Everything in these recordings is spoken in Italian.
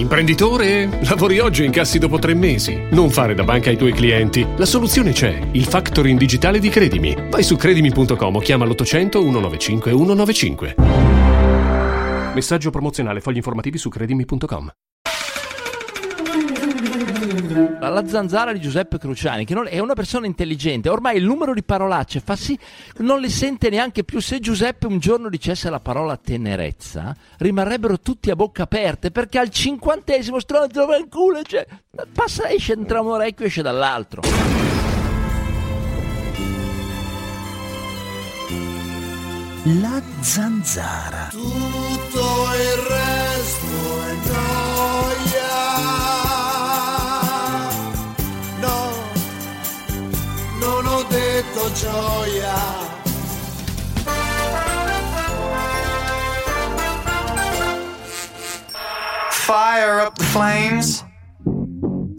Imprenditore? Lavori oggi e incassi dopo tre mesi. Non fare da banca ai tuoi clienti. La soluzione c'è. Il factoring digitale di Credimi. Vai su credimi.com o chiama l'800 195 195. Messaggio promozionale. Fogli informativi su credimi.com. La zanzara di Giuseppe Cruciani, che non- è una persona intelligente, ormai il numero di parolacce fa sì che non le sente neanche più. Se Giuseppe un giorno dicesse la parola tenerezza, rimarrebbero tutti a bocca aperte perché al cinquantesimo stronzo va in culo, cioè, passa, esce da un orecchio, esce dall'altro. La zanzara. Tutto il resto gioia. Fire up the flames.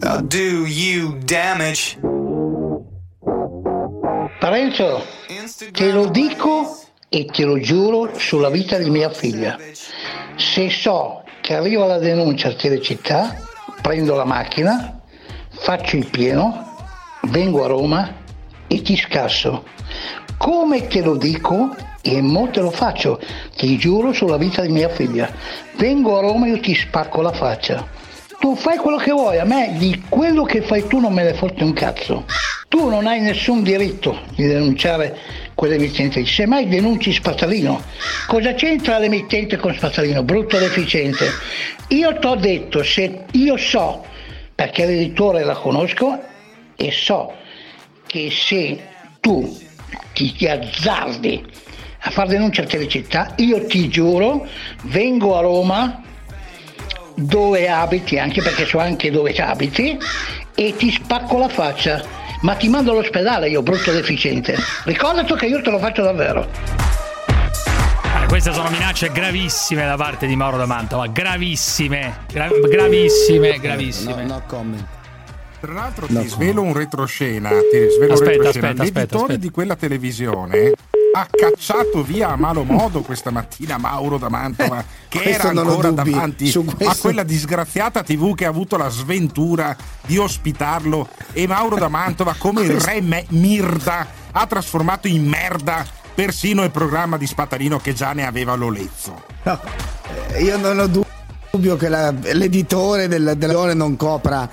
I'll do you damage. Parenzo, te lo dico e te lo giuro sulla vita di mia figlia. Se so che arriva la denuncia a Telecittà, prendo la macchina, faccio il pieno, vengo a Roma e ti scasso. Come te lo dico e mo te lo faccio, ti giuro sulla vita di mia figlia. Vengo a Roma e io ti spacco la faccia. Tu fai quello che vuoi, a me di quello che fai tu non me ne fotte un cazzo. Tu non hai nessun diritto di denunciare quell'emittente, semmai denunci Spazzalino. Cosa c'entra l'emittente con Spazzalino? Brutto deficiente. Io ti ho detto, se io so, perché l'editore la conosco, e so che se tu ti, ti azzardi a far denuncia a Telecittà, io ti giuro, vengo a Roma dove abiti, anche perché so anche dove abiti, e ti spacco la faccia. Ma ti mando all'ospedale io, brutto deficiente. Ricordati che io te lo faccio davvero. Eh, queste sono minacce gravissime da parte di Mauro da Mantova. Gravissime. Gra- gravissime, gravissime. No, no comment. Tra l'altro No, ti svelo un retroscena, ti svelo Aspetta, un retroscena. aspetta, aspetta, L'editore aspetta. di quella televisione ha cacciato via a malo modo questa mattina Mauro da Mantova, che Questo era ancora davanti a quella disgraziata TV che ha avuto la sventura di ospitarlo e Mauro da Mantova, come il re me- Mirda, ha trasformato in merda persino il programma di Spatarino che già ne aveva l'olezzo. No, eh, io non ho dubbio che la- l'editore del, del Leone non copra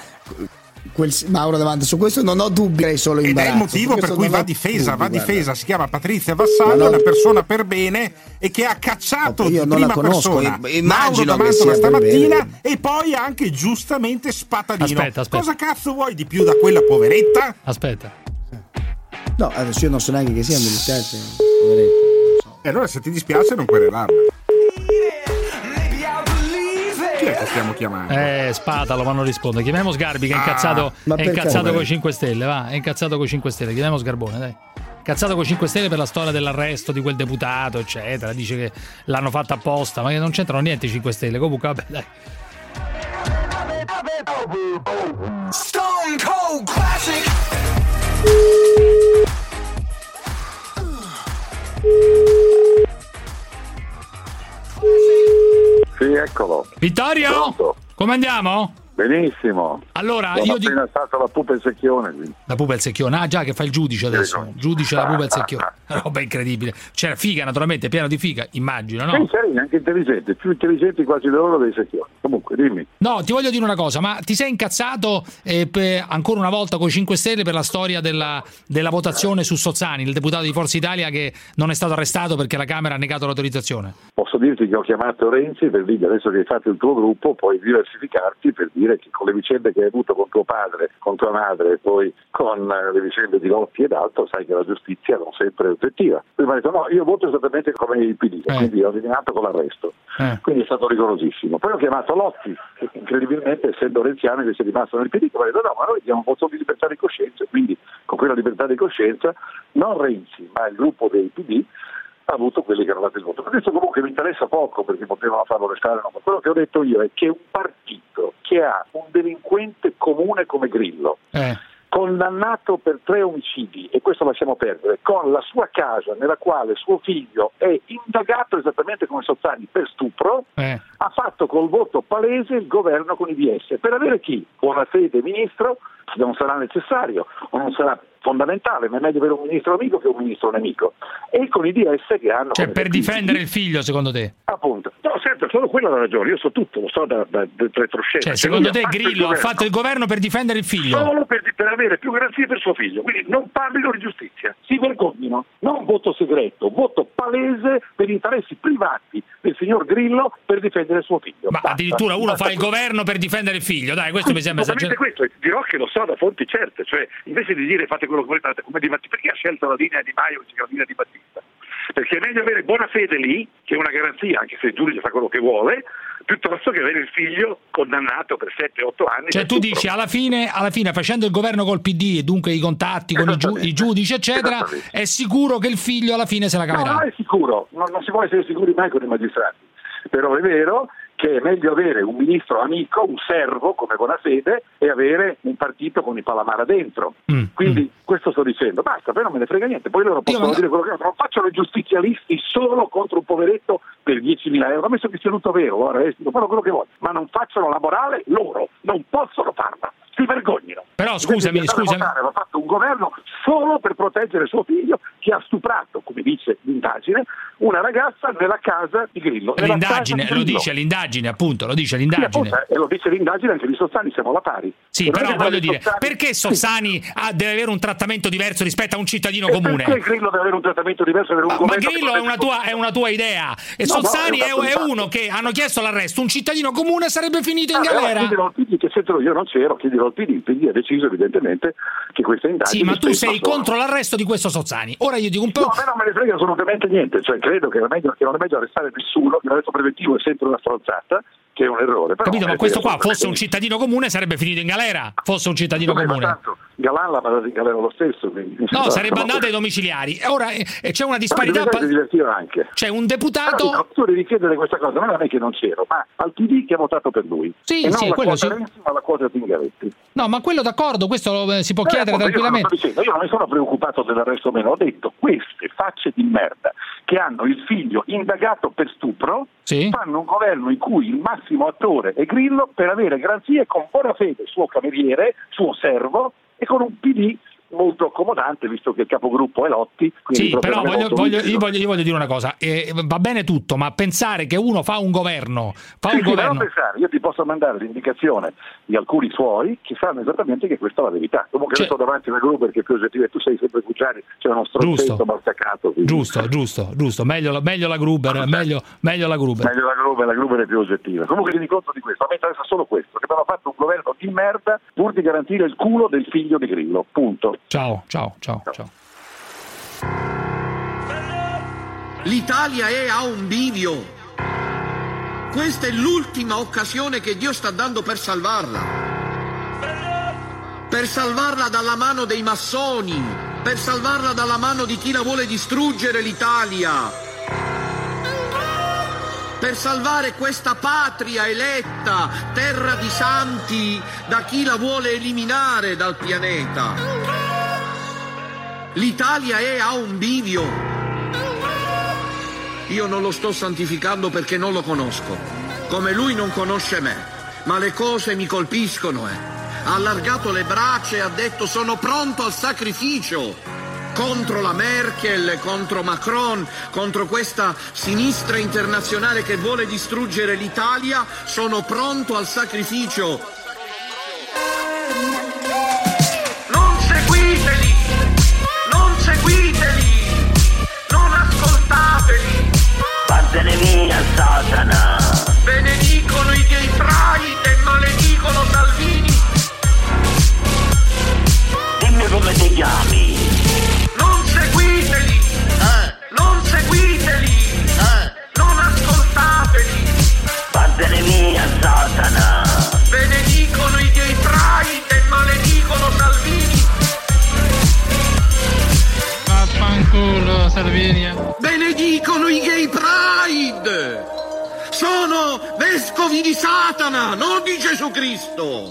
quel Mauro davanti. Su questo non ho dubbi, direi solo Ed è il motivo per cui va difesa, dubbi, va guarda. difesa. Si chiama Patrizia Vassallo, è no. una persona per bene e che ha cacciato Io la prima conosco, persona i- immagino Mauro che D'Amantova stamattina e poi anche giustamente Spatalino. Aspetta, aspetta. Cosa cazzo vuoi di più da quella poveretta? Aspetta. No, adesso io non so neanche che sia, mi dispiace. poveretto, non so. E allora se ti dispiace non querelarla. Stiamo chiamando? Eh, Spatalo, ma non risponde. Chiamiamo Sgarbi che è Ah, incazzato, ma è incazzato con i 5 Stelle. Va, è incazzato con i 5 Stelle. Chiamiamo Sgarbone, dai. Incazzato con i 5 Stelle per la storia dell'arresto di quel deputato, eccetera. Dice che l'hanno fatta apposta, ma che non c'entrano niente i 5 Stelle. Comunque, vabbè, dai. Stone Cold Classic. Sì, eccolo. Vittorio? Pronto? Come andiamo? Benissimo. Allora, Sono io dico. appena stato la pupa in secchione. quindi. La pupa e il secchione. Ah, già che fa il giudice adesso. Sì. Giudice la pupa e il secchione. Roba incredibile. C'era figa, naturalmente, pieno di figa, immagino, no? Sì, sei anche intelligente, più intelligenti quasi loro dei secchioni. Comunque, dimmi. No, ti voglio dire una cosa, ma ti sei incazzato eh, per- ancora una volta con i 5 Stelle per la storia della, della votazione su Sozzani, il deputato di Forza Italia che non è stato arrestato perché la Camera ha negato l'autorizzazione? Posso dirti che ho chiamato Renzi per dire adesso che hai fatto il tuo gruppo puoi diversificarti per dire che con le vicende che hai avuto con tuo padre, con tua madre e poi con eh, le vicende di Lotti ed altro sai che la giustizia non sempre è oggettiva. Quindi mi ha detto no, io voto esattamente come il PD, Eh. quindi ho eliminato con l'arresto. Eh. Quindi è stato rigorosissimo. Poi ho chiamato Lotti, che incredibilmente essendo renziano che si è rimasto nel PD, mi ha detto no, ma noi diamo voto di libertà di coscienza, quindi con quella libertà di coscienza non Renzi, ma il gruppo dei PD ha avuto quelli che hanno dato il voto. Questo comunque mi interessa poco perché potevano farlo restare, no, ma quello che ho detto io è che un partito che ha un delinquente comune come Grillo, Eh. Condannato per tre omicidi, e questo lasciamo perdere, con la sua casa nella quale suo figlio è indagato esattamente come Sozzani per stupro, Eh. ha fatto col voto palese il governo con i DS. Per avere chi? Buona fede ministro, non sarà necessario o non sarà fondamentale, ma è meglio avere un ministro amico che un ministro nemico. E con i DS che hanno... Cioè, per difendere il figlio, secondo te? Appunto. No, certo, solo quella la ragione, io so tutto, lo so da, da, da retroscena. Cioè, secondo te Grillo ha fatto il governo per difendere il figlio? Solo per, per avere più garanzie per suo figlio, quindi non parlino di giustizia, si vergognino, non voto segreto, voto palese per interessi privati del signor Grillo per difendere suo figlio. Ma Basta. addirittura uno Basta fa il governo per difendere il figlio, dai, questo mi sembra esagerato. questo, dirò che lo so da fonti certe, cioè invece di dire fate quello che volete, come di Battista, perché ha scelto la linea di Maio invece che la linea di Battista? Perché è meglio avere buona fede lì, che è una garanzia, anche se il giudice fa quello che vuole, piuttosto che avere il figlio condannato per 7-8 anni. Cioè tu dici alla fine, alla fine facendo il governo col PD e dunque i contatti con i, giu- i giudici eccetera, è sicuro che il figlio alla fine se la caverà. no, è sicuro, non, non si può essere sicuri mai con i magistrati, però è vero che è meglio avere un ministro amico, un servo come Bonafede e avere un partito con i Palamara dentro. Mm, Quindi questo sto dicendo, basta, poi non me ne frega niente, poi loro possono ma- dire quello che vogliono, non facciano i giustizialisti solo contro un poveretto per 10.000 euro, ammesso che sia tutto vero, ora, eh, fanno quello che vogliono, ma non facciano la morale loro, non possono farla, si vergognino. Però scusami, scusami. Aveva fatto un governo solo per proteggere suo figlio che ha stuprato, come dice l'indagine, una ragazza nella casa di Grillo. L'indagine, di lo Grillo. dice l'indagine, appunto, lo dice Sì, l'indagine. appunto, eh, e lo dice l'indagine anche di Sozzani, siamo alla pari. Sì, E però voglio di dire, Sozzani- perché Sozzani ha- deve avere un trattamento diverso rispetto a un cittadino E comune? Perché Grillo deve avere un trattamento diverso un Ma, ma Grillo è una, tua, è una tua idea e No, no, Sozzani è è, un è uno che hanno chiesto l'arresto, un cittadino comune sarebbe finito in Ah, allora galera. chiedilo al PD, che sento io non c'ero, chiedilo PD, il PD ha deciso evidentemente che questa indagine... Sì, ma tu sei sono- contro l'arresto di questo Sozzani. Ora io dico un po'. No, a me non me ne frega assolutamente niente, cioè credo che, meglio, che non è meglio arrestare nessuno, l'arresto preventivo è sempre una stronzata, che è un errore. Però Capito? non Ma questo qua fosse un cittadino comune sarebbe finito in galera. Fosse un cittadino. Vabbè, comune. tanto Galan l'ha mandato in galera lo stesso. Quindi, No, sarebbe no, andato ai domiciliari. Ora eh, eh, c'è una disparità. Ma pa- anche. C'è un Però deputato. dico, tu devi chiedere questa cosa, non me che non c'ero, ma al PD che ha votato per lui. Sì, e non sì, la quello sì. Renzi, ma la quota Zingaretti. No, ma quello d'accordo, questo lo- eh, si può Eh, chiedere appunto, io, non tranquillamente. dicendo, io non mi sono preoccupato dell'arresto o meno, ho detto queste facce di merda che hanno il figlio indagato per stupro Sì. fanno un governo in cui il massimo attore è Grillo per avere garanzie con buona fede suo cameriere, suo servo e con un PD molto accomodante visto che il capogruppo è Lotti. Sì, però voglio, voglio- io, voglio, io voglio dire una cosa, eh, va bene tutto, ma pensare che uno fa un governo, fa Sì, un sì, governo, pensare, io ti posso mandare l'indicazione di alcuni suoi che sanno esattamente che questa è la verità. Comunque Cioè- io sto davanti alla gruppo perché più oggettivo e tu sei sempre Cucciari, c'è uno stronzetto maltacato. quindi- giusto, giusto, giusto, meglio, la- meglio la Gruber, meglio, meglio la Gruber. Meglio la Gruber, la Gruber è più oggettiva. Comunque rendi conto di questo, a me interessa solo questo, che abbiamo fatto un governo di merda pur di garantire il culo del figlio di Grillo. Punto. Ciao, ciao, ciao, ciao. L'Italia è a un bivio. Questa è l'ultima occasione che Dio sta dando per salvarla. Per salvarla dalla mano dei massoni, per salvarla dalla mano di chi la vuole distruggere l'Italia. Per salvare questa patria eletta, terra di santi, da chi la vuole eliminare dal pianeta. L'Italia è a un bivio. Io non lo sto santificando perché non lo conosco, come lui non conosce me, ma le cose mi colpiscono. Eh. Ha allargato le braccia e ha detto sono pronto al sacrificio contro la Merkel, contro Macron, contro questa sinistra internazionale che vuole distruggere l'Italia, sono pronto al sacrificio. Non seguiteli! Non seguiteli! Non ascoltateli! Vattene via, Satana! Benedicono i gay pride e maledicono Salvini! Dimmi come ti chiami! Satana! Benedicono i gay pride e maledicono Salvini! Vaffanculo, Salvini. Benedicono i gay pride! Sono vescovi di Satana, non di Gesù Cristo!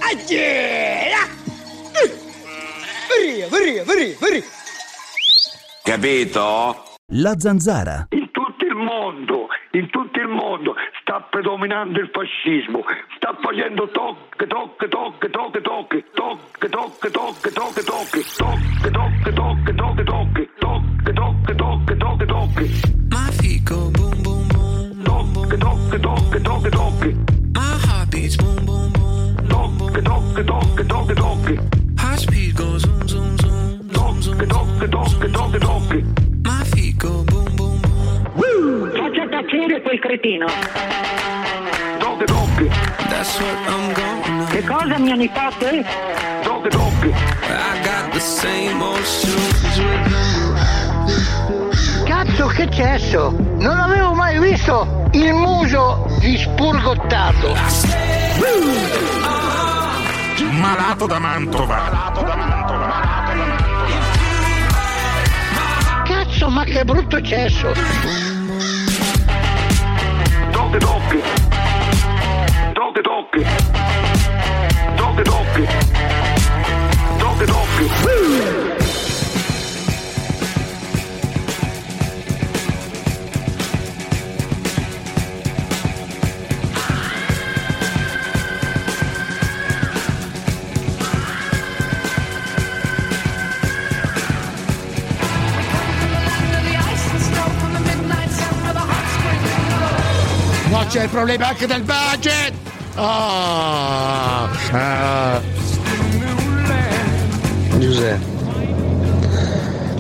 Capito? La zanzara. In tutto il mondo in tutto il mondo sta predominando il fascismo, sta facendo tocche, tocche, tocche, tocche, tocche, tocche, tocche, tocche, tocche, tocche, tocche, tocche, tocche, tocche, tocche, tocche, tocche, tocche, tocche. My feet go boom, boom, boom. Tocche, tocche, tocche, tocche, tocche. My heart beats boom, boom, boom. Tocche, tocche, tocche, tocche, tocche. High speed goes zoom, zoom, zoom. Tocche, tocche, tocche, tocche, tocche. Faccia tacere quel cretino. Dog dog. Che cosa mio nipote? Dog dog. Cazzo che c'è so? Non avevo mai visto il muso dispurgottato. Malato. Malato da Mantova. Malato da Mantova. Cazzo, ma che brutto cesso! Donkey Donkey. Donkey Donkey. Donkey Donkey. Woo! C'è il problema anche del budget! Ah, ah. Giuseppe,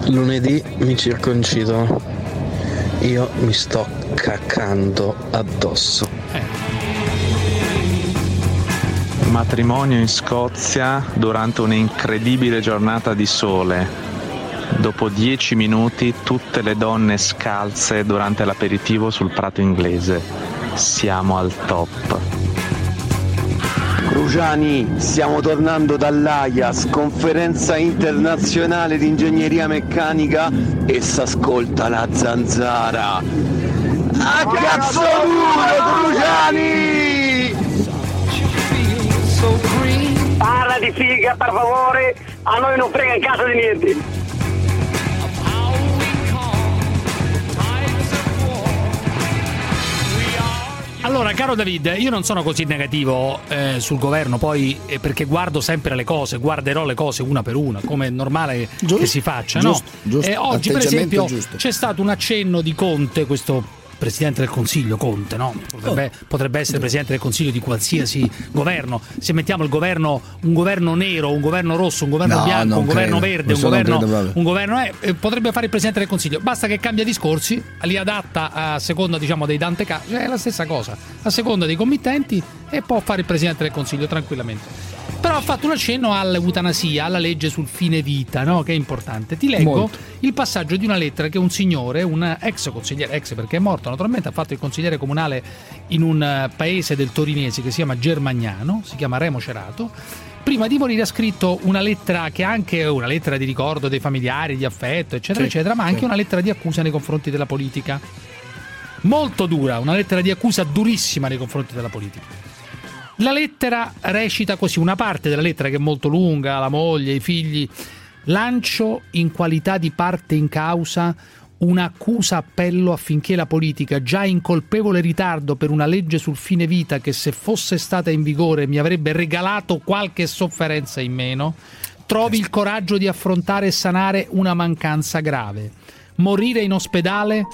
lunedì mi circoncido. Io mi sto caccando addosso. Matrimonio in Scozia durante un'incredibile giornata di sole. Dopo dieci minuti tutte le donne scalze durante l'aperitivo sul prato inglese. Siamo al top. Cruciani, stiamo tornando dall'AIAS, conferenza internazionale di ingegneria meccanica e s'ascolta la zanzara. A cazzo duro, Cruciani! Parla di figa, per favore. A noi non frega in casa di niente. Allora, caro David, io non sono così negativo eh, sul governo, poi eh, perché guardo sempre le cose, guarderò le cose una per una, come è normale che si faccia. no? giusto, giusto, Eh, oggi, per esempio, giusto. c'è stato un accenno di Conte, questo Presidente del Consiglio Conte, no? potrebbe, Oh. potrebbe essere Presidente del Consiglio di qualsiasi governo. Se mettiamo il governo, un governo nero, un governo rosso, un governo No, bianco, un governo credo. verde, un governo, credo un governo eh, eh, potrebbe fare il Presidente del Consiglio. Basta che cambia discorsi, li adatta a seconda diciamo, dei Dante cioè è la stessa cosa, a seconda dei committenti e può fare il Presidente del Consiglio tranquillamente. Però ha fatto un accenno all'eutanasia, alla legge sul fine vita, no? che è importante. Ti leggo Molto. il passaggio di una lettera che un signore, un ex consigliere, ex perché è morto naturalmente, ha fatto il consigliere comunale in un eh, paese del Torinese che si chiama Germagnano, si chiama Remo Cerato. Prima di morire ha scritto una lettera che è anche una lettera di ricordo dei familiari, di affetto, eccetera, Sì, eccetera, ma anche sì. una lettera di accusa nei confronti della politica. Molto dura, una lettera di accusa durissima nei confronti della politica. La lettera recita così, una parte della lettera che è molto lunga, la moglie, i figli, lancio in qualità di parte in causa un'accusa appello affinché la politica, già in colpevole ritardo per una legge sul fine vita che se fosse stata in vigore mi avrebbe regalato qualche sofferenza in meno, trovi il coraggio di affrontare e sanare una mancanza grave. Morire in ospedale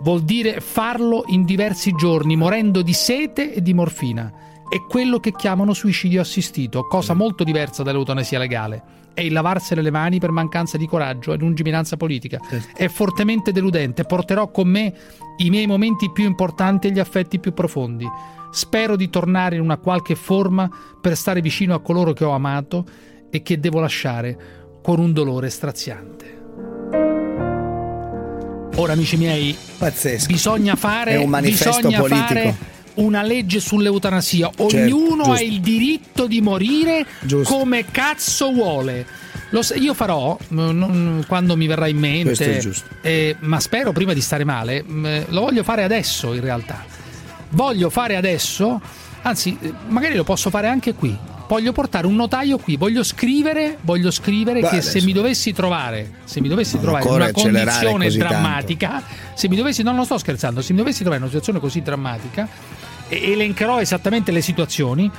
vuol dire farlo in diversi giorni, morendo di sete e di morfina. È quello che chiamano suicidio assistito, cosa molto diversa dall'eutanasia legale. È il lavarsene le mani per mancanza di coraggio e lungimiranza politica. È fortemente deludente. Porterò con me i miei momenti più importanti e gli affetti più profondi. Spero di tornare in una qualche forma per stare vicino a coloro che ho amato e che devo lasciare con un dolore straziante. Ora, amici miei, Pazzesco. bisogna fare, È un manifesto politico. fare una legge sull'eutanasia. Certo, Ognuno ha giusto. il diritto di morire Giusto. come cazzo vuole. Lo s- io farò mm, non- quando mi verrà in mente, eh, ma spero prima di stare male. mm, Lo voglio fare adesso in realtà. Voglio fare adesso, anzi, eh, magari lo posso fare anche qui. voglio portare un notaio qui, voglio scrivere, voglio scrivere Beh, che adesso- se mi dovessi trovare, se mi dovessi trovare una condizione così tanto. drammatica, se mi dovessi, no, non sto scherzando, se mi dovessi trovare in una situazione così drammatica, elencherò esattamente le situazioni.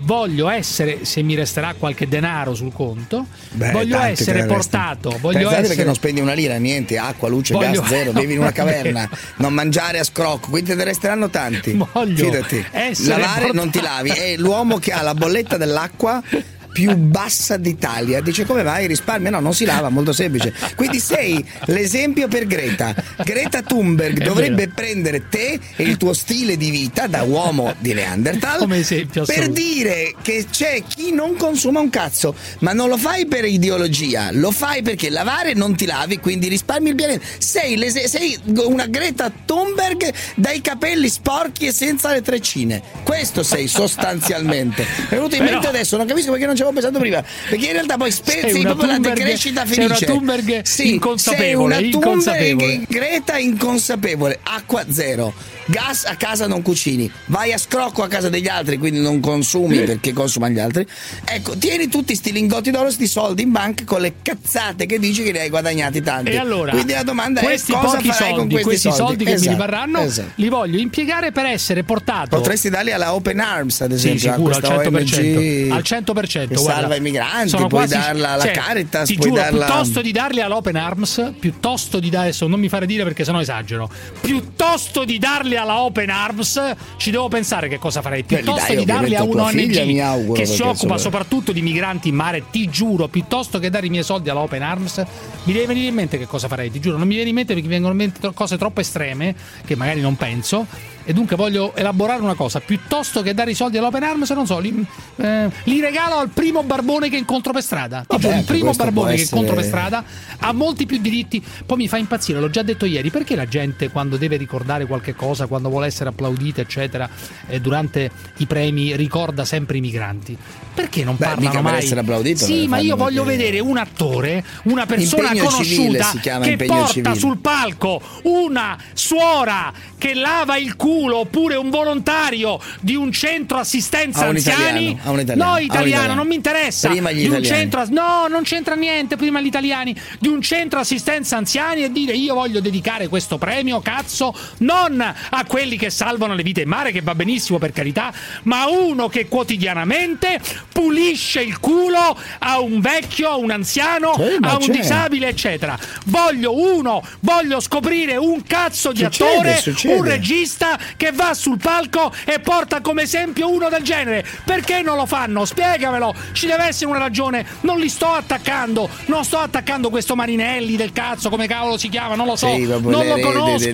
Voglio essere, se mi resterà qualche denaro sul conto, Beh, voglio essere portato, ne voglio fate essere perché non spendi una lira, niente, acqua, luce, Voglio- gas, zero, bevi in una caverna, non mangiare a scrocco, quindi te ne resteranno tanti. Voglio Fidati, essere lavare non ti portato. lavi, è l'uomo che ha la bolletta dell'acqua più bassa d'Italia. Dice come mai risparmia? No, non si lava, molto semplice. Quindi sei l'esempio per Greta. Greta Thunberg dovrebbe prendere te e il tuo stile di vita da uomo di Neanderthal Come esempio per dire che c'è chi non consuma un cazzo, ma non lo fai per ideologia, lo fai perché lavare non ti lavi, quindi risparmi il pianeta. Sei, sei una Greta Thunberg dai capelli sporchi e senza le treccine. Questo sei sostanzialmente. È venuto in Però- mente adesso, non capisco perché non ci avevo pensato prima. Perché in realtà poi Sei spezzi proprio la decrescita sei felice. una Thunberg Sì, inconsapevole, Sei una inconsapevole. Thunberg Greta inconsapevole, acqua zero, gas a casa non cucini, vai a scrocco a casa degli altri, quindi non consumi perché consumano gli altri. Ecco, tieni tutti sti lingotti d'oro, sti soldi in banca con le cazzate che dici che ne hai guadagnati tanti. E allora, quindi la domanda è questi cosa farai soldi, con questi, soldi, che Esatto, mi rimarranno, esatto. li voglio impiegare per essere portato. Potresti darli alla Open Arms, ad Sì, esempio, sicuro, a al questa 100%. ONG Al 100%. che guarda. salva i migranti, puoi quasi- darla alla cioè, Caritas, ti puoi giuro, darla piuttosto di darli all'Open Arms, piuttosto di dare adesso non mi fare dire perché sennò esagero. Piuttosto di darli alla Open Arms, ci devo pensare che cosa farei. Piuttosto dai di darli a un'ONG auguro, che si occupa soprattutto di migranti in mare, ti giuro, piuttosto che dare i miei soldi alla Open Arms, mi deve venire in mente che cosa farei, ti giuro, non mi viene in mente perché mi vengono in mente cose troppo estreme che magari non penso. E dunque voglio elaborare una cosa, piuttosto che dare i soldi all'Open Arms, non so, li, eh, li regalo al primo barbone che incontro per strada. Vabbè, giuro, il anche primo barbone può che incontro per essere- strada ha molti più diritti. Poi mi fa impazzire, l'ho già detto ieri, perché la gente quando deve ricordare qualche cosa, quando vuole essere applaudita, eccetera, eh, durante i premi ricorda sempre i migranti? Perché non Beh, parlano per mai? essere applaudito, Sì, ma io voglio perché- vedere un attore, una persona Impegno conosciuta che porta civile. sul palco una suora che lava il culo oppure un volontario di un centro assistenza anziani. italiano, a un italiano, no, italiano, italiano. non mi interessa. Prima gli di centro No, non c'entra niente, prima gli italiani, di un centro assistenza anziani e dire io voglio dedicare questo premio, cazzo, non a quelli che salvano le vite in mare, che va benissimo per carità, ma a uno che quotidianamente pulisce il culo a un vecchio, a un anziano, ma a un c'è. disabile, eccetera. Voglio uno, voglio scoprire un cazzo di Succede, attore, succede. un regista che va sul palco e porta come esempio uno del genere. Perché non lo fanno? Spiegamelo. Ci deve essere una ragione. Non li sto attaccando. Non sto attaccando questo Marinelli del cazzo, come cavolo si chiama, non lo so. Sì, non lo conosco.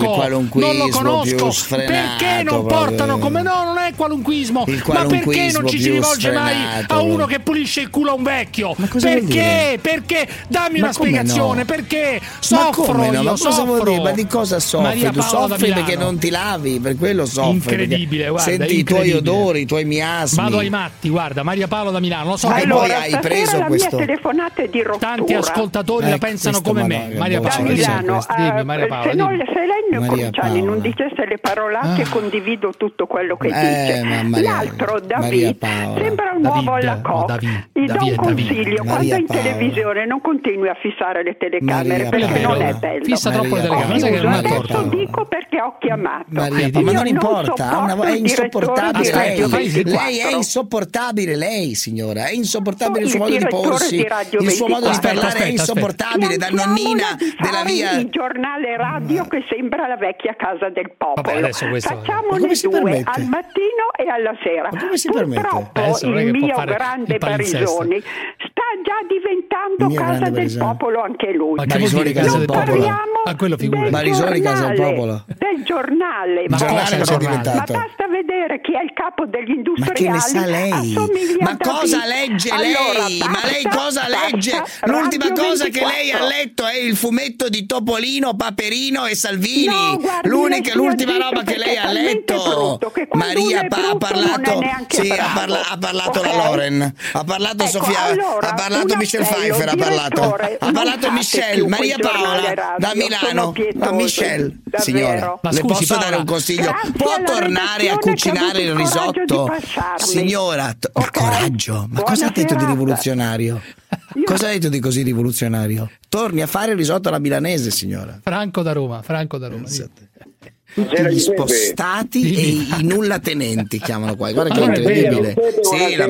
Non lo conosco. Perché non proprio. portano come no, non è qualunquismo. Ma perché non ci si rivolge mai a uno che pulisce il culo a un vecchio? cosa vuol Perché? Perché? Dammi Ma una spiegazione, no? perché Ma soffro come no? io, Ma cosa soffro. vuol dire? Ma di cosa soffri? Maria tu Paola da soffri perché non ti lavi, per quello soffri. Incredibile, guarda, Senti i tuoi odori, i tuoi miasmi. Vado ai matti, guarda, Maria Paola da Milano, lo so Ma che poi voi hai preso questo. telefonata è di rottura. Tanti ascoltatori la Ecco, pensano come me. Maria Paola, Milano, dimmi, eh, Maria Paola, se, non, se Lennio Maria Cruciani non dicesse le parolacce Ah. condivido tutto quello che Eh, dice l'altro David sembra un uovo alla David, gli do un consiglio quando in televisione non continui a fissare le telecamere perché non è bello Fissa troppo le telecamere, sai che non è Adesso torto. dico perché ho chiamato Maria Paola, ma non importa, ha una è insopportabile lei. fai- 24. Lei è insopportabile, lei signora, è insopportabile il suo modo di porsi, di il suo modo di 24. parlare è aspetta. insopportabile da nonnina della via. il giornale radio che sembra la vecchia casa del popolo. Vabbè, Facciamone due permette? al mattino e alla sera. Ma come si permette? Adesso non il mio grande sta già diventando casa del popolo anche lui. Ma che dire casa non del popolo? parliamo Ah, quello figura. del Barisoni, casa del giornale, popolo. Del giornale. Ma giornale cosa cosa è giornale? Ma diventato? basta vedere chi è il capo degli Ma che industriali. ne sa lei? Ma a cosa legge lei? Allora, Ma lei basta, cosa basta, legge? L'ultima Radio cosa che lei ha 24. letto è il fumetto di Topolino, Paperino e Salvini. No, guardi, L'unica, l'ultima roba che lei ha letto. Maria ha parlato. Sì, ha, bravo. parla- ha parlato la? Loren. Ha parlato Ecco, Sofia. allora, ha parlato Michelle Pfeiffer. Ha parlato. Ha parlato Michelle. Maria Paola da Milano. Ma Michelle, davvero. signora. Ma Le scusi, posso Paola- dare un consiglio? Grazie Può tornare a cucinare il risotto? Signora, t- ma coraggio, ma Buona cosa ha detto di rivoluzionario? Cosa ha detto di così rivoluzionario? Torni a fare il risotto alla milanese, signora. Franco da Roma, Franco da Roma. Tutti gli spostati e i nulla tenenti chiamano qua. Guarda che è incredibile. Sì, la-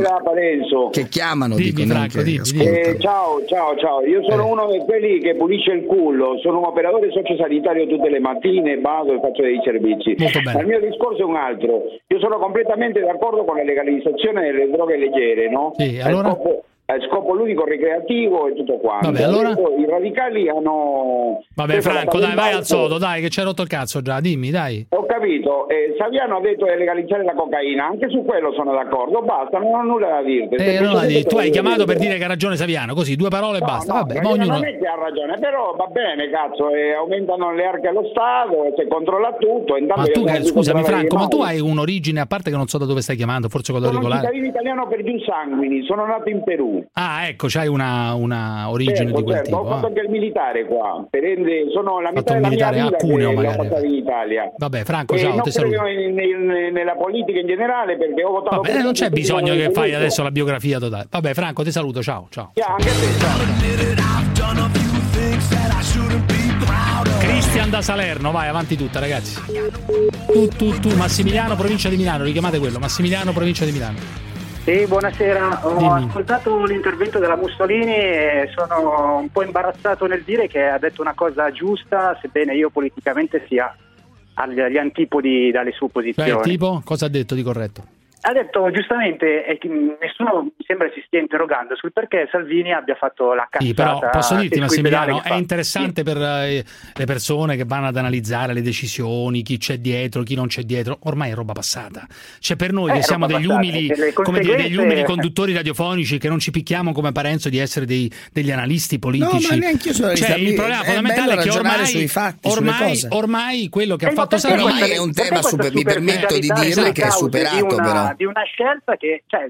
che chiamano, Dimmi, dicono Franco, che dimmi. Eh, ciao, ciao, ciao. Io sono Eh. uno di quelli che pulisce il culo, sono un operatore sociosanitario tutte le mattine, vado e faccio dei servizi. Ma il mio discorso è un altro. Io sono completamente d'accordo con la legalizzazione delle droghe leggere, no? Sì, allora? A scopo ludico recreativo e tutto quanto. Vabbè, allora? I radicali hanno. Vabbè, Franco, dai, vai al sodo, dai, che ci hai rotto il cazzo già. Dimmi, dai. Ho capito, eh, Saviano ha detto di legalizzare la cocaina, anche su quello sono d'accordo, basta, non ho nulla da dirti. Eh, no, Semplicemente tu hai chiamato per dire- che ha ragione Saviano, così due parole e No, basta. no, Vabbè, ma ognuno. Non è che ha ragione, però va bene, cazzo, eh, aumentano le arche allo Stato, si controlla tutto. Ma tu, sono che, scusami Franco, ma tu hai un'origine, a parte che non so da dove stai chiamando, forse con Sono l'auricolare. cittadino italiano per giù sanguini, sono nato in Perù. Ah, ecco, c'hai una, una origine Certo, di quel certo, tipo. ho fatto ah. anche il militare qua, per ende- sono la metà della mia militare a vita Cuneo, magari. in Italia. Vabbè, Franco, E ciao, non ti saluto. in- in- nella politica in generale perché ho votato Vabbè, non c'è bisogno che fai adesso la biografia totale. Vabbè, Franco, ti saluto, ciao, ciao. Yeah, anche a te, ciao. Cristian da Salerno, vai, avanti tutta, ragazzi. Tu, tu, tu, Massimiliano, provincia di Milano, richiamate quello, Massimiliano, provincia di Milano. Sì, buonasera. Ho Dimmi. ascoltato l'intervento della Mussolini e sono un po' imbarazzato nel dire che ha detto una cosa giusta, sebbene io politicamente sia agli, antipodi dalle sue Cioè, posizioni. tipo, cosa ha detto di corretto? Ha detto giustamente, e che nessuno mi sembra si stia interrogando sul perché Salvini abbia fatto la cazzata. Sì, però posso dirti, Massimiliano, è interessante per eh, le persone che vanno ad analizzare le decisioni, chi c'è dietro, chi non c'è dietro. Ormai è roba passata. Cioè, per noi Eh, che siamo degli passata, umili, e come dire, degli conseguenze- umili conduttori radiofonici che non ci picchiamo come Parenzo di essere dei- degli analisti politici. ma neanche io sono Cioè, il problema è fondamentale è che ormai, sui fatti, sulle ormai, cose. ormai quello che ha Eh, fatto Salvini è un tema super- mi permetto di è che è superato, di una, però. Di una scelta che... Cioè,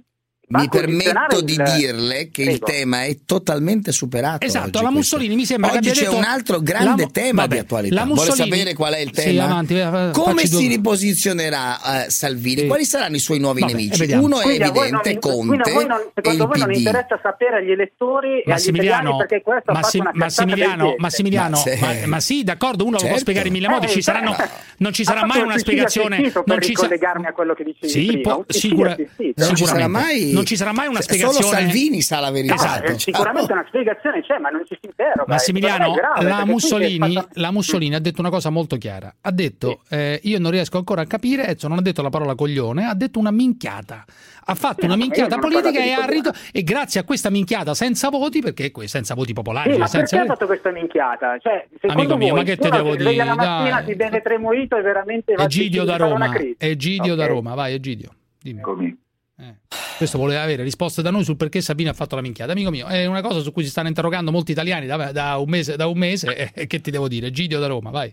va Mi permetto di il- dirle che il Prego. tema è totalmente superato. Esatto, la questo. Mussolini mi sembra che Oggi abbia c'è detto- un altro grande la- tema vabbè, di attualità. la Vuole sapere qual è il Sì, tema? avanti, va- va- Come si due- riposizionerà eh, Salvini? Sì. Quali saranno i suoi nuovi Vabbè, nemici? vediamo. Uno è Quindi voi evidente, non- Conte non- e secondo il voi non PD. interessa sapere agli elettori e agli Massimiliano, questo cazzata Massimiliano, del Massimiliano, Ma se- ma, ma sì, d'accordo, uno lo Certo. può spiegare in mille modi, Eh, ci saranno, beh, non ci sarà mai un una spiegazione. Non ci ricollegarmi a quello che dicevi Sì, prima. Non sarà sicuramente. Non ci sarà mai una Solo spiegazione. Salvini sa la verità. Esatto. eh, sicuramente una spiegazione c'è, ma non ci si interroga. Massimiliano, grave, la Mussolini, fatto- la Mussolini ha detto una cosa molto chiara. Ha detto: eh, Io non riesco ancora a capire. Ezio non ha detto la parola coglione, ha detto una minchiata. Ha fatto Sì, una minchiata ho politica e, ritro- e grazie a questa minchiata senza voti, perché que- senza voti popolari, Sì, ma senza perché ha fatto questa minchiata? Cioè, secondo Amico mio, voi, ma che te devo dire? la mattina, Dai. si beve tre mojito e veramente va Egidio da Roma. Egidio da. Roma, vai Egidio. Dimmi. Eh, Questo voleva avere risposte da noi sul perché Sabino ha fatto la minchiata. Amico mio, è una cosa su cui si stanno interrogando molti italiani da, da un mese, da un mese e che ti devo dire? Egidio da Roma, vai.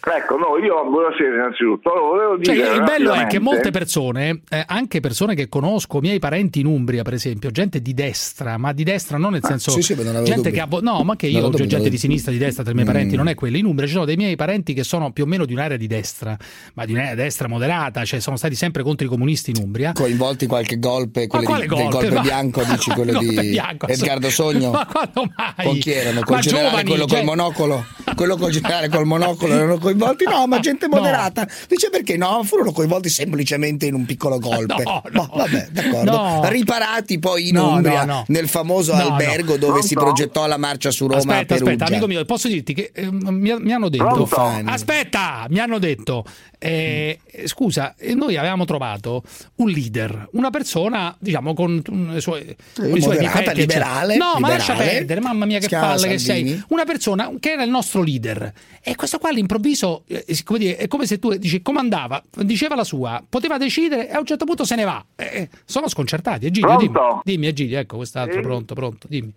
Ecco, no, io buonasera innanzitutto. Allora, Cioè, il bello è che molte persone, eh, anche persone che conosco, miei parenti in Umbria, per esempio, gente di destra, ma di destra non nel senso sì, sì, ma non avevo gente dubbi. che ha vo- no, ma che io ho dubbi, gente di sinistra, di destra tra i miei Mm. parenti, non è quello. In Umbria ci sono dei miei parenti che sono più o meno di un'area di destra, ma di un'area destra moderata, cioè sono stati sempre contro i comunisti in Umbria. Coinvolti qualche golpe, Ma quale di- del golpe? golpe Ma- bianco, dici quello di bianco, Edgardo Sogno? Ma quando mai? Con chi erano? Col Ma generale, giovani, quello cioè- col monocolo? Quello col generale col monocolo erano coinvolti? No, ma gente No. moderata. Dice perché no? Furono coinvolti semplicemente in un piccolo golpe. No, Ma vabbè, d'accorordo. No. Riparati poi in No, Umbria, no, no. nel famoso No, no. albergo dove si progettò la marcia su Roma Aspetta, aspetta, amico mio, posso dirti che eh, mi, mi hanno detto. Pronto? Aspetta, mi hanno detto. eh, scusa, eh, noi avevamo trovato un leader, una persona, diciamo, con mm, i suoi, con i suoi moderata, difetti. liberale. No, ma liberale. lascia perdere, mamma mia, che palle che sei. Una persona che era il nostro leader. E questo qua all'improvviso, eh, come dire, è come se tu dici comandava, diceva la sua, poteva decidere e a un certo punto se ne va. Eh, sono sconcertati. Egidio, dimmi, Pronto? dimmi, Egidio, ecco quest'altro, Sì. pronto, pronto, dimmi.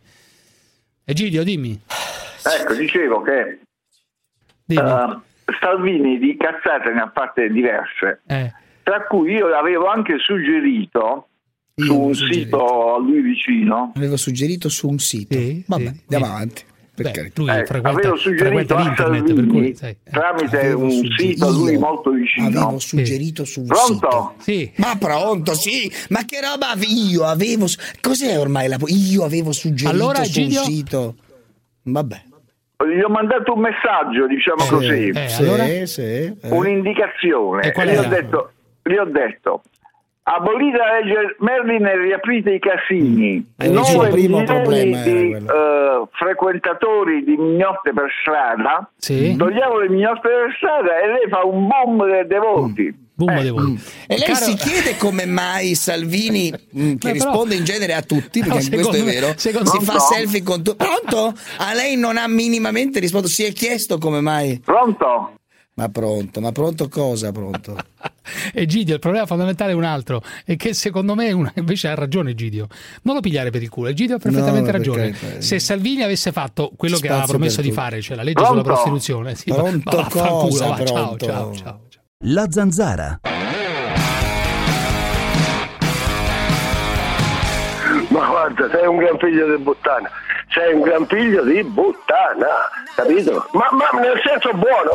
Egidio, dimmi. Ecco, dicevo che dimmi. eh, Salvini di cazzate ne ha fatte diverse, Eh. tra cui io l'avevo anche suggerito Io su avevo un suggerito. sito a lui vicino. Avevo suggerito su un sito. Sì, Vabbè, sì, andiamo sì. avanti. Beh, lui Eh, frequenta, avevo suggerito frequenta l'internet, per cui sai. tramite Avevo un sito a lui molto vicino. Avevo suggerito su un Pronto? sito. Sì. Ma pronto, sì. Ma che roba io avevo Cos'è ormai la Io avevo suggerito Allora, su un Egidio? sito. Vabbè. Gli ho mandato un messaggio, diciamo così, Eh, sì, allora? sì. eh. un'indicazione. E qual gli, ho detto, gli ho detto, abolite la legge Merlin e riaprite i casini. Eh, Nove sì, il primo milioni di eh, frequentatori di mignotte per strada, Sì. togliamo le mignotte per strada e lei fa un boom de- dei voti. Boom dei voti. E lei Caro- si chiede come mai Salvini, mh, che però- risponde in genere a tutti, perché anche questo è me- vero, si fa Pronto? selfie con tutti. Pronto? A lei non ha minimamente risposto, si è chiesto come mai. Pronto? Ma pronto, ma pronto cosa? Pronto? Egidio, il problema fondamentale è un altro, è che secondo me una- invece ha ragione Egidio. Non lo pigliare per il culo, Egidio ha perfettamente No, ragione. Se Salvini avesse fatto quello che aveva promesso di tutti. fare, cioè la legge sulla Pronto? prostituzione, sì, Pronto ma cosa? va, ciao, Pronto? ciao, ciao. La zanzara. Ma guarda, sei un gran figlio di puttana. Sei un gran figlio di puttana, capito? Ma, ma nel senso buono.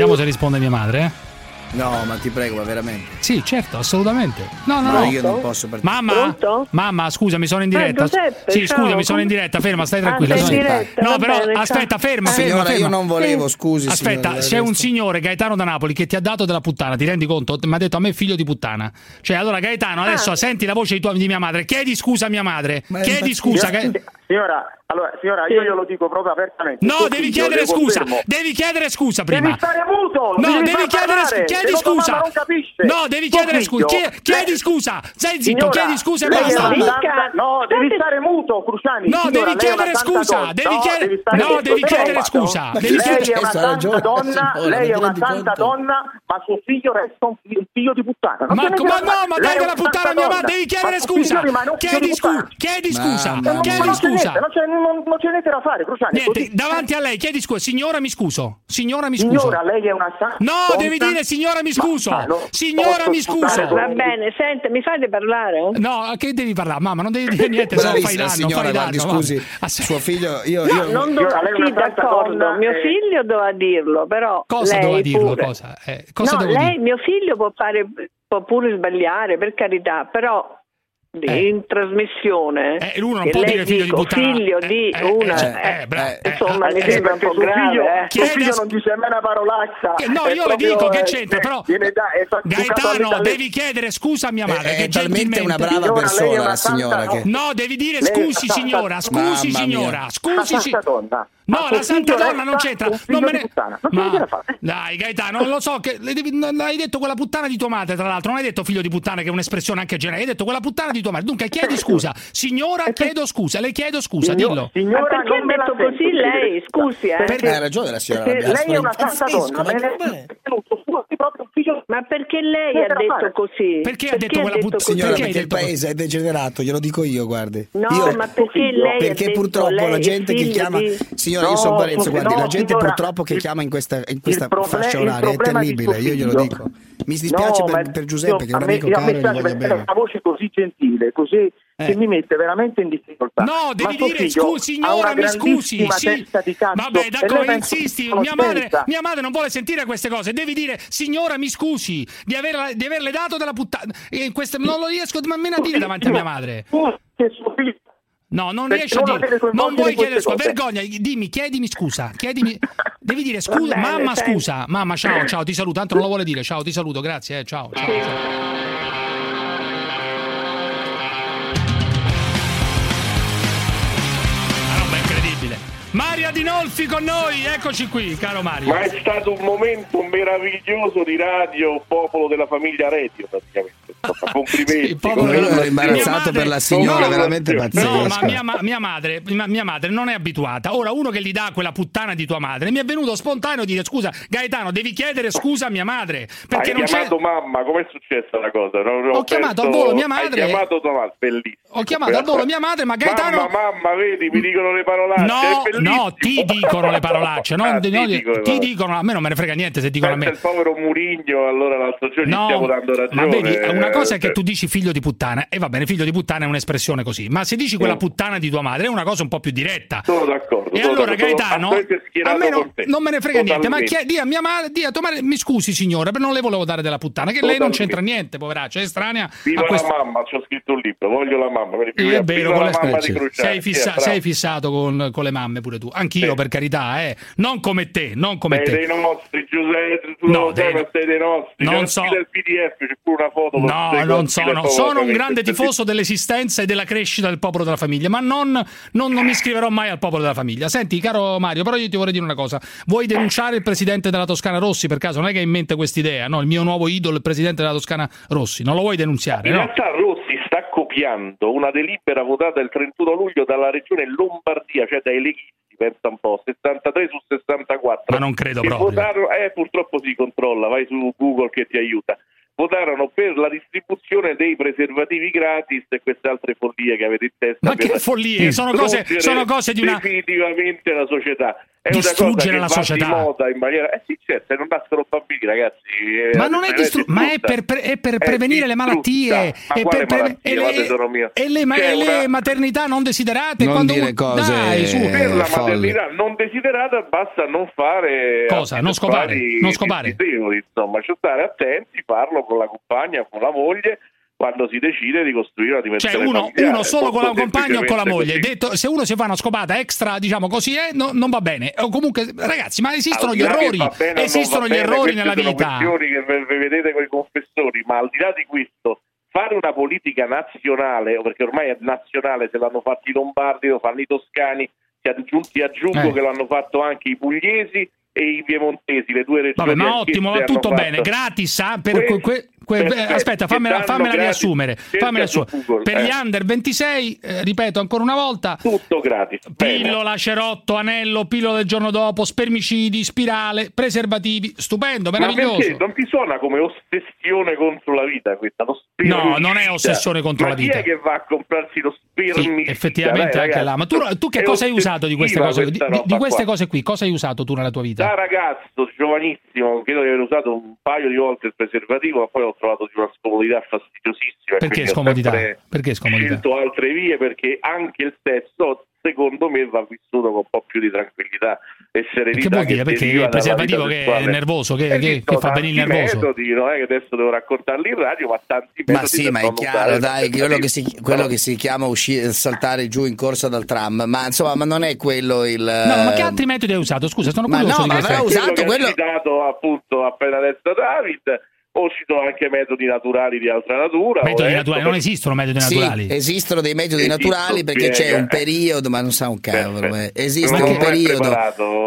Vediamo se risponde mia madre. eh. No, ma ti prego, ma veramente. Sì, certo, assolutamente. No, no, No, io non posso partire. Mamma, Pronto? mamma, scusami, sono in Ah, diretta. Giuseppe, sì, ciao, scusami, sono in diretta. Ferma, stai Ah, tranquilla. in sono- diretta, No, però bene, aspetta, ferma, ferma, Signora, ferma. io non volevo, scusi. Aspetta, signora, c'è un signore Gaetano da Napoli che ti ha dato della puttana, ti rendi conto? Mi ha detto a me figlio di puttana. Cioè, allora Gaetano, adesso Ah. senti la voce di, tua- di mia madre, chiedi scusa a mia madre. Ma chiedi scusa. Ga- Signora, allora, signora, io glielo dico proprio apertamente. No, Così, devi chiedere scusa. Devi chiedere scusa prima. Devi stare muto! No, mi devi, far chiedere chiedi scusa. mamma non capisce. No, devi chiedere scusa. figlio- Chie- Chiedi scusa. Stai zitto, Signora, chiedi scusa e basta. No, devi stare muto, Cruciani. No, Signora, devi chiedere scusa, devi No, chiedere- no, devi chiedere scusa, devi lei chiedere- è una Questa santa ragione, donna, signora, lei è una santa donna, ma suo figlio resta un figlio, un figlio di puttana. Ma, no, ma dai una puttana mia madre, devi chiedere scusa. Chiedi di scusa, chiedi scusa, chiedi non c'è scusa. niente, non c'è, niente da fare, Cruciani. Niente, davanti a lei, chiedi scusa. Signora, mi scuso. Signora, mi scuso. Signora, lei è una santa No, devi dire signora, mi scuso. Signora, posso mi scuso. Va bene, senta, mi fate parlare? No, che devi parlare? Mamma, non devi dire niente, se no fai danno, signora, fai guardi, danno. scusi, mamma. Aspetta. suo figlio, io, No, io- non una sì, d'accordo, donna, mio eh. figlio doveva dirlo, però Cosa lei doveva dirlo? Cosa? Eh, cosa no, lei, dire? mio figlio può fare, può pure sbagliare, per carità, però Eh. in trasmissione Eh, uno non che può lei dire figlio di dico, puttana. figlio Eh, di eh, una eh, eh, bra- eh, insomma eh, mi eh, sembra un po' suo figlio, grave eh. figlio non dice mai una parolaccia. Che- no, È io le dico che eh, c'entra, eh, però- da- Gaetano, devi chiedere scusa a mia madre. è, che è talmente una brava Signora, persona una la signora che... No, devi dire scusi signora, scusi signora, scusi Una si- santa donna. No, Ma la santa donna non c'entra. Non me ne... puttana. Non Ma- fare. Dai, Gaetano, non lo so che non hai detto quella puttana di tua madre, tra l'altro, non hai detto figlio di puttana che è un'espressione anche generale, hai detto quella puttana di tua madre. Dunque chiedi scusa. Signora, chiedo scusa, le chiedo scusa, dillo. ma Signora, perché non detto sento così lei scusi eh Perché- Hai ragione la signora lei è una santa donna, ma ma ma perché lei ha detto così Perché ha detto quella put- così? Signora, Perché il paese è degenerato, glielo dico io, guardi. no ma perché lei ha perché detto purtroppo la gente che chiama di- signora io No, sono Parenzo no, guardi la gente signora, purtroppo che il- chiama in questa, in questa proble- fascia oraria è terribile io glielo dico mi dispiace No, per, per Giuseppe che è un amico me caro e voglio bene una voce così gentile, così che mi mette veramente in difficoltà. No, Ma devi dire figlio scusi, signora, mi scusi. Sì. cazzo Vabbè, d'accordo, insisti. Mia madre, mia madre non vuole sentire queste cose. Devi dire, signora, mi scusi di, averla- di averle dato della puttana. E queste- non lo riesco nemmeno a dire davanti a mia madre. Che suo figlio No, non Perché riesci a dire. Non vuoi chiedere scusa. cose. Vergogna, dimmi, chiedimi scusa. Chiedimi. Devi dire scusa. bene, mamma, scusa. Mamma, ciao, ciao, ti saluto. Tanto non lo vuole dire. Ciao, ti saluto. Grazie, eh, ciao. ciao, ciao. Adinolfi con noi, eccoci qui, caro Mario. Ma è stato un momento meraviglioso di radio, popolo della famiglia Radio, praticamente. Complimenti. Quello era imbarazzato per la signora, veramente pazzesco. No, ma mia, ma- mia madre, ma- mia madre non è abituata. Ora, uno che gli dà quella puttana di tua madre, mi è venuto spontaneo dire: Scusa, Gaetano, devi chiedere scusa a mia madre. Perché Hai non c'è. chiamato mamma, com'è successa la cosa? Non- non Ho chiamato al volo mia madre- Hai chiamato tua madre, bellissimo. Ho chiamato al volo mia madre, ma Gaetano. Mamma, mamma, vedi, mi dicono le parolacce. No, no, ti dicono le parolacce. non- Ah, no, ti ti, dicono le parolacce. dicono, a me non me ne frega niente se dicono a me. il povero Murigno, allora l'altro giorno gli No, stiamo dando ragione. ma vedi, una cosa è che Eh, tu dici figlio di puttana, e va bene, figlio di puttana è un'espressione così, ma se dici quella puttana di tua madre è una cosa un po' più diretta. Sono d'accordo. E sono allora d'accordo, Gaetano, a me no- con te. non me ne frega niente, ma Totalmente. chi- di a mia madre, di a tua madre, mi scusi signora, non le volevo dare della puttana, che lei non c'entra niente, poveraccia, è estranea Viva a questo. la mamma, ci ho scritto un libro, voglio la mamma. è vero, con la le- mamma di Cruciani. sei, fissa- sei fissato con, con le mamme pure tu. Anch'io, per carità, eh. Non come te, non come Sei te. dei nostri, Giuseppe, tu No, ma sei dei nostri. non so. del PDF, c'è pure una foto. No, non sono. Sono un grande tifoso dell'esistenza e della crescita del popolo della famiglia, ma non, non- non mi iscriverò mai al popolo della famiglia. Senti, caro Mario, però io ti vorrei dire una cosa. Vuoi denunciare il presidente della Toscana Rossi per caso? Non è che hai in mente quest'idea, no? Il mio nuovo idolo, il presidente della Toscana Rossi. Non lo vuoi denunziare, In no? realtà Rossi sta copiando una delibera votata il 31 luglio dalla regione Lombardia, cioè dai leghisti, pensa un po', 63 su 64. Ma non credo che proprio. Votarono, eh, purtroppo si controlla, vai su Google che ti aiuta. Votarono per la distribuzione dei preservativi gratis e queste altre follie che avete in testa. Ma che follie? Sono cose- sono cose di una- Definitivamente la società. È Distruggere una la cosa che società. Va di moda in maniera... Eh sì, certo, non nascono bambini, ragazzi. eh, Ma non è, distru- ma è per, pre- è per prevenire le malattie Ma e, quale per pre- malattie, e le, e le ma- e le una- maternità non desiderate. Non quando dire cose Dai, su. per la folli. maternità non desiderata basta non fare Cosa? Non scopare? Non scopare? insomma cioè stare attenti farlo con la compagna con la moglie quando si decide di costruire una Cioè, dimensione uno, familiare. uno solo con la compagna o con la moglie. Detto, se uno si fa una scopata extra, diciamo così, eh, no- non va bene. O comunque, ragazzi, ma esistono gli errori. Esistono gli bene, errori nella vita. che ve- ve vedete con i confessori, ma al di là di questo, fare una politica nazionale, perché ormai è nazionale, se l'hanno fatto i lombardi, lo fanno i toscani, ti aggiungo, Eh. che l'hanno fatto anche i pugliesi e i piemontesi, le due regioni. Vabbè, ma ottimo, tutto fatto- bene. Gratis, ah, per Questo- que- que- perfetto, aspetta, fammela, fammela riassumere. Fammela su. Google, Per eh. gli under 26, eh, ripeto ancora una volta, tutto gratis. Pillola, cerotto, anello, pillola del giorno dopo, spermicidi, spirale, preservativi, stupendo, Ma meraviglioso. perché non ti suona come ossessione contro la vita questa? No, non è ossessione contro Ma la vita. Chi è che va a comprarsi lo Sì, spermicida? effettivamente Dai, anche là. Ma tu, tu che è cosa hai usato di queste cose? Di, questa di- queste qua. cose qui, cosa hai usato tu nella tua vita? Da ragazzo giovanissimo, credo di aver usato un paio di volte il preservativo, ma poi l'ho trovato di una scomodità fastidiosissima. Perché ho scomodità? Perché scomodità? Scelto altre vie perché anche il sesso, secondo me, va vissuto con un po' più di tranquillità e serenità. Che vuol dire? Perché il preservativo che è nervoso, che- che- Esistono che fa venire nervoso. metodi, non è che adesso devo raccontarli in radio, ma tanti metodi. Ma sì, ma è chiaro, dai, quello che, si, quello che si chiama uscire, saltare giù in corsa dal tram, ma insomma, ma non è quello il... No, ma che altri metodi hai usato? Scusa, sono Ma curioso no, di ma queste avrà usato che quello- ha citato appunto appena adesso David o ci sono anche metodi naturali di altra natura metodi letto naturali. Non esistono metodi Sì, naturali. esistono dei metodi Esisto, naturali perché c'è un periodo, ma non sa un cavolo. Eh. Esiste Non un periodo.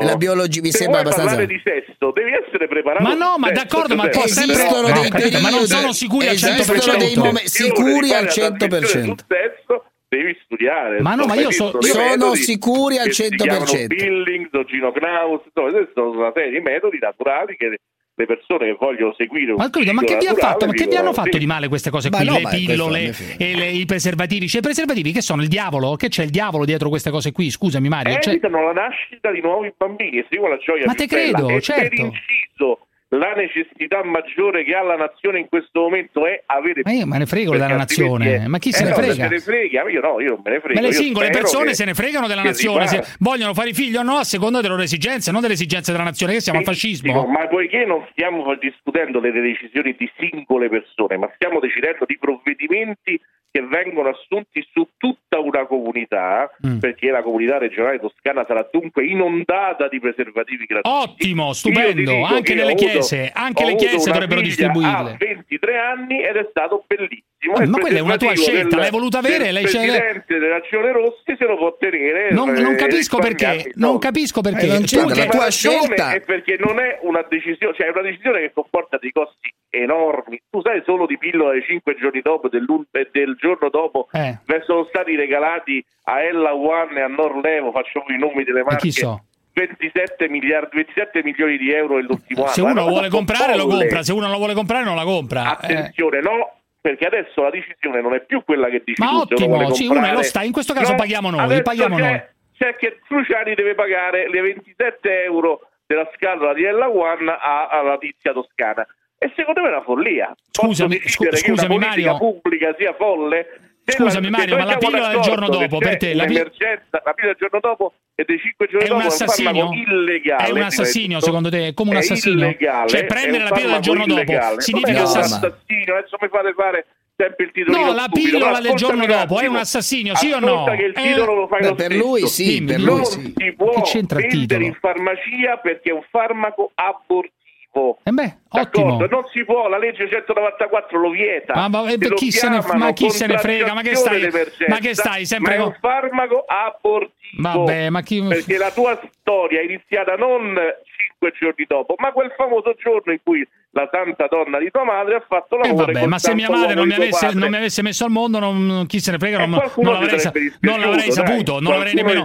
La biologia mi Se sembra abbastanza. parlare di sesso devi essere preparato Ma no, ma sesso, d'accordo, ma cioè, può sempre- No, dei capito, ma non periodi, sono sicuri al esistono 100%. dei momenti sicuri al 100%. sul sesso devi studiare Ma no, ma io so- sono sicuri al che si 100%. chiamano Billings o Gino Knaus sono una serie di metodi naturali che le persone che vogliono seguire un Ma, capito, ma che vi, fatto, ma che vi hanno fatto di male queste cose qui? no, le pillole e le- i preservativi. Cioè, i preservativi che sono il diavolo? Che c'è il diavolo dietro queste cose qui? Scusami, Mario. Cioè, evitano la nascita di nuovi bambini e seguono la gioia Ma te bella. credo, e certo. per inciso la necessità maggiore che ha la nazione in questo momento è avere Ma io me ne frego della nazione, è- ma chi se Eh ne no, frega? se ne frega io no io non me ne frego Ma le singole persone se ne fregano della nazione, se vogliono fare figli o no a seconda delle loro esigenze, non delle esigenze della nazione, che siamo al Benissimo, fascismo. Ma poiché non stiamo discutendo delle decisioni di singole persone, ma stiamo decidendo di provvedimenti che vengono assunti su tutta una comunità, Mm. perché la comunità regionale toscana sarà dunque inondata di preservativi gratuiti. Ottimo, stupendo, anche che nelle ho avuto- chiese, anche le chiese dovrebbero figlia distribuirle. A 23 anni ed è stato bellissimo. Benissimo. Eh, il ma quella è una tua scelta, del- l'hai voluta avere, del l'ha- presidente della Ragione Rossi se lo può tenere. Non, eh, non capisco perché, risparmiarsi i non capisco perché. Eh, non che- la tua scelta- è perché non è una decisione, cioè è una decisione che comporta dei costi enormi. Tu sai solo di pillole cinque giorni dopo, dell'un- e del giorno dopo, Eh. sono stati regalati a Ella One e a Norlevo, faccio i nomi delle marche. chi so? 27 miliardi, 27 milioni di euro nell'ultimo Se anno. È uno una vuole comprare lo compra, se uno non lo vuole comprare non la compra. Eh. Attenzione, no, perché adesso la decisione non è più quella che dici Ma tu, ottimo, sì, uno lo sta, in questo caso No, paghiamo noi, paghiamo c'è, noi. C'è che Cruciani deve pagare le 27 euro della scatola di Ella One a- alla tizia toscana. E secondo me è una follia. Scusami, scu- scusami, Mario. pubblica sia folle? Scusami, se Mario, ma la pillola del giorno dopo, per te, la la pillola del giorno dopo e dei 5 giorni È un dopo assassinio? è un illegale. È un assassinio, tutto. secondo te? È come un È assassino? illegale, Cioè, è prendere un la pillola del giorno farmaco dopo illegale. significa Non è un assass- assassino, adesso mi fate fare sempre il titolo. No, la pillola del giorno dopo è un assassinio, sì o no? che il Eh, titolo lo fai beh, lo per stesso. lui sì, Dimmi, per lui non sì. si può Che c'entra il vendere titolo? in farmacia perché è un farmaco abortivo. Eh beh, D'accordo? ottimo. Non si può, la legge 194 lo vieta. Ma- ma- per lo chi se ne- ma chi se ne frega? Ma che stai- ma che stai sempre ma è con- un farmaco abortivo. Vabbè, ma chi- Perché la tua storia è iniziata non cinque giorni dopo, ma quel famoso giorno in cui la santa donna di tua madre ha fatto Eh l'amore vabbè, col ma se mia madre non mi, avesse, non mi avesse messo al mondo, non- chi se ne frega, Eh, non, non l'avrei, sa- non l'avrei dai. saputo, non l'avrei nemmeno,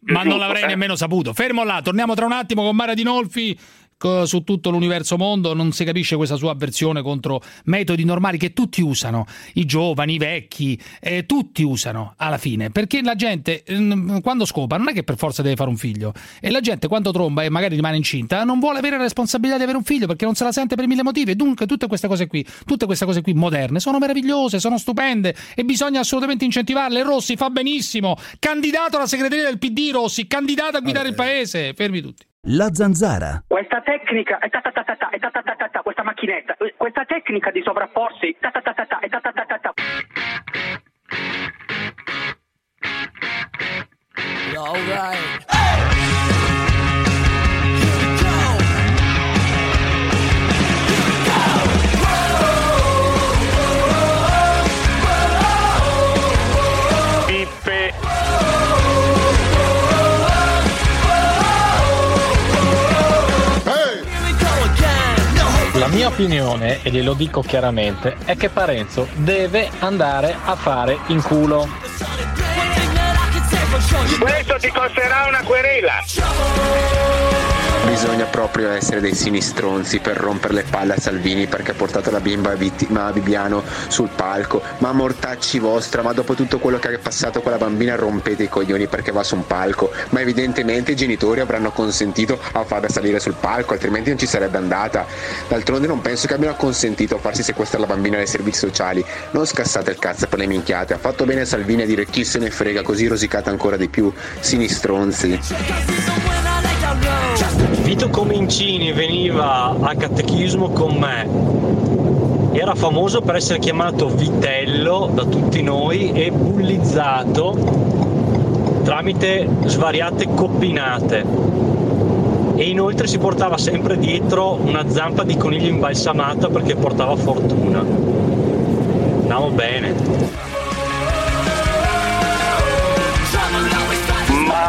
ma non l'avrei eh. nemmeno saputo. Fermo là, torniamo tra un attimo con Mara Dinolfi su tutto l'universo mondo, non si capisce questa sua avversione contro metodi normali che tutti usano, i giovani, i vecchi, eh, tutti usano alla fine, perché la gente mm, quando scopa non è che per forza deve fare un figlio. E la gente quando tromba e magari rimane incinta non vuole avere la responsabilità di avere un figlio perché non se la sente per mille motivi. E dunque tutte queste cose qui, tutte queste cose qui moderne sono meravigliose, sono stupende e bisogna assolutamente incentivarle. Rossi fa benissimo, candidato alla segreteria del PD Rossi, candidato a guidare il paese, fermi tutti. La zanzara. Questa tecnica, è ta ta ta ta ta, è ta ta ta ta ta, questa macchinetta, eh, questa tecnica di sovrapporsi, ta ta ta ta ta, è ta ta ta ta ta. Pippe. Mia opinione, e glielo dico chiaramente, è che Parenzo deve andare a fare in culo. Questo ti costerà una querela. Bisogna proprio essere dei sinistronzi per rompere le palle a Salvini perché ha portato la bimba vittima a Bibiano sul palco. Ma mortacci vostra, ma dopo tutto quello che ha passato con la bambina rompete i coglioni perché va su un palco. Ma evidentemente i genitori avranno consentito a farla salire sul palco, altrimenti non ci sarebbe andata. D'altronde non penso che abbiano consentito a farsi sequestrare la bambina dai servizi sociali. Non scassate il cazzo per le minchiate. Ha fatto bene Salvini a dire chi se ne frega, così rosicate ancora di più. Sinistronzi. Vito Comincini veniva a catechismo con me. Era famoso per essere chiamato Vitello da tutti noi e bullizzato tramite svariate coppinate. E inoltre si portava sempre dietro una zampa di coniglio imbalsamata perché portava fortuna. Andiamo bene.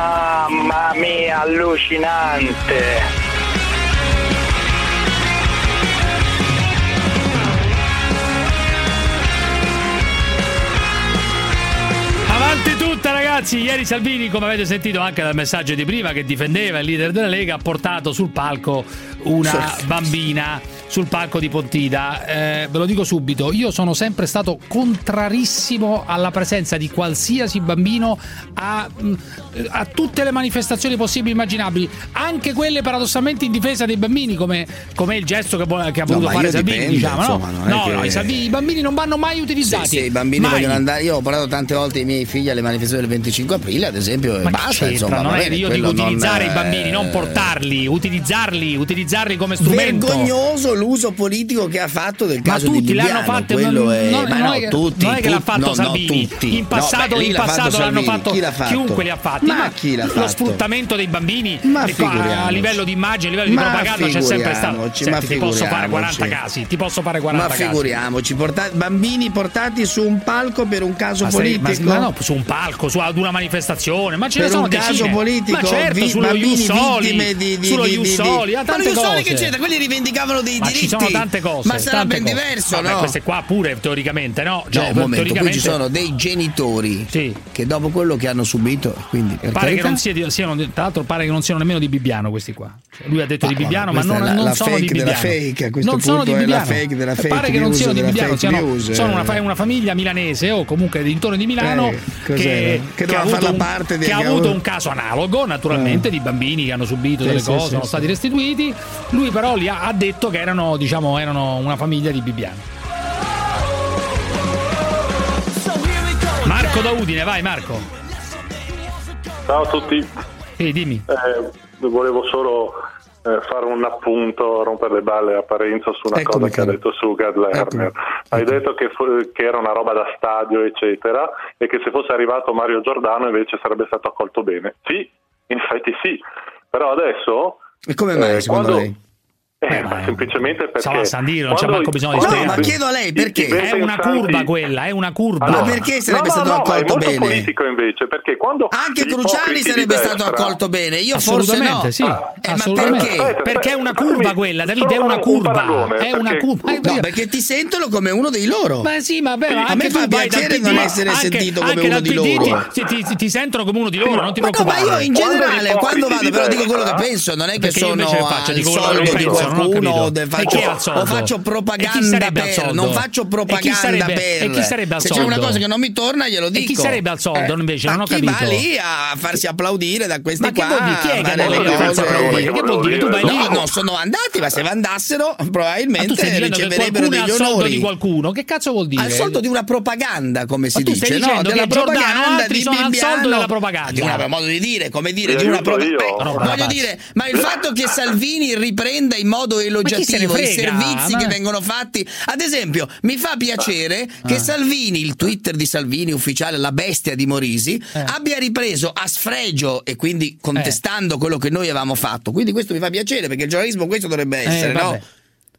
Mamma mia, allucinante. Avanti tutta ragazzi, ieri Salvini come avete sentito anche dal messaggio di prima che difendeva il leader della Lega ha portato sul palco una bambina sul palco di Pontida. Eh, ve lo dico subito, io sono sempre stato contrarissimo alla presenza di qualsiasi bambino a, mh, a tutte le manifestazioni possibili e immaginabili, anche quelle paradossalmente in difesa dei bambini, come, come il gesto che, che ha No, voluto ma fare io Salvini. dipende, diciamo, insomma, no, non no, che- no, i, Salvini- i bambini non vanno mai utilizzati. Se, se i bambini Mai. vogliono andare, io ho portato tante volte i miei figli alle manifestazioni del 25 aprile, ad esempio, e Ma basta. Insomma, non è, bene, io dico non, utilizzare i eh, bambini, non portarli, utilizzarli, utilizzarli come strumento. Vergognoso l'uso politico che ha fatto del Ma caso di tutti l'hanno fatto, quello non, è, non- ma non no, che, tutti, non è che l'ha fatto no, no, Salvini. tutti. In passato, No, beh, in l'ha fatto passato l'hanno fatto, Chi l'ha fatto? chiunque li ha fatti. Ma chi l'ha lo fatto? sfruttamento dei bambini Ma e qua, a livello di immagine, a livello di Ma propaganda c'è sempre stato. ma Senti, ti posso fare 40 figuriamoci. casi, ti posso fare 40 Ma casi. figuriamoci, porta- bambini portati su un palco per un caso Ma, ma- politico? ma no, su un palco, su ad una manifestazione, ma ce ne Per sono un caso politico, ma certo, vi- sullo vittime di- di- sullo di- di- di- Ma tante lo Jussoli cose. che c'entra? Quelli rivendicavano dei Ma diritti. ci sono tante cose. Ma sarà ben cose. diverso, Vabbè, no? Queste qua pure teoricamente, no? Cioè, un momento, qui teoricamente ci sono dei genitori che dopo quello che hanno subito, quindi per Pare che carità- non sia- siano, tra l'altro pare che non siano nemmeno di Bibbiano questi qua. Cioè, lui ha detto Ma di Bibbiano, ma non, la- non la sono di Bibbiano. fake, a questo non sono punto di è la Bibbiano. fake della fake Pare che non siano di Bibbiano, siano, sono eh. una, una famiglia milanese o comunque dintorni di Milano Eh, che? Che che ha avuto, un, parte di- che ha che avuto un caso analogo, naturalmente, di bambini che hanno subito Sì, delle sì, cose, sì, sono sì. stati restituiti. Lui però li ha detto che erano, diciamo, erano una famiglia di Bibbiano. Marco da Udine, vai Marco. Ciao a tutti. Sì, dimmi. Eh, volevo solo eh, fare un appunto, rompere le balle a Parenzo su una Eccomi, cosa che ha caro. detto su Gad Lerner. Hai detto che, fu- che era una roba da stadio, eccetera, e che se fosse arrivato Mario Giordano invece sarebbe stato accolto bene. Sì, in effetti sì. Però adesso... E come mai, eh, secondo quando- lei? Eh, ma semplicemente perché... San Dire, non c'è manco bisogno di spiegare. ma chiedo a lei perché? È una curva quella, è una curva. Allora, perché sarebbe no, no, stato no, ma accolto bene? politico invece, perché quando Anche Cruciani sarebbe di stato destra- accolto bene, io forse no. Sì, Eh, ma perché? Aspetta, Perché è una aspetta, curva fammi quella, Davide, è una un curva. paragone, È una perché- curva. No, perché ti sentono come uno dei loro. Ma sì, ma beh, Sì. ma A anche me fa piacere non essere sentito come uno di loro. Ti, sentono come uno di loro, non ti Ma no, ma preoccupare. io in generale, quando vado, di però dico quello che destra- penso, non è che sono che soldo di qualcuno de- E faccio, chi è al soldo? o faccio E chi propaganda per, soldo? non faccio E chi propaganda sarebbe- per. e chi sarebbe al Se c'è una soldo? cosa che non mi torna, glielo E dico. chi sarebbe al soldo, invece? Non ma ho chi capito. va lì a farsi applaudire da questi Ma che qua? vuol dire? Chi è che cose- applaudire? Che vuol dire? Tu vai lì- No, non sono andati, ma se andassero, Ma probabilmente che riceverebbero degli al soldo onori. di qualcuno? Che cazzo vuol dire? Al soldo di una propaganda, come si Ma dice, no? Della che e propaganda altri di sono al Bibbiano. soldo della propaganda. Di una modo di dire, come dire, di una propaganda. voglio dire, ma il fatto che Salvini riprenda in modo elogiativo i servizi Ma- che vengono fatti, ad esempio, mi fa piacere che Ah. Salvini, il Twitter di Salvini ufficiale, la bestia di Morisi, Eh. abbia ripreso a sfregio e quindi contestando quello che noi avevamo fatto. Quindi questo mi fa piacere perché il giornalismo questo dovrebbe essere, Eh, no?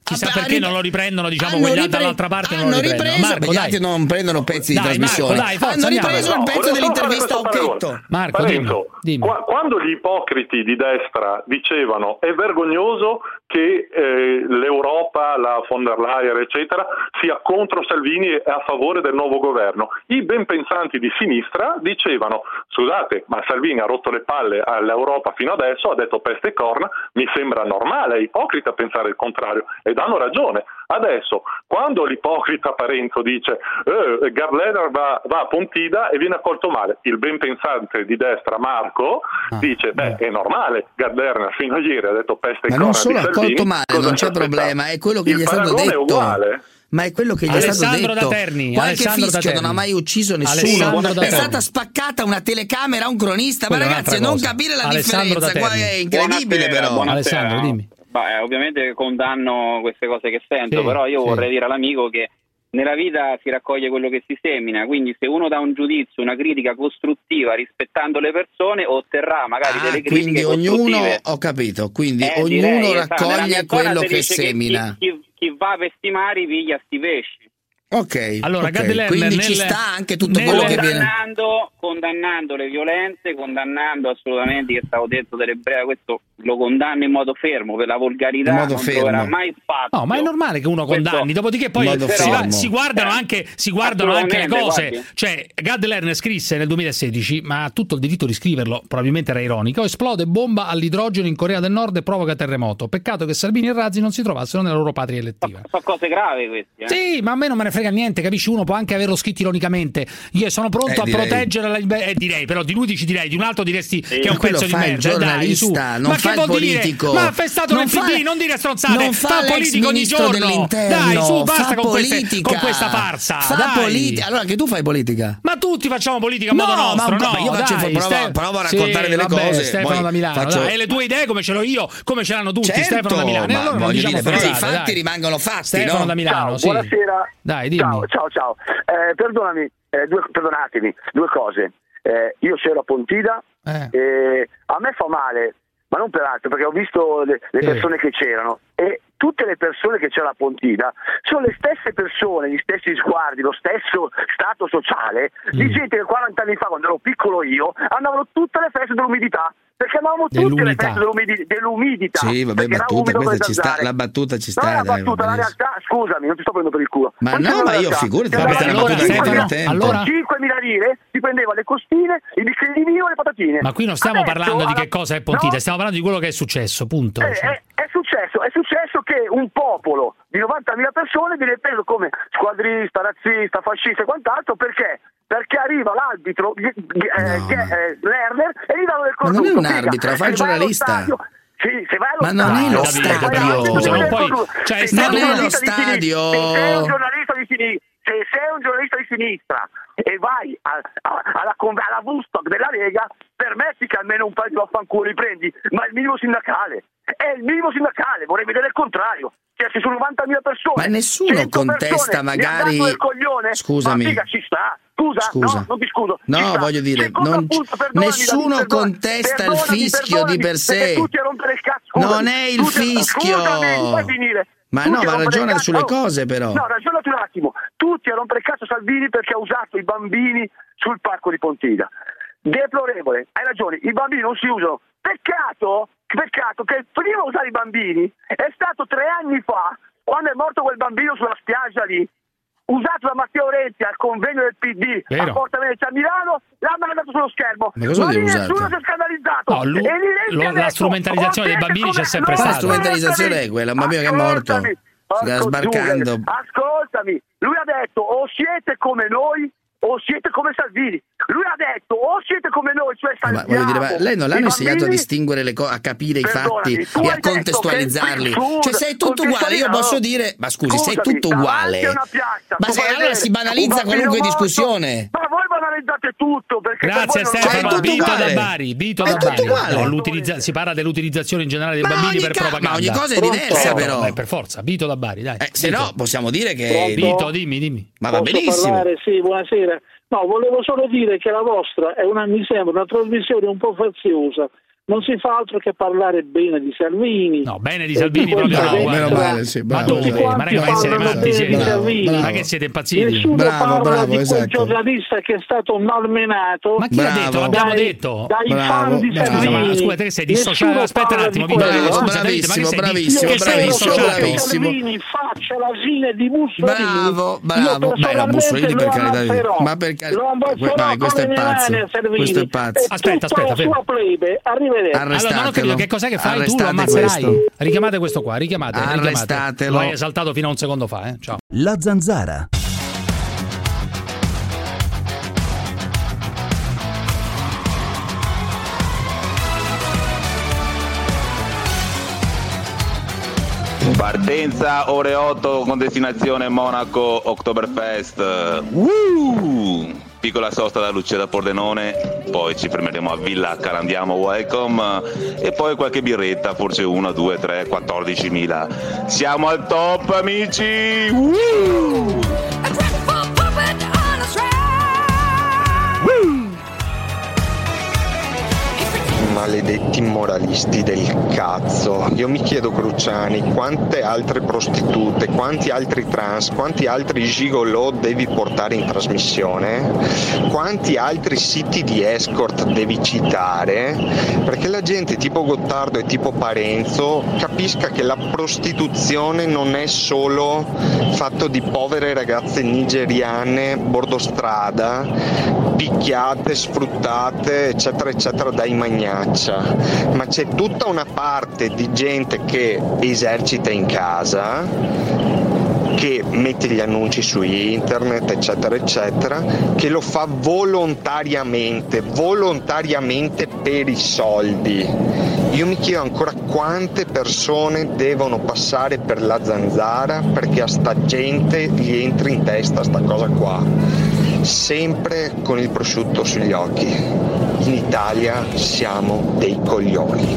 Chissà Ah, perché non lo riprendono, diciamo, quelli ripre- dall'altra parte non hanno lo riprendono. ripreso, Marco, gli altri non prendono pezzi Dai, di trasmissione. Marco, dai, forza, hanno andiamo. ripreso il No, pezzo dell'intervista a Occhetto. Marco, Parenzo, dimmi, dimmi. qua- quando gli ipocriti di destra dicevano è vergognoso che eh, l'Europa, la von der Leyen, eccetera, sia contro Salvini e a favore del nuovo governo, i ben pensanti di sinistra dicevano scusate, ma Salvini ha rotto le palle all'Europa fino adesso, ha detto peste e corna, mi sembra normale, è ipocrita pensare il contrario ed hanno ragione. Adesso, quando l'ipocrita Parenzo dice eh, Garlener va, va a Pontida e viene accolto male, il ben pensante di destra Marco Ah, dice beh è normale, Garlener fino a ieri ha detto peste e Ma non solo Salvini, accolto male, non c'è problema, è quello che il gli è stato detto. è uguale. Ma è quello che gli è stato Alessandro detto. da Terni, Qualche Alessandro da fischio non ha mai ucciso nessuno. Alessandro è stata spaccata una telecamera a un cronista. Quella Ma ragazzi, non capire la Alessandro differenza qua è incredibile, Buonasera, però. buonasera. Alessandro, dimmi. Beh, ovviamente condanno queste cose che sento, Sì, però io sì. vorrei dire all'amico che nella vita si raccoglie quello che si semina, quindi se uno dà un giudizio, una critica costruttiva rispettando le persone, otterrà magari Ah, delle critiche quindi ognuno, costruttive. ho capito, quindi Eh, ognuno direi, raccoglie quello che semina. Chi, chi- chi va per sti mari piglia sti pesci. Ok, Allora, ok, Gad Lerner quindi ci nel- sta anche tutto nel- quello che viene. condannando, condannando le violenze, condannando assolutamente che stavo detto dell'ebrea, questo lo condanno in modo fermo per la volgarità, In modo non fermo. troverà mai spazio. No, ma è normale che uno Questo- condanni, dopodiché poi si, va- si guardano Eh, anche, si guardano anche le cose. guardi. Cioè, Gad Lerner scrisse nel 2016, ma ha tutto il diritto di scriverlo, probabilmente era ironico, esplode bomba all'idrogeno in Corea del Nord e provoca terremoto. Peccato che Salvini e Razzi non si trovassero nella loro patria elettiva. Sono cose gravi queste. Eh? Sì, ma a me non me ne frega niente, capisci? Uno può anche averlo scritto ironicamente. Io sono pronto Eh, a direi. proteggere la libertà. Eh, direi, però di lui dici direi, di un altro diresti che è un Ma pezzo di merda. Dai, su. non ma fa il vuol dire? politico. Ma è stato nel fa- PD, non dire stronzate. non fa, fa politico ogni giorno. dell'interno. Dai, su, basta con, queste- politica. con questa farsa. Fa politica. Allora che tu fai politica. Ma tutti facciamo politica a No, modo ma nostro, un po', no? ma io faccio- dai, provo- Ste- provo a raccontare Sì, delle vabbè, cose, Stefano poi da Milano, faccio-. E le tue idee come ce l'ho io, come ce l'hanno tutti, Certo, Stefano da Milano. E ma allora non voglio diciamo dire, però i fatti dai. rimangono fatti, Stefano no? da Milano, Ciao, sì. buonasera. Dai, dimmi. Ciao, ciao, ciao. Eh, perdonami, eh, due- perdonatemi, due cose. Eh, io c'ero a Pontida Eh. a me fa male, ma non per altro, perché ho visto le, le persone che c'erano e tutte le persone che c'erano a Pontida sono le stesse persone, gli stessi sguardi, lo stesso stato sociale di Mm. gente che 40 anni fa, quando ero piccolo io, andavano tutte le feste dell'umidità. Perché andavamo tutte le Dell'umidità. dell'umidità. Sì, vabbè, battuta, questa ci sta, la battuta ci sta. Una dai, battuta, va la realtà, scusami, non ti sto prendendo per il culo. Ma Non no, una ma io figurati, Cioè, questa è una allora, battuta che allora, divertente. allora? 5.000 lire ti prendeva le costine, i bicchieri di vino e le patatine. Ma qui non stiamo Adesso, parlando di che cosa è Pontida, No, stiamo parlando di quello che è successo, punto. eh, Cioè. è, è successo, è successo che un popolo di 90.000 persone viene preso come squadrista, razzista, fascista e quant'altro perché? Perché arriva l'arbitro gli- gli- eh, che è eh, Lerner e gli danno del Ma non è cornuto. un Figa, arbitro, fa il giornalista. Sì, se vai allo Ma non stadio, è lo stadio. stadio, Scusa, non del puoi- cornuto. cioè, Se sta- sei un non è lo giornalista di sinistra- stadio. Se sei un giornalista di sinistra, se sei un giornalista di sinistra e vai a- a- alla, alla Woodstock della Lega, permetti che almeno un paio di vaffanculo li prendi, ma il minimo sindacale. È il minimo sindacale, vorrei vedere il contrario. Cioè, ci sono 90.000 persone. Ma nessuno 100 contesta persone, magari- Scusami. Ma figa, ci sta. Scusa, Scusa. no, non ti scuso. No, voglio dire, non- punto, nessuno Davide, contesta il fischio di per sé. cazzo. Non è il tutti fischio. Scusami, mi. Ma Tutti no, a ma ragiona sulle Oh, cose, però. No, ragionati un attimo. Tutti a rompere il cazzo Salvini perché ha usato i bambini sul parco di Pontida. Deplorevole, hai ragione, i bambini non si usano. Peccato, peccato che prima usare i bambini è stato tre anni fa, quando è morto quel bambino sulla spiaggia lì, usato da Matteo Renzi al convegno del PD Vero. a Porta Venezia a Milano, l'ha mandato sullo schermo. Ma cosa lì dire nessuno si è scandalizzato. No, lui- E lo- la detto, strumentalizzazione dei "Oh, bambini c'è sempre Ma la stata. strumentalizzazione è quella, un bambino che è morto. Sta sbarcando. Ascoltami, lui ha detto o siete come noi o siete come Salvini. Lui ha detto o siete come noi, cioè Ma salviamo voglio dire, ma lei non l'hanno insegnato a bambini, distinguere le cose, a capire i fatti e a contestualizzarli? scusa, Cioè, sei tutto uguale. Io posso dire, ma scusi, sei Scusami, tutto uguale. a piazza, Ma se allora si banalizza qualunque morto, discussione. Ma voi banalizzate tutto perché per Grazie Stefano, tutto Vito uguale. da Bari, Vito Ma è da tutto Bari. No, si parla dell'utilizzazione in generale dei Ma bambini per ca- propaganda. ma ogni cosa è diversa, però. per forza, Vito da Bari, dai. Eh, se no, possiamo dire che. Vito, dimmi, dimmi. Ma va benissimo. parlare? Sì, buonasera. No, volevo solo dire che la vostra è una, mi sembra una trasmissione un po' faziosa. Non si fa altro che parlare bene di Salvini. No, bene di Salvini proprio no, destra- meno male, sì, Ma bravo, dove? bravo. Ma ragazzi, siete matti bene siete? di Salvini. Ma che siete impazziti? Nessuno Bravo, parla bravo, di quel esatto. giornalista che è stato malmenato. Ma chi l'ha Bravo. detto? L'abbiamo dai- detto. Dai Bravo, fan di bravo. Scusa, ma Salvini. scusa, te che sei dissociato? Aspetta un attimo, quello. Bravo, Scusa, Davide, ma che sei bravissimo, che sei bravissimo, bravissimo. Salvini faccia la fine di Mussolini. Bravo, bravo. Beh, no, Mussolini per carità di. Ma per carità. Questo è pazzo. Salvini. Questo è pazzo. Aspetta, tutta aspetta, Arrivederci. Allora, non ho Arrestatelo. che cos'è che fai tu? Lo Arrestate ammazzerai. questo. Richiamate questo qua, richiamate. Arrestatelo. Lo hai esaltato fino a un secondo fa, eh? Ciao. La zanzara. Partenza ore 8 con destinazione Monaco Oktoberfest. Uh! Piccola sosta da Lucia da Pordenone, poi ci fermeremo a Villa Calandiamo Welcome e poi qualche birretta, forse una, due, tre, 14.000. Siamo al top amici! Uh! Maledetti moralisti del cazzo. Io mi chiedo, Cruciani, quante altre prostitute, quanti altri trans, quanti altri gigolò devi portare in trasmissione? Quanti altri siti di escort devi citare? Perché la gente tipo Gottardo e tipo Parenzo capisca che la prostituzione non è solo fatto di povere ragazze nigeriane bordostrada, picchiate, sfruttate, eccetera, eccetera, dai faccia, ma c'è tutta una parte di gente che esercita in casa, che mette gli annunci su internet, eccetera, eccetera, che lo fa volontariamente, volontariamente per i soldi. Io mi chiedo ancora quante persone devono passare per la zanzara perché a sta gente gli entri in testa sta cosa qua sempre con il prosciutto sugli occhi in Italia siamo dei coglioni.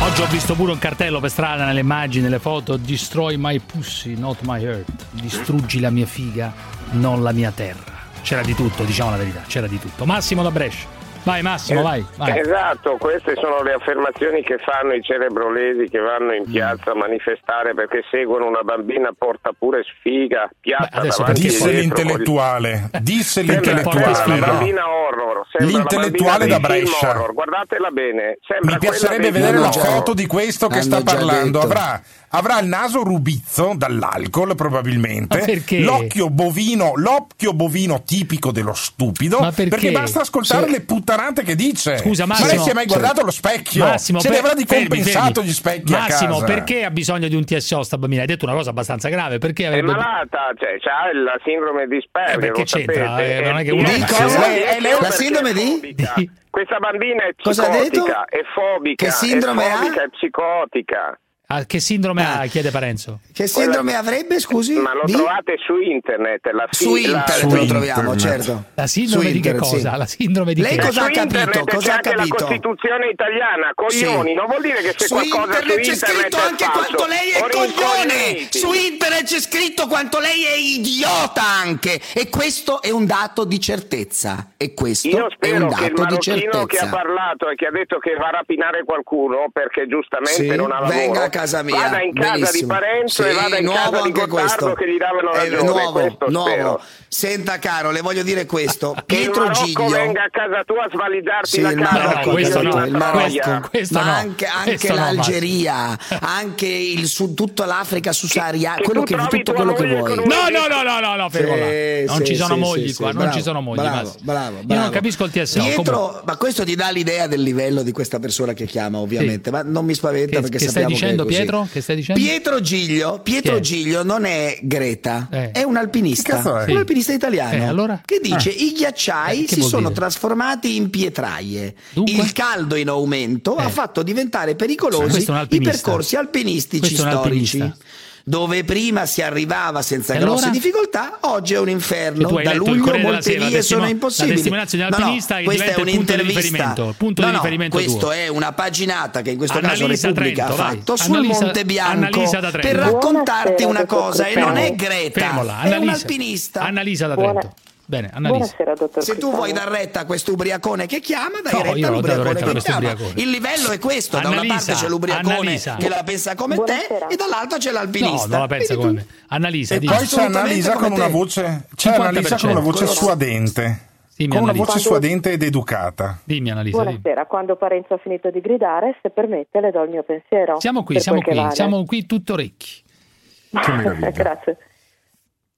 Oggi ho visto pure un cartello per strada nelle immagini, nelle foto, destroy my pussy, not my heart, distruggi la mia figa, non la mia terra. C'era di tutto, diciamo la verità, c'era di tutto. Massimo da Brescia. Vai Massimo, eh, vai, vai, Esatto, queste sono le affermazioni che fanno i cerebrolesi che vanno in mm. piazza mm. a manifestare perché seguono una bambina porta pure sfiga, piazza Beh, adesso, Disse l'intellettuale, disse l'intellettuale. La bambina horror, l'intellettuale da Brescia. Horror. Guardatela bene. Mi piacerebbe vedere la foto di questo che Hanno sta parlando. Detto. Avrà avrà il naso rubizzo dall'alcol probabilmente, l'occhio bovino, l'occhio bovino tipico dello stupido, perché? perché? basta ascoltare sì. le puttanate che dice. Scusa Massimo, ma lei si è mai guardato sì. lo specchio? Massimo, Se per... ne avrà di compensato fermi. gli specchi Massimo, perché ha bisogno di un TSO sta bambina? Hai detto una cosa abbastanza grave, perché avrebbe... È malata, cioè ha la sindrome di Asperger, eh, perché c'entra? Eh, non è che uno... Di cosa? È, è la sindrome di? di? Questa bambina è psicotica, è fobica, che sindrome è fobica, ha? è psicotica. Ah, che sindrome ha? Ah. Chiede Parenzo. Che sindrome Quella... avrebbe, scusi? Ma lo di? trovate su internet. La sin... Su internet la... lo internet. troviamo, certo. La sindrome su di internet, che cosa? Sì. La sindrome di Lei cosa ha capito? Cosa ha capito? la Costituzione italiana, coglioni. Sì. Non vuol dire che c'è su qualcosa internet su internet c'è scritto anche quanto lei è coglione. Su internet c'è scritto quanto lei è idiota anche. E questo è un dato di certezza. E questo è un dato di certezza. che ha parlato e che ha detto che va a rapinare qualcuno perché giustamente non ha lavoro. Venga casa mia. Vada in casa Benissimo. di Parenzo sì, e vada in nuovo casa anche questo. che gli davano eh, ragione. Eh, nuovo, questo nuovo. Spero. Senta caro, le voglio dire questo. Ah, Pietro Giglio venga a casa tua a svalidarti sì, la casa. Marocco, no, questo no, il Marocco, questo ma anche, anche questo l'Algeria, no, anche il sud, tutta l'Africa subsahariana, quello che tutto quello che vuoi. No, no, no, no, no, no fermo sì, Non ci sono mogli qua, non ci sono mogli. Bravo, bravo, Io non capisco il TSO. ma questo ti dà l'idea del livello di questa persona che chiama, ovviamente, ma non mi spaventa perché sappiamo che stai dicendo Pietro, che stai dicendo? Pietro Giglio, Pietro Giglio non è Greta, eh. è un alpinista, è? un alpinista italiano. Eh, allora? Che dice ah. i ghiacciai eh, si sono dire? trasformati in pietraie. Dunque? Il caldo in aumento ha eh. fatto diventare pericolosi i percorsi alpinistici storici dove prima si arrivava senza allora? grosse difficoltà, oggi è un inferno. Da luglio molte vie sera, sono impossibili. La no, no, questa è un'intervista. Punto, punto no, no, riferimento questa tuo. è una paginata che in questo Annalisa caso Repubblica Trento, ha fatto vai. sul Annalisa, Monte Bianco per raccontarti una cosa e non è Greta, Fermola, è un alpinista. Analisa da Trento. Buona. Bene, Annalisa. Buonasera, Se tu vuoi dar retta a questo ubriacone che chiama, dai no, retta all'ubriacone che chiama. Ubriacone. Il livello è questo, Annalisa, da una parte c'è l'ubriacone Annalisa. che la pensa come Buonasera. te e dall'altra c'è l'alpinista. No, non la pensa come tu. Annalisa, e dici. poi c'è eh, Annalisa con una voce c'è Annalisa con una voce suadente. Dimmi, con una voce quando... suadente ed educata. Dimmi Annalisa. Buonasera, dimmi. quando Parenzo ha finito di gridare, se permette le do il mio pensiero. Siamo qui, siamo qui, vale. siamo qui tutto orecchi. Grazie.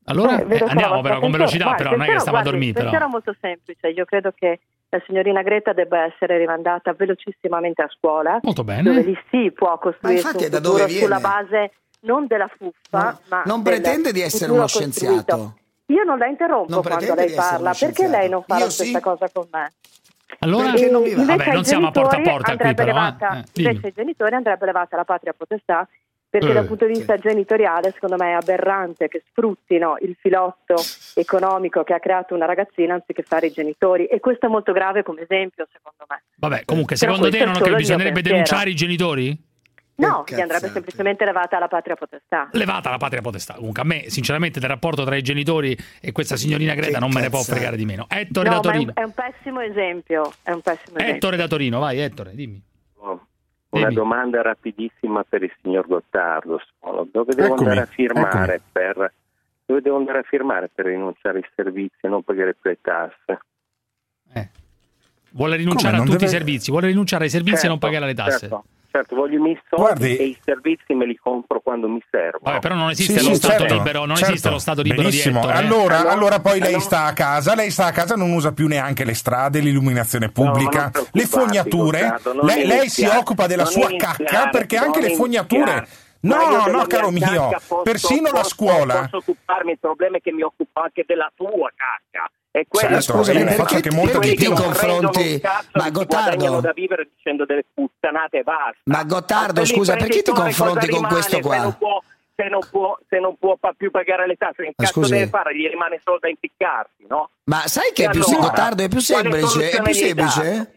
Allora eh, andiamo però con velocità, guarda, però non è che stiamo guarda, a dormire. Il pensiero molto semplice, io credo che la signorina Greta debba essere rimandata velocissimamente a scuola, molto bene. dove lì si può costruire un futuro sulla base non della fuffa, no, ma non pretende di essere uno scienziato. Io non la interrompo non quando lei parla, perché lei non fa io la stessa sì. cosa con me? Allora, perché non, mi va? Vabbè, non siamo a porta a porta qui però. Eh. Levata, eh, invece ai genitori andrebbe levata la patria potestà perché eh, dal punto di vista sì. genitoriale secondo me è aberrante che sfruttino il filotto economico che ha creato una ragazzina anziché fare i genitori e questo è molto grave come esempio secondo me. Vabbè comunque eh, Però secondo te non è che bisognerebbe denunciare i genitori? No, gli andrebbe semplicemente levata la patria potestà. Levata la patria potestà. Comunque a me, sinceramente, del rapporto tra i genitori e questa signorina Greta che non me ne può fregare di meno. Ettore no, da Torino. È un, è un pessimo esempio. È un pessimo Ettore esempio. da Torino, vai Ettore, dimmi. Una Ehi. domanda rapidissima per il signor Gottardo solo. Dove devo eccomi, andare a firmare eccomi. per dove devo andare a firmare per rinunciare ai servizi e non pagare più le tasse? Eh. Vuole rinunciare Come, a tutti deve... i servizi, vuole rinunciare ai servizi certo, e non certo, pagare le tasse. Certo certo, voglio i miei soldi Guardi, e i servizi me li compro quando mi servono. Vabbè, però non esiste sì, lo sì, Stato certo, libero, non certo. esiste lo Stato libero Benissimo. di Ettore. Allora, allora, allora poi allora... lei sta a casa, lei sta a casa, non usa più neanche le strade, l'illuminazione pubblica, no, le fognature. Stato, lei, lei si occupa della sua iniziare, cacca perché anche le fognature... Iniziare. No, no, caro mio, posso, persino posso, la scuola. Non Posso occuparmi il problema è che mi occupo anche della tua cacca e quelli, Certo, io ne perché, faccio anche molta perché di ti più. confronti? Ma Gottardo, da vivere dicendo delle puttanate e basta. ma Gottardo, Ma scusa, perché ti confronti con rimane questo Se qua? non può, se non può, se non può pa- più pagare le tasse, che Ma cazzo scusi. deve fare? Gli rimane solo da impiccarsi, no? Ma sai che è più, allora, Gottardo, è più semplice? È più semplice?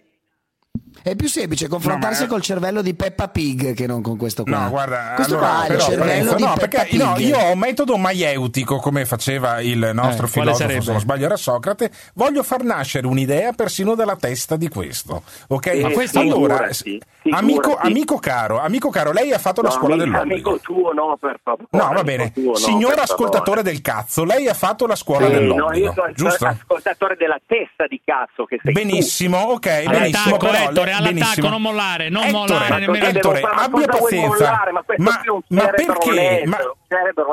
È più semplice confrontarsi No, ma- col cervello di Peppa Pig che non con questo qua. No, guarda, questo allora, qua ha il però, cervello di no, Peppa perché Pig. no, io ho un metodo maieutico, come faceva il nostro Eh, filosofo, se non sbaglio era Socrate, voglio far nascere un'idea persino dalla testa di questo. Ok? Ma questo- allora, figurati, amico, figurati. amico caro, amico caro, lei ha fatto la No, scuola amico- dell'obbligo. Amico tuo no, per favore. No, va amico bene. tuo no, Signor ascoltatore del cazzo, lei ha fatto la scuola Sì, no, dell'obbligo, io sono giusto? ascoltatore della testa di cazzo che sei tu. Benissimo, ok, benissimo. Però Ettore, all'attacco, benissimo. non mollare, non Ettore, mollare nemmeno. Ettore, devo fare? Ma abbia pazienza. mollare? Ma questo Ma, qui è un ma perché? Ma,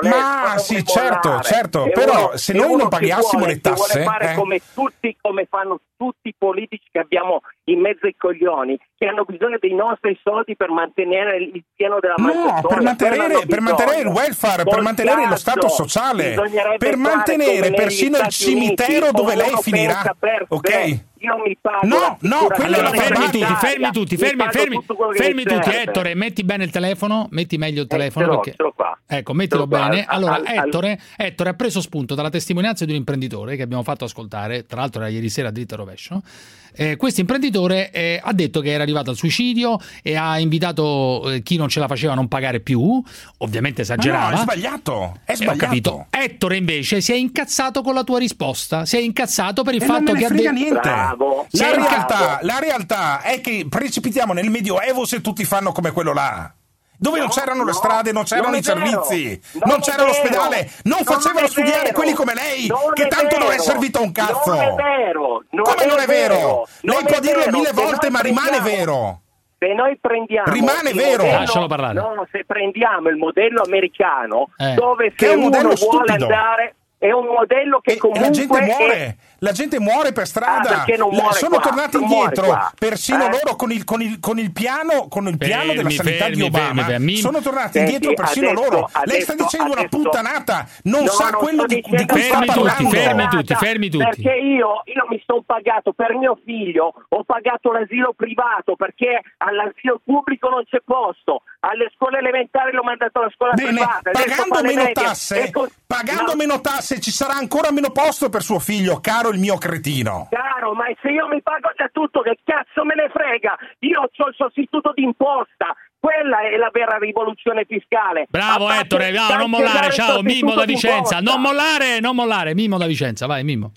ma sì, certo, mollare? certo, E però uno- se noi non pagassimo vuole- le tasse, vuole fare eh, come tutti, come fanno tutti i politici che abbiamo in mezzo ai coglioni, che hanno bisogno dei nostri soldi per mantenere il piano della No, per mantenere, per mantenere il welfare, per Col mantenere lo cazzo, stato sociale, per mantenere persino il Uniti, cimitero dove lei finirà. per Ok? Io mi pago No, no, la Allora, fermi tutti, fermi tutti, Mi fermi, fermi, quello fermi mi tutti. Ettore, metti bene il telefono, metti meglio il telefono. ce l'ho, perché... ce qua. Ecco, mettilo qua. bene. Al- Allora, al- al- Ettore, Ettore ha preso spunto dalla testimonianza di un imprenditore che abbiamo fatto ascoltare, tra l'altro era ieri sera a dritto rovescio. Eh, questo imprenditore eh, ha detto che era arrivato al suicidio e ha invitato eh, chi non ce la faceva a non pagare più, ovviamente Ma no, esagerava. è sbagliato, è Eh, ho sbagliato. capito. Ettore invece si è incazzato con la tua risposta, si è incazzato per il E fatto che ha frega detto niente. Bravo. La realtà, la realtà è che precipitiamo nel medioevo se tutti fanno come quello là. Dove non No, c'erano le no, strade, non c'erano non i è vero. servizi, Non non è c'era vero. l'ospedale, non Non facevano è studiare vero. quelli come lei, Non che è tanto non è servito a un cazzo. Non è vero. Non Come non è vero? Non Lei è può dirlo mille volte, ma rimane prendiamo- vero. Se noi prendiamo Rimane vero. modello- parlare. No, se prendiamo il modello americano, Eh. dove Che se è un modello uno vuole stupido. andare è un modello che E comunque la gente è- muore, la gente muore per Ah, strada. perché non La- muore sono qua? tornati indietro, qua. persino Eh? loro con il, con il- con il piano, con il piano della Fermi, sanità fermi, di Obama. fermi, fermi. Sono tornati indietro persino adesso- loro. Lei sta adesso- dicendo una adesso- puttanata, non No, sa non quello di, di cui sta Fermi tutti, parlando. fermi tutti, fermi tutti. Perché io, io mi sono pagato per mio figlio, ho pagato l'asilo privato perché all'asilo pubblico non c'è posto, alle scuole elementari l'ho mandato alla scuola Bene, privata. pagando meno medie. tasse, con- pagando No, meno tasse ci sarà ancora meno posto per suo figlio, caro il mio cretino. Caro, ma se io mi pago già tutto, che cazzo me ne frega? Io ho il sostituto d'imposta. Quella è la vera rivoluzione fiscale. Bravo A parte Ettore, no, non mollare, ciao, Mimmo sostituto da Vicenza. Non mollare, non mollare, Mimmo da Vicenza, vai Mimmo.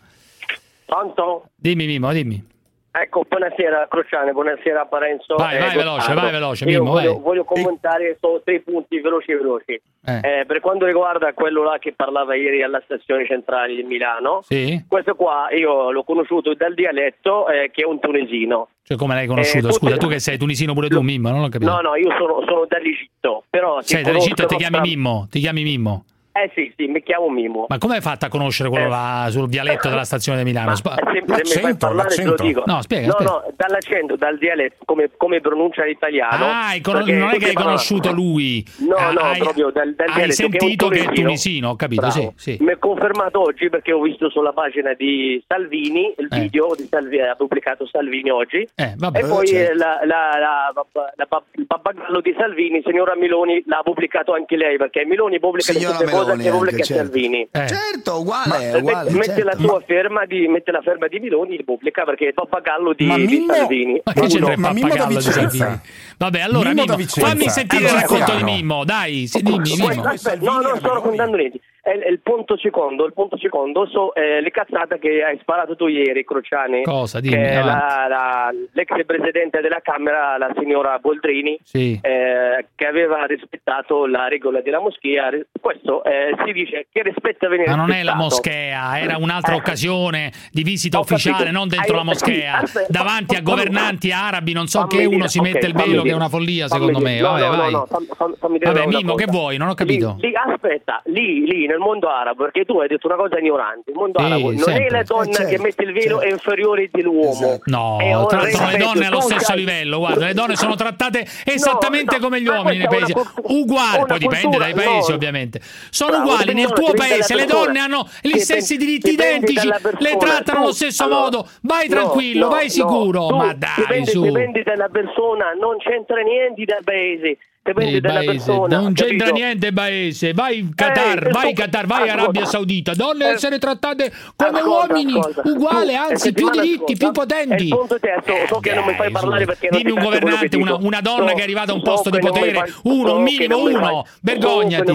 Pronto? Dimmi Mimmo, dimmi. Ecco, buonasera Crociane, buonasera Parenzo. Vai, vai Gottardo. veloce, vai veloce, Io Mimmo, voglio, vai. voglio commentare solo tre punti veloci veloci. Eh. Eh, per quanto riguarda quello là che parlava ieri alla stazione centrale di Milano, Sì? questo qua io l'ho conosciuto dal dialetto eh, che è un tunisino. Cioè come l'hai conosciuto? Eh, Scusa, tutte- tu che sei tunisino pure tu, Mimmo, non ho capito. No, no, io sono, sono dall'Egitto, però ti sei dall'Egitto e ti chiami Mimmo, ti chiami Mimmo. Eh sì, sì, mi chiamo Mimo. Ma come hai fatto a conoscere quello Eh. là sul dialetto della stazione di Milano? Ma Spa- se, se mi fai parlare te lo dico. No, spiega, no, spiega. no, dall'accento, dal dialetto, come, come pronuncia l'italiano. Ah, hai perché non è che hai conosciuto lui. No, Ah, no, hai- proprio dal, dal Hai dialetto sentito che è un tunisino, ho capito, sì, sì. Mi è confermato oggi perché ho visto sulla pagina di Salvini il Eh. video di Salvi- ha pubblicato Salvini oggi. Eh, vabbè, e poi certo. eh, la- la- la- la- la- il pappagallo di Salvini, signora Miloni, l'ha pubblicato anche lei perché Miloni pubblica le cose Meloni che pubblica anche, certo. Salvini. Certo, uguale, Ma, eh, uguale. mette, mette certo. la sua ferma di, mette la ferma di Miloni di pubblica perché è il pappagallo di, Ma di Mimmo- Salvini. Ma che c'entra il ma Mimmo pappagallo di. Salvini? Vabbè, allora Mimmo Mimmo, fammi sentire il Allora, racconto di. Mimmo, dai, dimmi Mimmo. no, non sto raccontando niente. È, è il punto secondo, il punto secondo so eh, le cazzate che hai sparato tu ieri, Crociani. Cosa? Dimmi, che la- la- l'ex presidente della Camera, la signora Boldrini, Sì. eh, che aveva rispettato la regola della moschea. Questo eh, si dice che rispetta venire Ma non è la rispettato. moschea, era un'altra Eh. occasione di visita Ho ufficiale, capito. non dentro Hai- la moschea, aspetta, davanti a governanti arabi, non so che, uno dire, si mette il velo, che è una follia secondo dire. me. No, Vabbè, no, vai. no, fammi- fammi- Vabbè, Mimmo, cosa. che vuoi? Non ho capito. Lì, lì, aspetta, lì, lì, nel mondo arabo, perché tu hai detto una cosa ignorante, il mondo Sì, arabo non sempre. è la donna Eh, certo, che mette il velo è inferiore dell'uomo. No, È trattano le donne allo stesso sai- livello, guarda, le donne sono trattate esattamente no, come gli uomini nei paesi, cultura- uguali, poi dipende dai paesi no. ovviamente. Sono Bravo, uguali, nel tuo paese le donne hanno gli stessi diritti identici, le trattano allo stesso modo, vai no, tranquillo, no, vai no, sicuro, ma dai su. dipende dalla persona, non c'entra niente dal paese, dipende Eh, dalla paese, persona. non c'entra capito? niente paese, vai in Qatar, Eh, vai in Qatar, vai ascolta. Arabia Saudita, donne Eh, essere trattate come ascolta, uomini, ascolta. uguale, Tu, anzi eh, più diritti, scorsa, più potenti. il punto terzo, so che non mi fai parlare perché non Dimmi un governante, una, una donna So- che è arrivata a un so posto di potere, fai- uno, un minimo, uno, vergognati.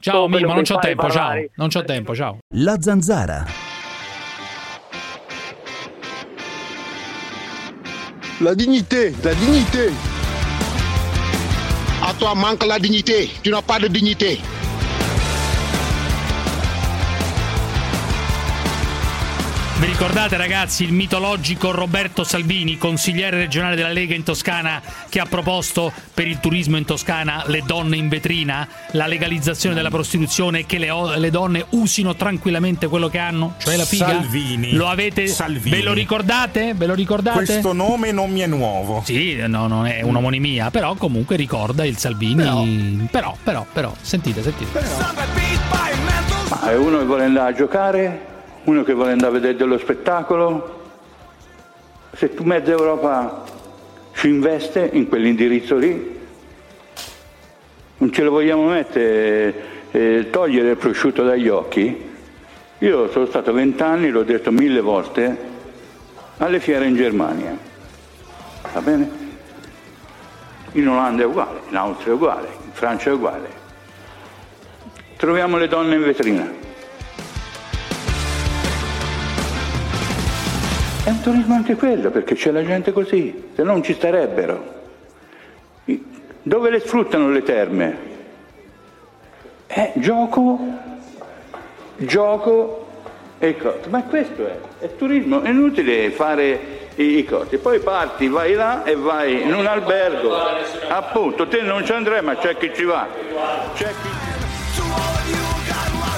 Ciao Mimmo, non c'ho tempo, ciao, non c'ho tempo, ciao. La zanzara. La dignité, la dignité. Toi manque la dignité. Tu n'as pas de dignité. Ricordate ragazzi il mitologico Roberto Salvini, consigliere regionale della Lega in Toscana, che ha proposto per il turismo in Toscana le donne in vetrina, la legalizzazione della prostituzione e che le, le donne usino tranquillamente quello che hanno, cioè la figa? Salvini. Lo avete Salvini. Ve lo ricordate? Ve lo ricordate? Questo nome non mi è nuovo. Sì, no, non è un'omonimia, però comunque ricorda il Salvini. Però, però, però, sentite, sentite. Ma è uno che vuole andare a giocare, uno che vuole andare a vedere dello spettacolo. Se tu mezza Europa ci investe in quell'indirizzo lì, non ce lo vogliamo mettere, eh, togliere il prosciutto dagli occhi. Io sono stato vent'anni, l'ho detto mille volte, alle fiere in Germania. Va bene? In Olanda è uguale, in Austria è uguale, in Francia è uguale. Troviamo le donne in vetrina. È un turismo anche quello, perché c'è la gente così, se no non ci starebbero. Dove le sfruttano le terme? Eh, gioco, gioco e cose. Ma questo è, è turismo, è inutile fare i, i cose. Poi parti, vai là e vai in un albergo. Appunto, te non ci andrai, ma c'è chi ci va. C'è chi...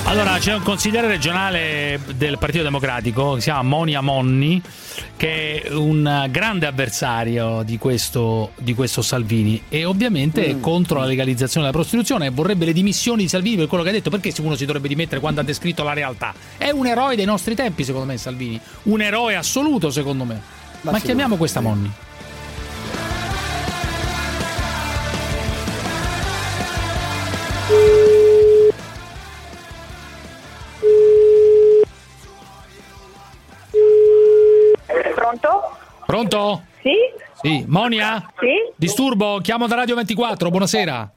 Allora, c'è un consigliere regionale del Partito Democratico che si chiama Monia Monni, che è un grande avversario di questo, di questo Salvini e ovviamente è contro la legalizzazione della prostituzione e vorrebbe le dimissioni di Salvini per quello che ha detto. Perché uno si dovrebbe dimettere quando ha descritto la realtà? È un eroe dei nostri tempi, secondo me, Salvini. Un eroe assoluto, secondo me. Ma, chiamiamo questa Monni. Pronto? Sì? Sì, Monia? Sì? Disturbo, chiamo da Radio 24, buonasera.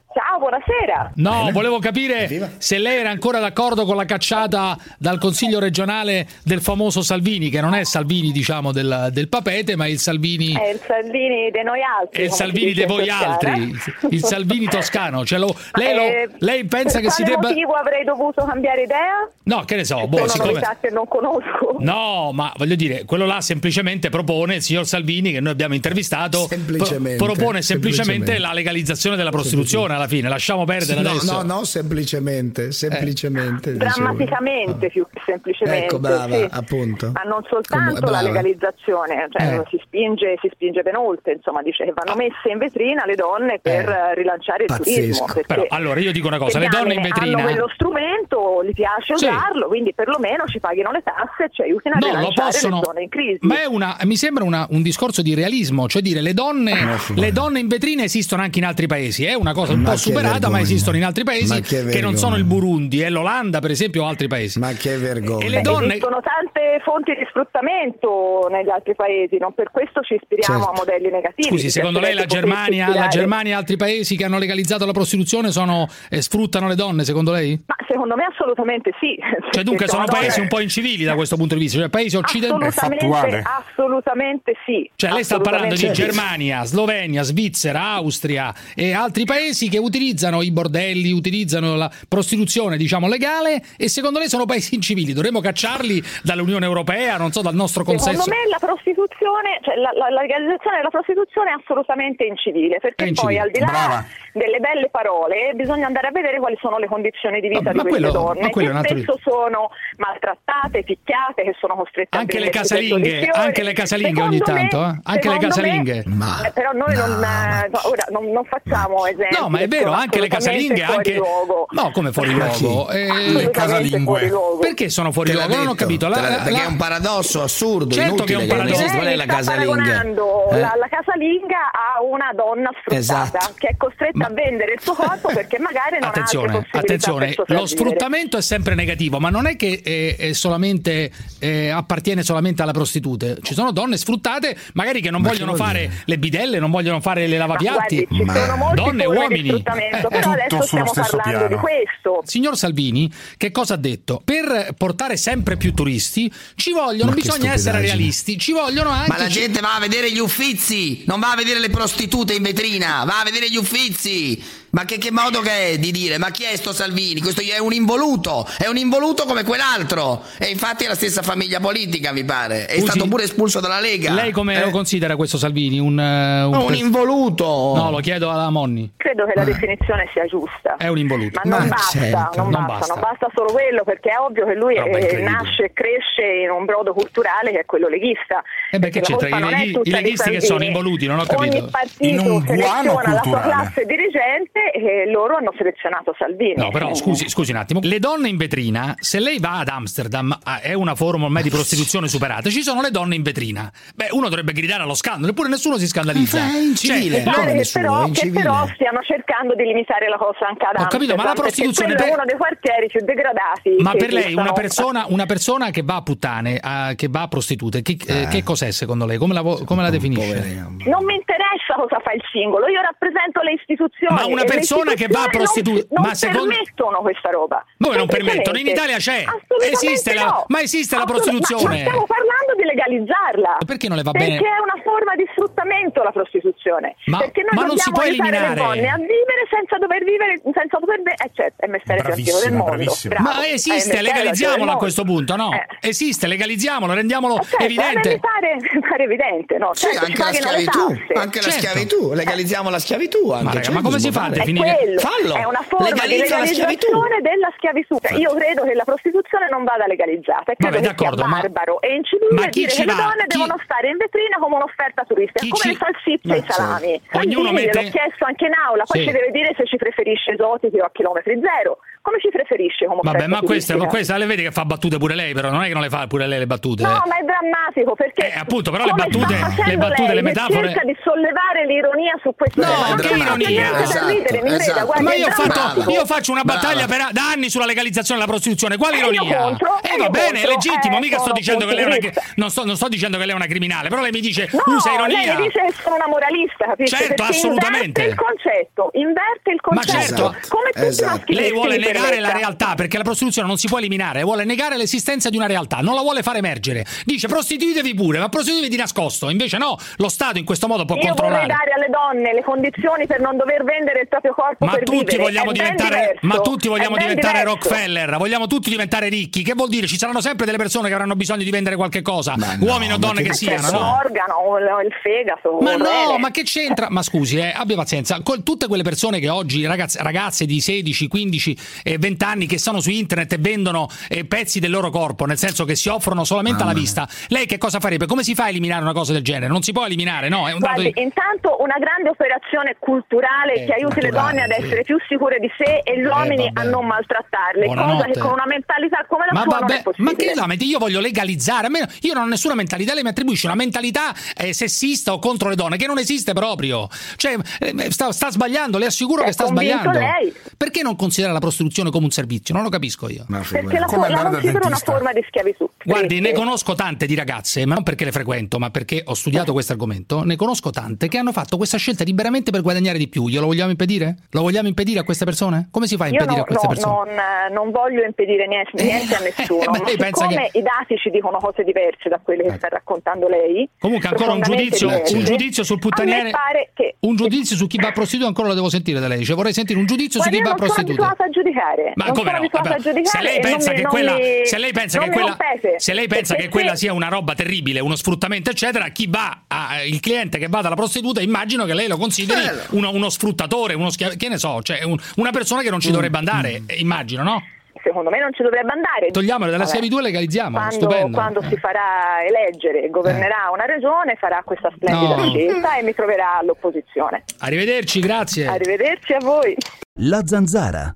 Buonasera. No, volevo capire se lei era ancora d'accordo con la cacciata dal Consiglio regionale del famoso Salvini, che non è Salvini, diciamo, del, del papete, ma il Salvini. È il Salvini di noi altri. È il Salvini di voi altri, il Salvini toscano. Cioè, lo- lei, lo- Eh, lei pensa per che si debba. motivo avrei dovuto cambiare idea? No, che ne so, boh, Sono siccome. novità che non conosco. No, ma voglio dire, quello là semplicemente propone il signor Salvini che noi abbiamo intervistato. Semplicemente, pro- propone semplicemente, semplicemente. la legalizzazione della prostituzione alla fine. Lasciamo perdere Sì, no, adesso. no, no, semplicemente, semplicemente. dicevo. Drammaticamente più che semplicemente. Ecco, brava, sì. appunto. Ma non soltanto Come- la legalizzazione, cioè Eh. si, spinge, si spinge ben oltre, insomma, dice che vanno messe in vetrina le donne per eh, rilanciare il Pazzesco. turismo. perché Però, allora, io dico una cosa, le donne in vetrina- hanno quello strumento, gli piace Sì. usarlo, quindi perlomeno ci paghino le tasse e ci aiutino a No, lo rilanciare possono. le zone in crisi. Ma è una, mi sembra una- un discorso di realismo, cioè dire le donne, le donne in vetrina esistono anche in altri paesi. È una cosa un Ma po' che superata, ma esistono in altri paesi che non sono il Burundi, è l'Olanda, per esempio, o altri paesi. Ma che vergogna. E le donne. Esistono tante fonti di sfruttamento negli altri paesi, non per questo ci ispiriamo Certo. a modelli negativi. Scusi, secondo lei la Germania, la. Germania e altri paesi che hanno legalizzato la prostituzione sono, eh, sfruttano le donne, secondo lei? Ma secondo me assolutamente sì. Cioè, dunque, sono donne- paesi un po' incivili da questo punto di vista, cioè paesi occidentali. Assolutamente, assolutamente sì. Cioè, lei sta parlando di. Germania, Slovenia, Svizzera, Austria e altri paesi che utilizzano utilizzano i bordelli, utilizzano la prostituzione, diciamo, legale e secondo lei sono paesi incivili. Dovremmo cacciarli dall'Unione Europea, non so, dal nostro consenso. Secondo me la prostituzione, cioè la, la- la legalizzazione della prostituzione è assolutamente incivile, perché incivile. poi al di là Brava. delle belle parole bisogna andare a vedere quali sono le condizioni di vita Ma- di ma queste quello- donne, ma che un altro spesso sono maltrattate, picchiate, che sono costrette Anche a le casalinghe, anche le casalinghe ogni tanto, eh? Anche le secondo me- casalinghe. eh, però noi non, eh, ora, non, non facciamo esempi. No, ma è vero, anche le casalinghe, fuori anche luogo. No, come fuori luogo? Eh, Assolutamente fuori luogo. Perché sono fuori luogo? Non ho detto, capito. La- la- perché la- è un paradosso assurdo, Certo che è un inutile, paradosso. qual è la sta casalinga? Eh? la, la casalinga a una donna sfruttata Esatto. che è costretta a vendere il suo corpo perché magari non ha Attenzione, altre possibilità attenzione, lo sfruttamento è sempre negativo, ma non è che eh, è solamente, eh, appartiene solamente alle prostitute. Ci sono donne sfruttate, magari che non Ma vogliono fare le bidelle, non vogliono fare le lavapiatti. guardi, ci sono molti donne e uomini. sfruttamento, Eh, però eh. adesso stiamo parlando di questo. Signor Salvini, che cosa ha detto? Per portare sempre più turisti ci vogliono, Ma bisogna essere realisti, ci vogliono anche... Ma la gente va a vedere gli uffizi, non va a vedere le prostitute in vetrina, va a vedere gli uffizi. Ma che, che modo che è di dire? Ma chi è sto Salvini? Questo è un involuto, è un involuto come quell'altro. E infatti è la stessa famiglia politica, mi pare. È Scusi, stato pure espulso dalla Lega. Lei come Eh? lo considera questo Salvini? Un, eh, Un pres- involuto. No, lo chiedo alla Monni. Credo che la definizione sia giusta. È un involuto. Ma non Ma basta, certo, non, non basta, basta. non basta solo quello, perché è ovvio che lui Roba eh, nasce e cresce in un brodo culturale che è quello leghista. E beh, che c'entra? I, è leghi- leghisti che sono involuti, non ho capito. Ogni partito seleziona la sua classe dirigente e loro hanno selezionato Salvini. No, però scusi, scusi un attimo. Le donne in vetrina, se lei va ad Amsterdam, ah, è una forma ormai di prostituzione superata, ci sono le donne in vetrina. Beh, uno dovrebbe gridare allo scandalo, eppure nessuno si scandalizza. Ma è incivile. Cioè, pare che però, che però stiano cercando di limitare la cosa anche ad Ho capito, ma la Amsterdam, prostituzione quello è per- uno dei quartieri più degradati. Ma per lei una persona, una persona che va a puttane, a- che va a prostitute, che, eh, che cos'è secondo lei? Come la, come la definisce? Non mi interessa cosa fa il singolo, io rappresento le istituzioni. Ma una persona che va a istituzioni prostitu- non, ma non secondo- permettono questa roba. Dove non permettono? In Italia c'è. Esiste la- no. ma esiste la prostituzione. Ma, ma stiamo parlando di legalizzarla. Perché non le va Perché bene? è una forma di sfruttamento la prostituzione. Ma- Perché noi ma non si può eliminare. le donne a vivere senza dover vivere, senza dover be- eh, certo, è il mestiere più antico del mondo. Bravo. Ma esiste, legalizziamolo a questo punto, no? Eh. Esiste, legalizziamolo, rendiamolo Certo, evidente. eh, mi pare, mi pare evidente, no? Sì, Certo, anche la schiavitù, anche la Certo. schiavitù, legalizziamo la schiavitù anche. Ma raga, ma come si fa a. definire- È quello, Fallo. è una forma Legalizza di legalizzazione della schiavitù. Io credo che la prostituzione non vada legalizzata e credo Vabbè, che sia d'accordo, ma- barbaro e incivile ma chi dire che le donne Chi- devono stare in vetrina come un'offerta turistica, Chi come ci- le salsicce e Ma i salami. Ognuno mette- gliel'ho chiesto anche in aula, poi Sì. ci deve dire se ci preferisce esotiche o a chilometri zero. Come ci preferisce come Vabbè, ma questa, turistica? questa le vede che fa battute pure lei, però non è che non le fa pure lei le battute. No, ma è drammatico perché Eh, appunto, però le battute- le battute, lei, le metafore- cerca di sollevare l'ironia su questo No, tema. Che ironia, esatto, mi creda, esatto. guarda, ma è io, ho fatto, io faccio una battaglia Brava. per, da anni sulla legalizzazione della prostituzione. Quale E io ironia? contro, eh, e va io bene, è contro. legittimo. Eh, mica sto dicendo che lei è una. Non sto, non sto dicendo che lei è una criminale, però lei mi dice No, usa lei ironia. mi dice che sono una moralista, capisci? Certo, Perché assolutamente. inverte il concetto, inverte il Ma concetto. certo, come tutti esatto. Lei vuole negare la realtà perché la prostituzione non si può eliminare, vuole negare l'esistenza di una realtà, non la vuole far emergere. Dice prostituitevi pure, ma prostituitevi di nascosto. Invece no, lo Stato in questo modo può Io controllare. dare alle donne le condizioni per non dover vendere il proprio corpo Ma per tutti vivere. vogliamo diventare, diverso. ma tutti vogliamo diventare diverso. Rockefeller, vogliamo tutti diventare ricchi. Che vuol dire? Ci saranno sempre delle persone che avranno bisogno di vendere qualche cosa, Ma no, uomini o ma donne che che siano, no? un organo, o il fegato, Ma no, ma che c'entra? Ma scusi, eh, abbia pazienza. Con tutte quelle persone che oggi, ragazze, ragazze di 16, 15 e 20 anni che sono su internet e vendono eh, pezzi del loro corpo, nel senso che si offrono solamente alla vista, lei che cosa farebbe? Come si fa a eliminare una cosa del genere? Non si può eliminare, no? È un dato Guardi, di... intanto una grande operazione culturale Eh, che aiuti le donne ad essere più sicure di sé e gli uomini vabbè. a non maltrattarle, cosa Buonanotte. che con una mentalità come la Ma sua non è vabbè, possibile. ma che la metti? Io voglio legalizzare. A me- io non ho nessuna mentalità. Lei mi attribuisce una mentalità eh, sessista o contro le donne che non esiste proprio. Cioè, eh, sta, sta sbagliando, le assicuro È che sta sbagliando. lei. Perché non considera la prostituzione come un servizio? Non lo capisco io. Perché la, Come la considero una forma di schiavitù. Guardi, Sì, ne conosco tante di ragazze, ma non perché le frequento, ma perché ho studiato questo argomento. Ne conosco tante che hanno fatto questa scelta liberamente per guadagnare di più. Glielo vogliamo impedire? Lo vogliamo impedire a queste persone? Come si fa a impedire no- a queste no, persone? non, eh, non voglio impedire niente, niente a nessuno, ma lei ma pensa siccome che- i dati ci dicono cose diverse da quelle che sta raccontando lei. Comunque ancora un giudizio, diverse. un giudizio sul puttaniere. pare che Un giudizio su chi va a prostituta ancora lo devo sentire da lei. Cioè vorrei sentire un giudizio Guarda, su chi va a non sono prostituta. abituata a giudicare. Ma non come sono no? abituata Vabbè, a giudicare. se lei pensa non che quella, mi- se lei pensa che quella, se lei pensa che quella sia una roba terribile, uno sfruttamento, eccetera, chi va a, il cliente che va dalla prostituta, immagino che lei lo consideri uno, uno sfruttatore, uno schia- che ne so, cioè un- una persona che non ci dovrebbe andare, eh, immagino, no? Secondo me non ci dovrebbe andare. Togliamole dalla schiavitù e legalizziamo, Quando, stupendo. quando si farà eleggere e governerà una regione farà questa splendida No. scelta e mi troverà all'opposizione. Arrivederci, grazie. Arrivederci a voi. La zanzara.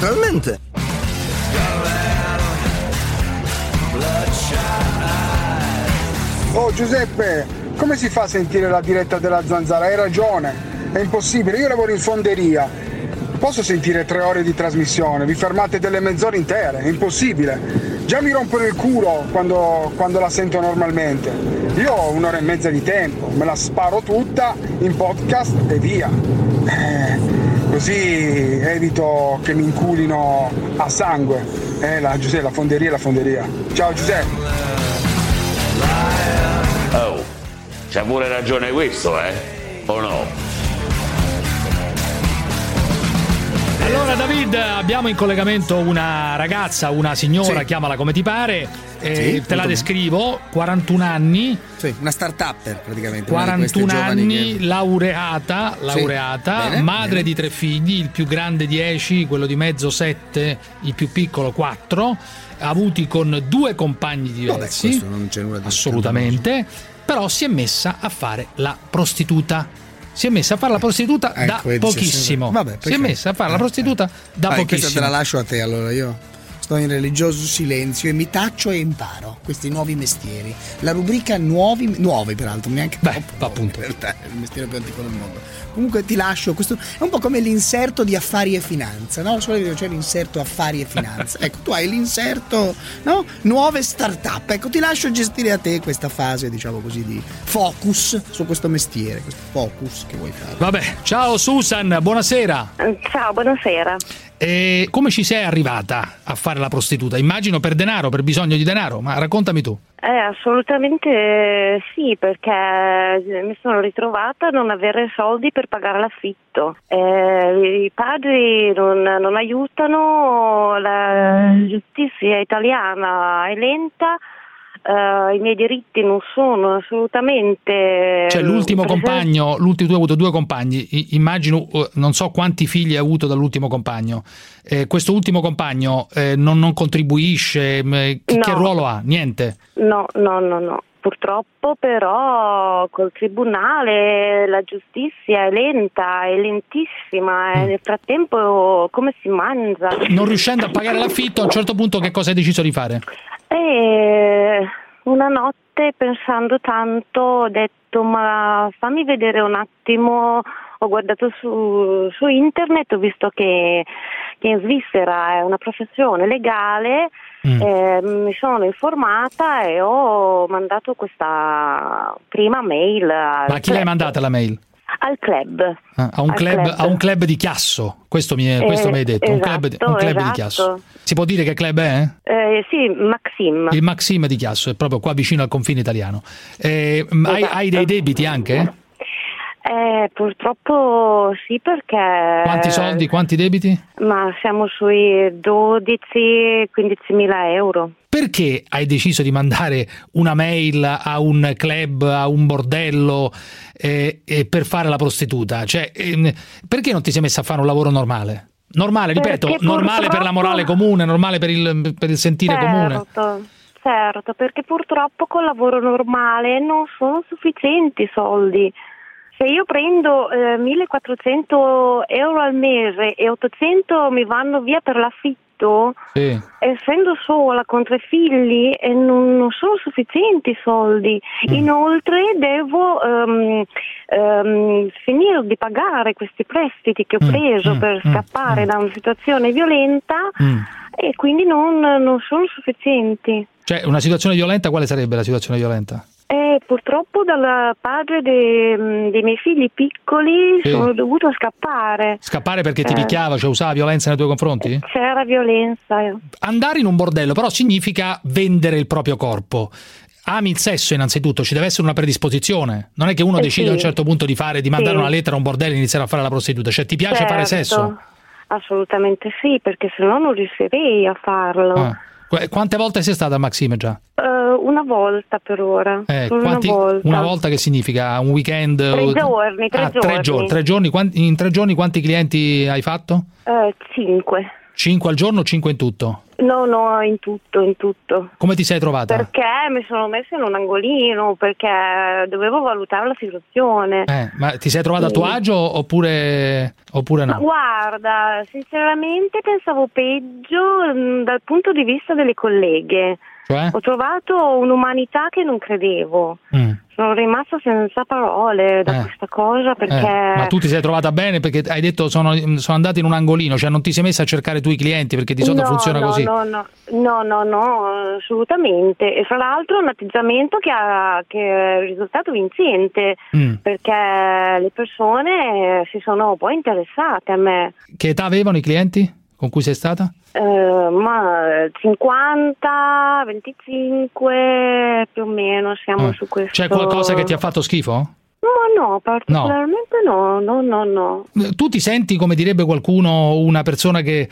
Naturalmente. Oh Giuseppe, come si fa a sentire la diretta della zanzara? Hai ragione, è impossibile. Io lavoro in fonderia. Posso sentire tre ore di trasmissione, vi fermate delle mezz'ore intere, è impossibile. Già mi rompono il culo quando, quando la sento normalmente. Io ho un'ora e mezza di tempo, me la sparo tutta in podcast e via. Eh, così evito che mi inculino a sangue. Eh, la, Giuseppe, la fonderia è la fonderia. Ciao Giuseppe. Oh, c'ha pure ragione questo, eh? O no? Allora David, abbiamo in collegamento una ragazza, una signora, Sì. chiamala come ti pare, Sì, te la descrivo, 41 anni, Sì, una start-upper praticamente. una di queste 41 giovani anni, che- laureata, laureata bene, madre bene. di tre figli, il più grande 10, quello di mezzo 7, il più piccolo 4, avuti con due compagni diversi. questo non c'è nulla di Assolutamente, però si è messa a fare la prostituta. Si è messa a fare la prostituta da Ecco, c'è pochissimo. vabbè, si è messa a fare la prostituta da Vai, questa te pochissimo. la lascio a te allora io. Sto in religioso silenzio e mi taccio e imparo questi nuovi mestieri. La rubrica nuovi, nuovi peraltro, neanche Beh, appunto. In realtà è il mestiere più antico del mondo. Comunque ti lascio, questo è un po' come l'inserto di affari e finanza, no? Solito c'è l'inserto affari e finanza. ecco, tu hai l'inserto, no? Nuove start-up. Ecco, ti lascio gestire a te questa fase, diciamo così, di focus su questo mestiere, questo focus che vuoi fare. Vabbè, ciao Susan, buonasera. Ciao, buonasera. E come ci sei arrivata a fare la prostituta? Immagino per denaro, per bisogno di denaro, ma raccontami tu. Eh, assolutamente eh, sì, perché mi sono ritrovata a non avere soldi per pagare l'affitto. Eh, I padri non, non aiutano, la giustizia italiana è lenta, eh, i miei diritti non sono assolutamente... Cioè, l'ultimo presen- compagno, l'ultimo, tu hai avuto due compagni, I- immagino, eh, non so quanti figli hai avuto dall'ultimo compagno. Eh, questo ultimo compagno eh, non, non contribuisce, mh, che, che No. ruolo ha? Niente. No, no, no, no. Purtroppo però col tribunale la giustizia è lenta, è lentissima e nel frattempo come si mangia? Non riuscendo a pagare l'affitto, a un certo punto che cosa hai deciso di fare? E una notte pensando tanto ho detto ma fammi vedere un attimo, ho guardato su, su internet, ho visto che, che in Svizzera è una professione legale, eh, mi sono informata e ho mandato questa prima mail Ma a chi l'hai club, mandata la mail? al club. Ah, A un, club, club. a un club di Chiasso, questo mi, è- questo Eh, mi hai detto, un club, un esatto, club di esatto. Chiasso. Si può dire che club è? Eh, sì, Maxim. Il Maxim di Chiasso, è proprio qua vicino al confine italiano. Eh, m- hai, Esatto. hai dei debiti anche? Eh, purtroppo sì perché... Quanti soldi, quanti debiti? Ma siamo sui 12-15 mila euro. Perché hai deciso di mandare una mail a un club, a un bordello eh, eh, per fare la prostituta? Cioè, ehm, perché non ti sei messa a fare un lavoro normale? Normale, ripeto, Perché normale per la morale comune, normale per il, per il sentire comune. Certo, certo, perché purtroppo col lavoro normale non sono sufficienti i soldi. Se io prendo eh, 1400 euro al mese e 800 mi vanno via per l'affitto, Sì. essendo sola con tre figli, e non, non sono sufficienti i soldi. Mm. Inoltre devo ehm, ehm, finire di pagare questi prestiti che ho Mm, preso per scappare da una situazione violenta Mm. e quindi non, non sono sufficienti. Cioè, una situazione violenta, quale sarebbe la situazione violenta? E purtroppo dal padre dei, dei miei figli piccoli Sì. sono dovuta scappare. Scappare perché ti Eh. picchiava, cioè usava violenza nei tuoi confronti? C'era violenza. Andare in un bordello però significa vendere il proprio corpo. Ami il sesso innanzitutto, ci deve essere una predisposizione. Non è che uno Eh decide sì. a un certo punto di fare, di mandare Sì. una lettera a un bordello e iniziare a fare la prostituta. Cioè ti piace fare Certo, sesso? Assolutamente sì, perché se no non riuscirei a farlo. Ah. Qu- Quante volte sei stata a Maxime già? Eh, una volta per ora. Eh, quanti- una volta. una volta che significa? Un weekend? Tre giorni, tre Ah, Tre giorni. giorni. Tre giorni. In tre giorni quanti clienti hai fatto? Eh, cinque. Cinque al giorno o cinque in tutto? No, no, in tutto, in tutto. Come ti sei trovata? Perché mi sono messa in un angolino, perché dovevo valutare la situazione. Eh, ma ti sei trovata a tuo Sì. agio oppure, oppure Ma no? guarda, sinceramente pensavo peggio mh, dal punto di vista delle colleghe. Cioè? Ho trovato un'umanità che non credevo. Mm. Sono rimasta senza parole da Eh. questa cosa perché... Eh, ma tu ti sei trovata bene perché hai detto sono, sono andata in un angolino, cioè non ti sei messa a cercare tu i clienti perché di solito no, funziona no, così. No, no, no, no, no, assolutamente. E fra l'altro un atteggiamento che, ha, che è risultato vincente Mm. perché le persone si sono poi interessate a me. Che età avevano i clienti con cui sei stata? Eh, ma 50, 25 più o meno siamo Ah. su questo. C'è qualcosa che ti ha fatto schifo? Ma no, particolarmente no, no, no, no. Tu ti senti, come direbbe qualcuno, una persona che,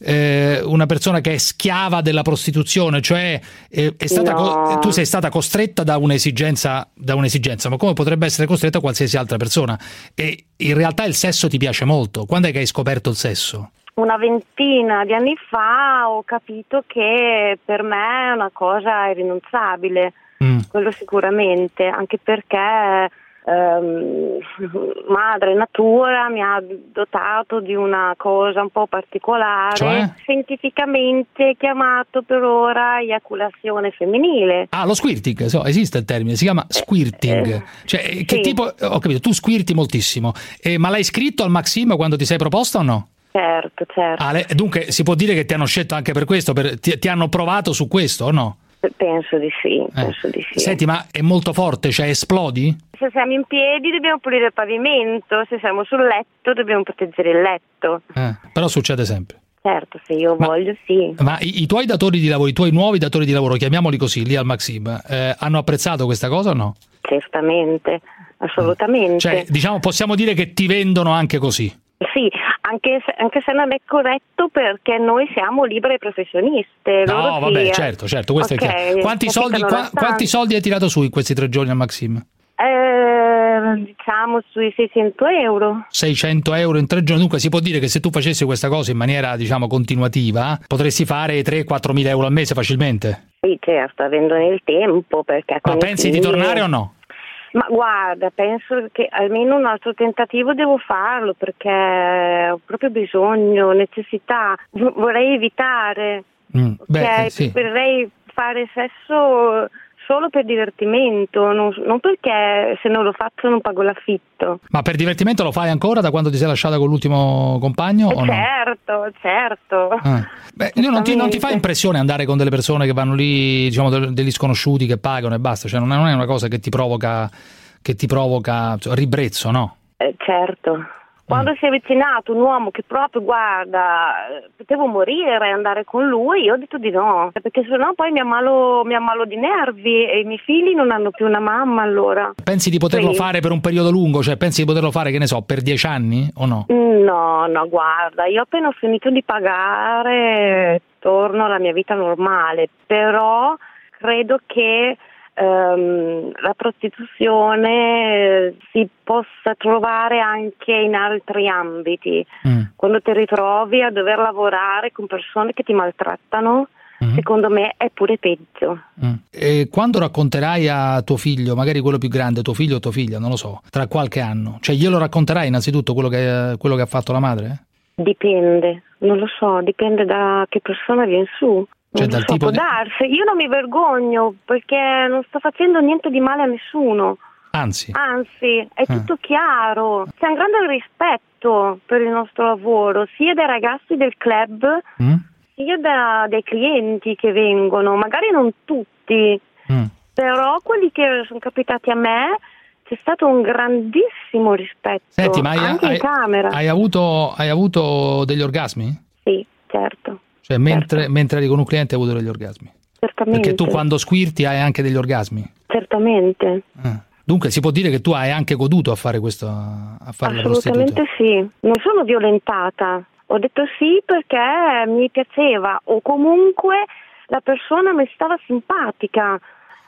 eh, una persona che è schiava della prostituzione, cioè eh, è stata co- No. tu sei stata costretta da un'esigenza, da un'esigenza, ma come potrebbe essere costretta qualsiasi altra persona? E in realtà il sesso ti piace molto. Quando è che hai scoperto il sesso? Una ventina di anni fa ho capito che per me è una cosa irrinunciabile, Mm. quello sicuramente, anche perché ehm, madre natura mi ha dotato di una cosa un po' particolare, Cioè? scientificamente chiamato per ora eiaculazione femminile. Ah, lo squirting, so, esiste il termine, si chiama squirting. eh, cioè, eh, che sì. tipo, ho capito, tu squirti moltissimo, Eh, ma l'hai scritto al Maxim quando ti sei proposta o no? Certo, certo. Ah, le- dunque si può dire che ti hanno scelto anche per questo, per- ti, ti hanno provato su questo o no? Penso di sì, penso di sì. Senti, ma è molto forte, cioè esplodi? Se siamo in piedi dobbiamo pulire il pavimento, se siamo sul letto dobbiamo proteggere il letto. Eh, però succede sempre. Certo, se io voglio sì. Ma i, i tuoi datori di lavoro, i tuoi nuovi datori di lavoro, chiamiamoli così, lì al Maxim, eh, hanno apprezzato questa cosa o no? Certamente, assolutamente. Cioè, diciamo, possiamo dire che ti vendono anche così. Sì, anche se, anche se non è corretto perché noi siamo libere professioniste. No, vabbè, sì, certo, certo, questo Ok, è chiaro. Quanti soldi, qua- quanti soldi hai tirato su in questi tre giorni al Maxim? Eh, diciamo sui 600 euro. 600 euro in tre giorni. Dunque si può dire che se tu facessi questa cosa in maniera, diciamo, continuativa, potresti fare 3-4 mila euro al mese facilmente. Sì, certo, avendone il tempo perché Ma pensi di tornare o no? Ma guarda, penso che almeno un altro tentativo devo farlo perché ho proprio bisogno, necessità, vorrei evitare, Mm, beh, eh, sì. preferirei fare sesso solo per divertimento, non, non perché se non lo faccio non pago l'affitto. Ma per divertimento lo fai ancora da quando ti sei lasciata con l'ultimo compagno o no? certo, certo. Ah. Beh, non ti, non ti fa impressione andare con delle persone che vanno lì, diciamo, degli sconosciuti che pagano e basta? Cioè, non è, non è una cosa che ti provoca, che ti provoca cioè, ribrezzo, no? Eh, certo. Mm. Quando si è avvicinato un uomo che proprio, guarda, potevo morire e andare con lui, io ho detto di no, perché sennò poi mi ammalo, mi ammalo di nervi e i miei figli non hanno più una mamma allora. Pensi di poterlo Sì. fare per un periodo lungo? Cioè, pensi di poterlo fare, che ne so, per dieci anni o no? No, no, guarda, io appena ho finito di pagare torno alla mia vita normale, però credo che ehm, la prostituzione eh, si possa trovare anche in altri ambiti. Quando ti ritrovi a dover lavorare con persone che ti maltrattano, secondo me è pure peggio. Mm. E quando racconterai a tuo figlio, magari quello più grande, tuo figlio o tua figlia, non lo so, tra qualche anno, cioè glielo racconterai innanzitutto quello che, quello che ha fatto la madre? Dipende, non lo so, dipende da che persona viene su. Cioè, dal so, tipo può di- darsi. Io non mi vergogno perché non sto facendo niente di male a nessuno. Anzi, Anzi, è Ah. tutto chiaro. C'è un grande rispetto per il nostro lavoro, sia dai ragazzi del club, Mm? sia da- dai clienti che vengono. Magari non tutti, Mm. però quelli che sono capitati a me c'è stato un grandissimo rispetto. Senti, ma hai, anche hai- in camera. hai avuto, hai avuto degli orgasmi? Sì, certo, Cioè, mentre, mentre eri con un cliente hai avuto degli orgasmi? certamente. Perché tu quando squirti hai anche degli orgasmi. Certamente. Dunque si può dire che tu hai anche goduto a fare questo, a fare. Assolutamente sì, non sono violentata. Ho detto sì perché mi piaceva o comunque la persona mi stava simpatica.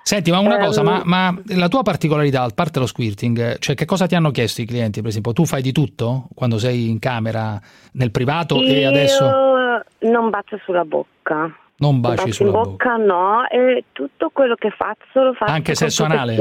Senti, ma una Ehm, cosa, ma, ma la tua particolarità, a parte lo squirting, eh, cioè che cosa ti hanno chiesto i clienti? Per esempio, tu fai di tutto quando sei in camera, nel privato e Io adesso non bacio sulla bocca. Non baci sulla in bocca. bocca no, e tutto quello che faccio lo faccio Anche con sesso anale?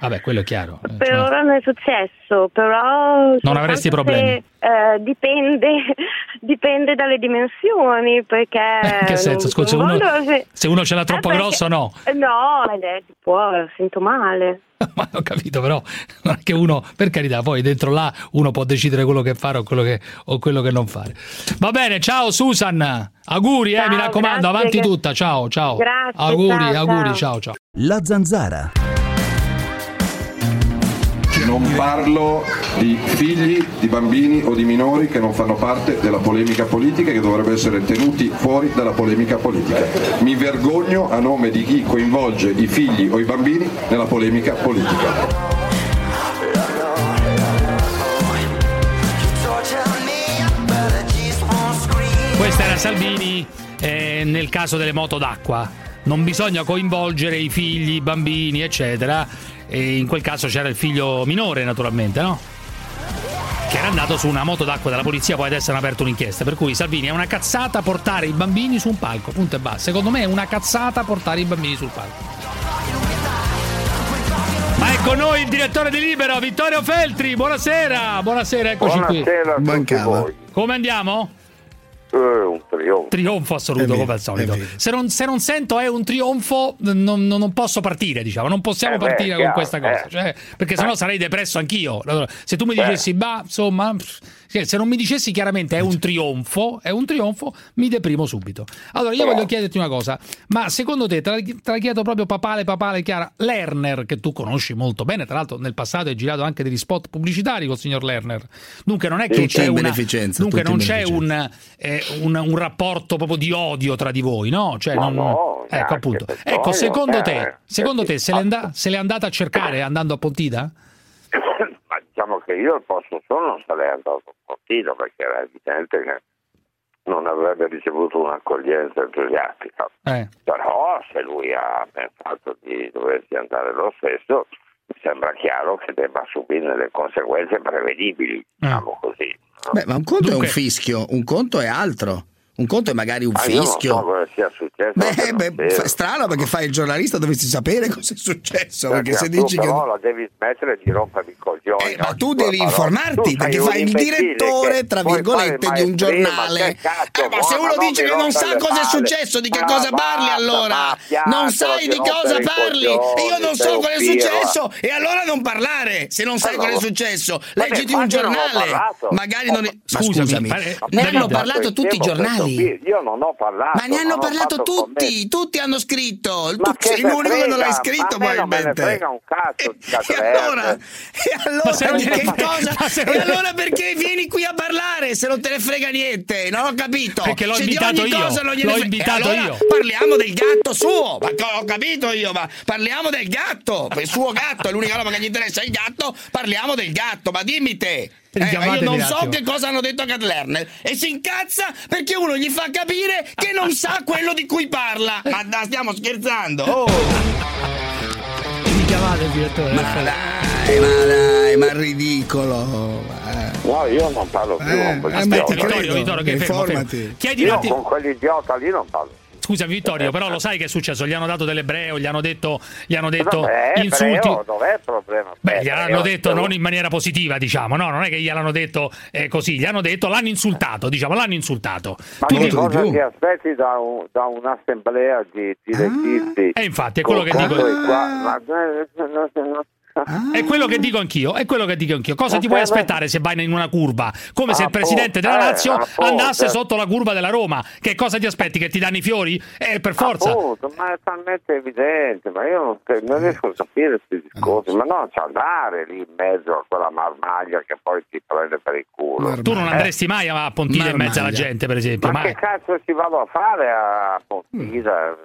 Vabbè, quello è chiaro. eh, Per cioè, ora non è successo, però... Non avresti problemi? se, eh, dipende, dipende dalle dimensioni, perché... In che senso? Scusa, se uno, se- se uno ce l'ha troppo Eh, perché- grosso no. No, eh, può, sento male. Ma ho capito, però non è che uno, per carità, poi dentro là uno può decidere quello che fare o quello che, o quello che non fare. Va bene, ciao Susan, auguri, eh, mi Ciao, raccomando, grazie avanti che- tutta, ciao, ciao. Grazie, auguri, ciao, auguri, ciao. ciao, ciao. La zanzara. Non parlo di figli, di bambini o di minori che non fanno parte della polemica politica e che dovrebbero essere tenuti fuori dalla polemica politica. Mi vergogno a nome di chi coinvolge i figli o i bambini nella polemica politica. Questa era Salvini eh, nel caso delle moto d'acqua. Non bisogna coinvolgere i figli, i bambini, eccetera. E in quel caso c'era il figlio minore, naturalmente, no? Che era andato su una moto d'acqua della polizia, poi adesso hanno aperto un'inchiesta. Per cui Salvini è una cazzata portare i bambini su un palco, punto e basta. Secondo me è una cazzata portare i bambini sul palco. Ma è con noi il direttore di Libero, Vittorio Feltri. Buonasera, buonasera, eccoci Buonasera qui. voi. Come andiamo? Eh, un trionfo. Trionfo assoluto come al solito. Se non, se non sento è un trionfo, non, non- non posso partire, diciamo. Non possiamo Eh beh, partire con chiaro, questa cosa. eh. Cioè, perché sennò sarei depresso anch'io. Allora, se tu mi Beh. dicessi, bah, insomma, pff, se non mi dicessi chiaramente è un trionfo, è un trionfo, mi deprimo subito. Allora, io Però- voglio chiederti una cosa, ma secondo te, te la, chiedo proprio papale, papale, Chiara, Lerner, che tu conosci molto bene, tra l'altro nel passato hai girato anche degli spot pubblicitari col signor Lerner. Dunque non è che c'è una, dunque non c'è un, eh, un, un rapporto proprio di odio tra di voi, no? Cioè, non- no, ecco appunto. Ecco, secondo eh, te, secondo te se l'è andata a cercare andando a Pontida? Che io il posto solo non sarei andato un pochino perché era evidente che non avrebbe ricevuto un'accoglienza entusiastica. Eh. Però se lui ha pensato di doversi andare lo stesso, mi sembra chiaro che debba subire le conseguenze prevedibili, diciamo così. Beh, ma un conto è Dunque- un fischio, un conto è altro. Un conto è magari un Ah, io non fischio. so cosa sia successo. Beh, perché beh, fa- strano perché fai il giornalista dovresti sapere cosa è successo. Perché se tu dici che. però la devi smettere di rompermi i coglioni. Ma tu devi informarti perché fai il direttore, tra virgolette, di un giornale. Eh, ma se uno dice che non sa cosa è successo, di che cosa parli allora? Non sai di cosa parli e io non so cosa è successo e allora non parlare. Se non sai cosa è successo, leggiti un giornale. Magari non Scusami, ne hanno parlato tutti i giornali. Io non ho parlato. Ma ne hanno parlato tutti, tutti hanno scritto. Ma Tu sei l'unico che non l'hai scritto Ma a me non me ne probabilmente. frega un cazzo di E Cadrerne. allora, e allora, Ma se gliene frega- cosa? ma se E allora perché vieni qui a parlare se non te ne frega niente? Non ho capito. Perché l'ho Se di invitato ogni io, cosa non gliene l'ho frega- invitato E allora io. Parliamo del gatto suo. Ma co- ho capito io, ma parliamo del gatto. Il suo gatto è l'unica roba che gli interessa è il gatto. Parliamo del gatto, ma dimmi te. Eh, ma io non so che cosa hanno detto a Cat Lerner e si incazza perché uno gli fa capire che non sa quello di cui parla. Ma da- stiamo scherzando. Oh. Mi chiamate il direttore? Ma dai, ma dai, ma ridicolo. ma- No, io non parlo più Eh, con aspetta, Vittorio, credo. Vittorio, che fermo, fermo. Chiedi Io un attimo- con quell'idiota lì non parlo. Scusami Vittorio, però lo sai che è successo? Gli hanno dato dell'ebreo, gli hanno detto, gli hanno detto Vabbè, insulti. ebreo, dov'è il problema? Beh, Eh, gliel'hanno detto non in maniera positiva, diciamo, no, non è che gliel'hanno detto eh, così, gli hanno detto, l'hanno insultato, diciamo, l'hanno insultato. Ma Tu dici- cosa ti aspetti da, un- da un'assemblea di, di leghisti? E infatti è quello che dico. qua- ma- eh, no, no, no. È quello che dico anch'io, è quello che dico anch'io. Cosa ti puoi aspettare se vai in una curva? Come se il Appunto, presidente della eh, Lazio appunto. andasse sotto la curva della Roma. Che cosa ti aspetti? Che ti danno i fiori? Eh, per forza. Appunto, ma è talmente evidente, ma io non, non riesco a capire questi discorsi, ma non c'è andare lì in mezzo a quella marmaglia che poi ti prende per il culo. Tu non Eh, andresti mai a Pontide in mezzo alla Marmaglia. gente, per esempio. Ma mai. che cazzo ci vado a fare a Pontida?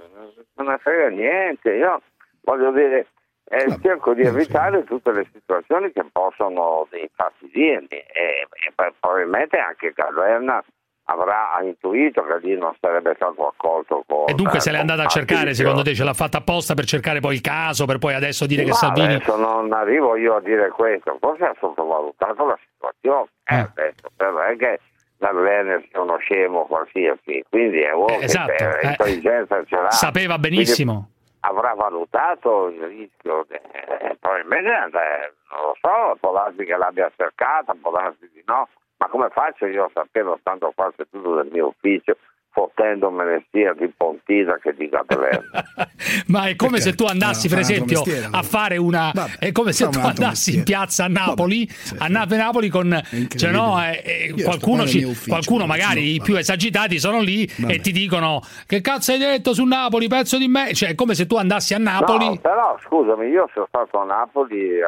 Non ne frega niente. Io voglio dire, eh, cerco di evitare tutte le situazioni che possono infastidirmi e, e probabilmente anche Caverna avrà intuito che lì non sarebbe stato accolto con E dunque se l'è andata a cercare, secondo te ce l'ha fatta apposta per cercare poi il caso, per poi adesso dire che Ma Salvini... adesso non arrivo io a dire questo, forse ha sottovalutato la situazione. Eh, adesso, però è che Werner sia uno scemo qualsiasi, quindi è uno Eh, esatto, che eh. eh, intelligenza ce l'ha. Sapeva Quindi benissimo. Avrà valutato il rischio, eh, probabilmente eh, non lo so, può darsi che l'abbia cercata, può darsi di no, ma come faccio io a sapere tanto qua seduto del mio ufficio fottendomene sia di Pontida che di Caverna? Ma è come se tu andassi, per un altro esempio, mestiere, a fare una. È come se tu andassi in piazza a Napoli, a Napoli, Napoli con. Cioè, no, eh, eh, qualcuno, ci- ufficio, qualcuno vabbè, magari no, i più esagitati sono lì e ti dicono: Che cazzo hai detto su Napoli, pezzo di me? Cioè, è come se tu andassi a Napoli. No, però scusami, io sono stato a Napoli eh,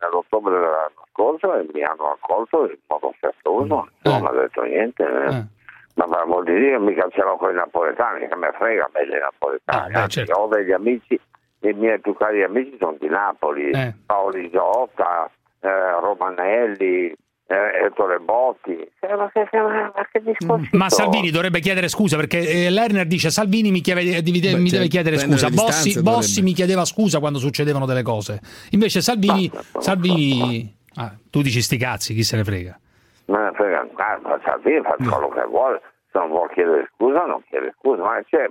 nell'ottobre dell'anno scorso e mi hanno accolto in modo affettuoso, non mi ha detto niente. eh. Ma, ma vuol dire che mica ce l'ho con i napoletani, che me frega a me dei napoletani. Ah, Anzi, Ho degli amici, i miei più cari amici sono di Napoli, Eh. Paolo Isotta, eh, Romanelli, eh, Ettore Botti. Eh, ma, che, ma, ma che discorsi Ma? Salvini dovrebbe chiedere scusa perché eh, Lerner dice Salvini mi, chiede- mi deve- Beh, mi cioè, deve chiedere scusa. Bossi, Bossi mi chiedeva scusa quando succedevano delle cose. Invece Salvini, Salvini ah, tu dici sti cazzi, chi se ne frega. Me ne frega un cazzo, Salvini fa quello che vuole, se non vuole chiedere scusa non chiede scusa, ma cioè,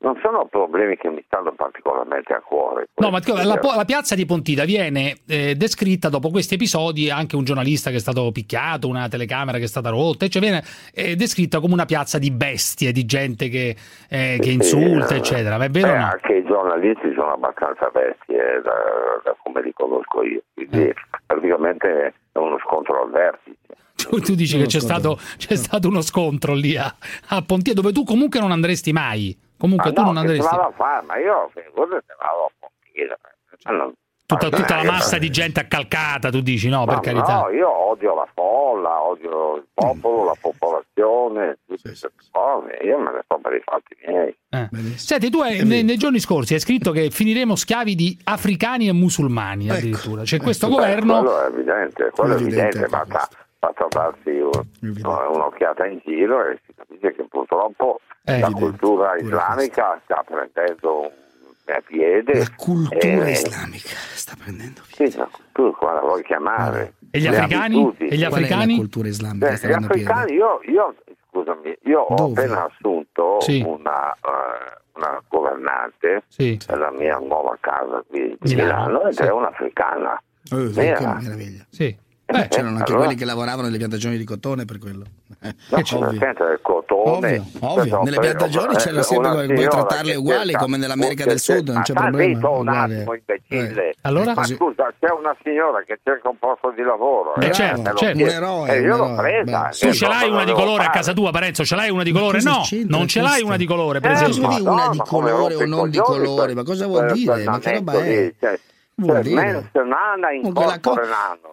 non sono problemi che mi stanno particolarmente a cuore. No, ma la, la piazza di Pontida viene eh, descritta dopo questi episodi, anche un giornalista che è stato picchiato, una telecamera che è stata rotta, cioè viene eh, descritta come una piazza di bestie, di gente che, eh, che insulta, Sì, eh, eccetera. Ma è vero o eh, no? Anche i giornalisti sono abbastanza bestie da, da come li conosco io, quindi Eh. praticamente è uno scontro al vertice. Tu, tu dici che c'è stato, c'è stato uno scontro lì a, a Pontida dove tu comunque non andresti mai. Comunque Ma tu no, non andresti. se vado a fare, ma io figurati se vado a Pontida. Ma non- Tutta, ma tutta la io- massa di gente accalcata, tu dici no, per Ma carità. No, io odio la folla, odio il popolo, la popolazione, tutte queste cose. Io me ne sto per i fatti miei. Eh. Senti, tu hai- nei, nei giorni scorsi hai scritto che finiremo schiavi di africani e musulmani addirittura. C'è questo Beh, governo. Quello è evidente, quello è Quello è evidente, evidente basta, basta darsi un- un'occhiata in giro e si capisce che purtroppo Eh, la cultura islamica sta prendendo a piede. La cultura islamica sta prendendo Sì, la cultura, come la vuoi chiamare. E gli Le africani? abitudini. E gli è africani? la cultura islamica Beh, sta gli piede? africani, io, io, scusami, io ho Dove? appena assunto Sì. una, eh, una governante Sì. della mia nuova casa qui di Milano, Milano, ed sì. è un'africana. Oh, che meraviglia. Sì. Eh, C'erano anche allora- quelli che lavoravano nelle piantagioni di cotone per quello. Eh, No, ovvio. sente del cotone. Ovvio, ovvio. No, Nelle piantagioni eh, c'era sempre come puoi signora trattarle uguali come nell'America del Sud, non c'è Ma sta problema. zitto un attimo, imbecille. Allora? Ma scusa, c'è una signora che cerca un posto di lavoro. Eh, certo, lo certo. chiede. Un eroe, E io l'ho presa. eh, Tu ce l'hai una di colore a casa tua, Parenzo? Ce l'hai una di colore? No, non ce l'hai una di colore, per Eh, esempio. Una di colore o non di colore? Ma cosa vuol dire? Ma che roba è? Cioè, Vuol cioè, dire? mens nana in co- corpore.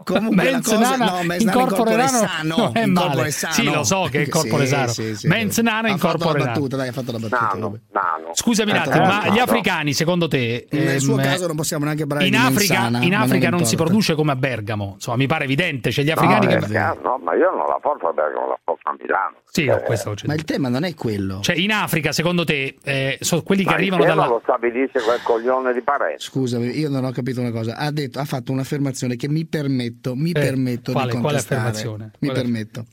Comunque cosa, no, mens in corpore sano è male. corpore sano. Sì, lo so che è corpore Sì, sano. sì, sì. Mens nana in Ha fatto corpore la sano. battuta, dai, ha fatto la battuta. Nano, nano. Scusami un attimo, ma gli africani, secondo te, Nel suo ehm, caso non possiamo neanche parlare in di Africa, mensana, in Africa non, non si produce come a Bergamo? Insomma, mi pare evidente. C'è gli africani no, che. è chiaro, no, ma io non la porto a Bergamo, la porto a Milano. Sì, Eh. Ma il tema non è quello. Cioè, in Africa, secondo te, eh, sono quelli che ma arrivano il tema dalla. lo stabilisce quel coglione di Parenzo. Scusami, io non ho capito una cosa. Ha, detto, ha fatto un'affermazione che mi permetto, mi Eh, permetto quale- di quale contestare. affermazione? Mi Quale- permetto.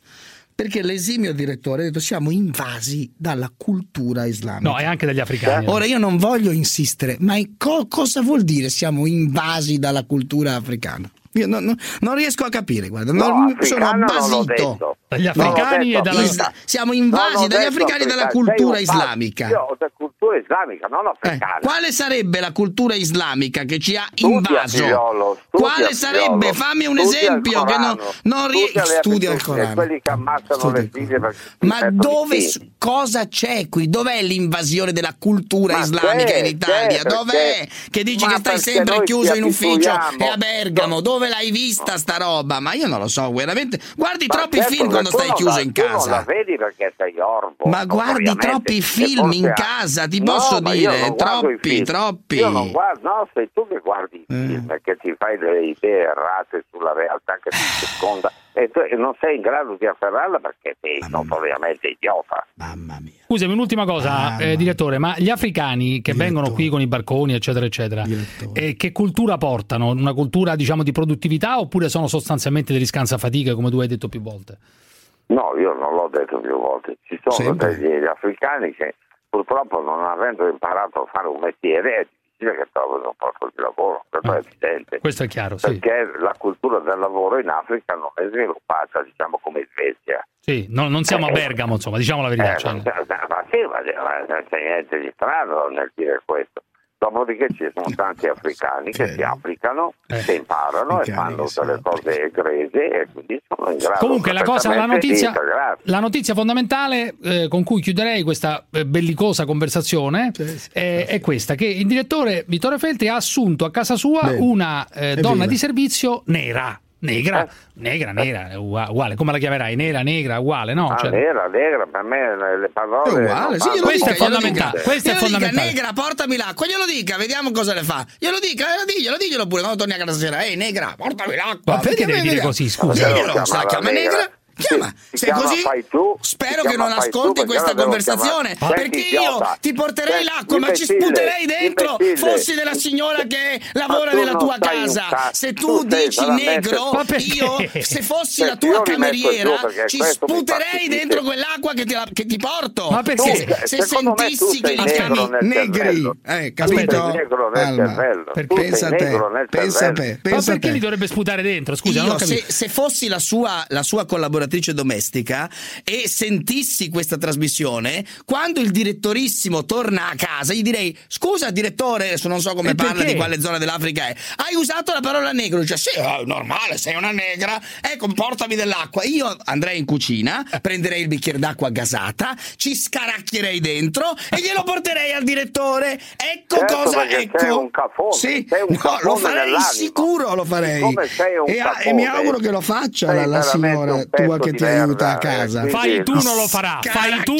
perché l'esimio direttore ha detto siamo invasi dalla cultura islamica. No, e anche dagli africani. Ora io non voglio insistere, ma co- cosa vuol dire siamo invasi dalla cultura africana? Io non, non- non riesco a capire, guarda, non- sono basito. Dagli africani e dalla- Isla- africano. siamo invasi dagli africani e dalla cultura islamica. Io cultura islamica, non Eh, africana. quale sarebbe la cultura islamica che ci ha Studia, invaso? figliolo, studia, quale sarebbe? figliolo. Fammi un Studia esempio che non, non rie- Studia studia il Corano. quelli che ammazzano le figlie Ma dove, cosa c'è qui? Dov'è l'invasione della cultura Ma islamica c'è, in Italia? c'è, Dov'è? perché- Che dici ma che stai sempre chiuso in ufficio e a Bergamo? Dove l'hai vista sta roba? Ma io non lo so, veramente. Guardi Ma troppi certo film quando stai chiuso la- in casa. vedi perché sei orbo. Ma guardi troppi film in ha- casa, ti No, posso ma dire, troppi, troppi. Io non guardo, no, sei tu che guardi i Eh. film, che ti fai delle idee errate sulla realtà che ti circonda e tu non sei in grado di afferrarla perché sei notoriamente idiota. Scusami, un'ultima cosa, eh, direttore, ma gli africani che vengono qui con i barconi, eccetera, eccetera, eh, che cultura portano? Una cultura, diciamo, di produttività oppure sono sostanzialmente degli scansafatiche, come tu hai detto più volte? No, io non l'ho detto più volte. Ci sono Sempre. degli africani che purtroppo non avendo imparato a fare un mestiere difficile che trovino un posto di lavoro, questo è evidente. Questo è chiaro, sì. Perché la cultura del lavoro in Africa non è sviluppata, diciamo, come in Svezia. Sì, no- non siamo a Bergamo, insomma, diciamo la verità. Eh, cioè- ma sì, ma ma non c'è niente di strano nel dire questo. Dopodiché ci sono tanti africani che si applicano, che imparano e fanno delle cose egrese e quindi sono in grado Comunque la cosa, la notizia, integrarsi. la notizia fondamentale eh, con cui chiuderei questa eh, bellicosa conversazione eh, è questa, che il direttore Vittorio Feltri ha assunto a casa sua Bene. una eh, donna di servizio nera. Negra, negra, nera, è ugua- uguale. Come la chiamerai? Nera, negra, uguale, no? Ah, Cioè- nera, negra, per me le- le parole... È uguale, non sì, glielo Questo è dica, glielo fondamentale, questo è Glielo dica, fondamentale. negra, portami l'acqua, glielo dica, vediamo cosa le fa. Glielo dica, eh, diglielo, diglielo pure quando torni a casa sera. Ehi, negra, portami l'acqua. Ma perché devi dire così, scusa? Diglielo, se la chiama negra. Chiama, se chiama così? Fai tu, spero che chiama non tu, ascolti perché questa la conversazione chiamare. perché Senti, io ti porterei Senti, l'acqua ma ci sputerei dentro imbecille. fossi della signora che lavora tu nella tua casa. se tu, Tu dici negro io se fossi Senti, la tua cameriera ci sputerei dentro quell'acqua che ti, che ti porto. Ma perché? se, se tu sentissi che li chiami negri. Eh, Tu capito? Tu pensa a te pensa a te Ma perché li dovrebbe sputare dentro? Scusa, se, fossi la sua, la sua collaboratrice domestica e sentissi questa trasmissione, quando il direttorissimo torna a casa, gli direi: Scusa, direttore, adesso non so come E parla perché? di quale zona dell'Africa è. Hai usato la parola negro? Dice: Sì, è normale, sei una negra. Ecco, portami dell'acqua. Io andrei in cucina, prenderei il bicchiere d'acqua gasata, ci scaracchierei dentro e glielo porterei al direttore. Ecco Certo, cosa. Ecco. sei un cafone, Sì, sei un no, cafone lo farei sicuro, lo farei. Siccome sei un E, e mi auguro che lo faccia la, la signora tua pezzo che ti aiuta a merda, casa. eh, quindi- Fai tu non lo farà, fai tu,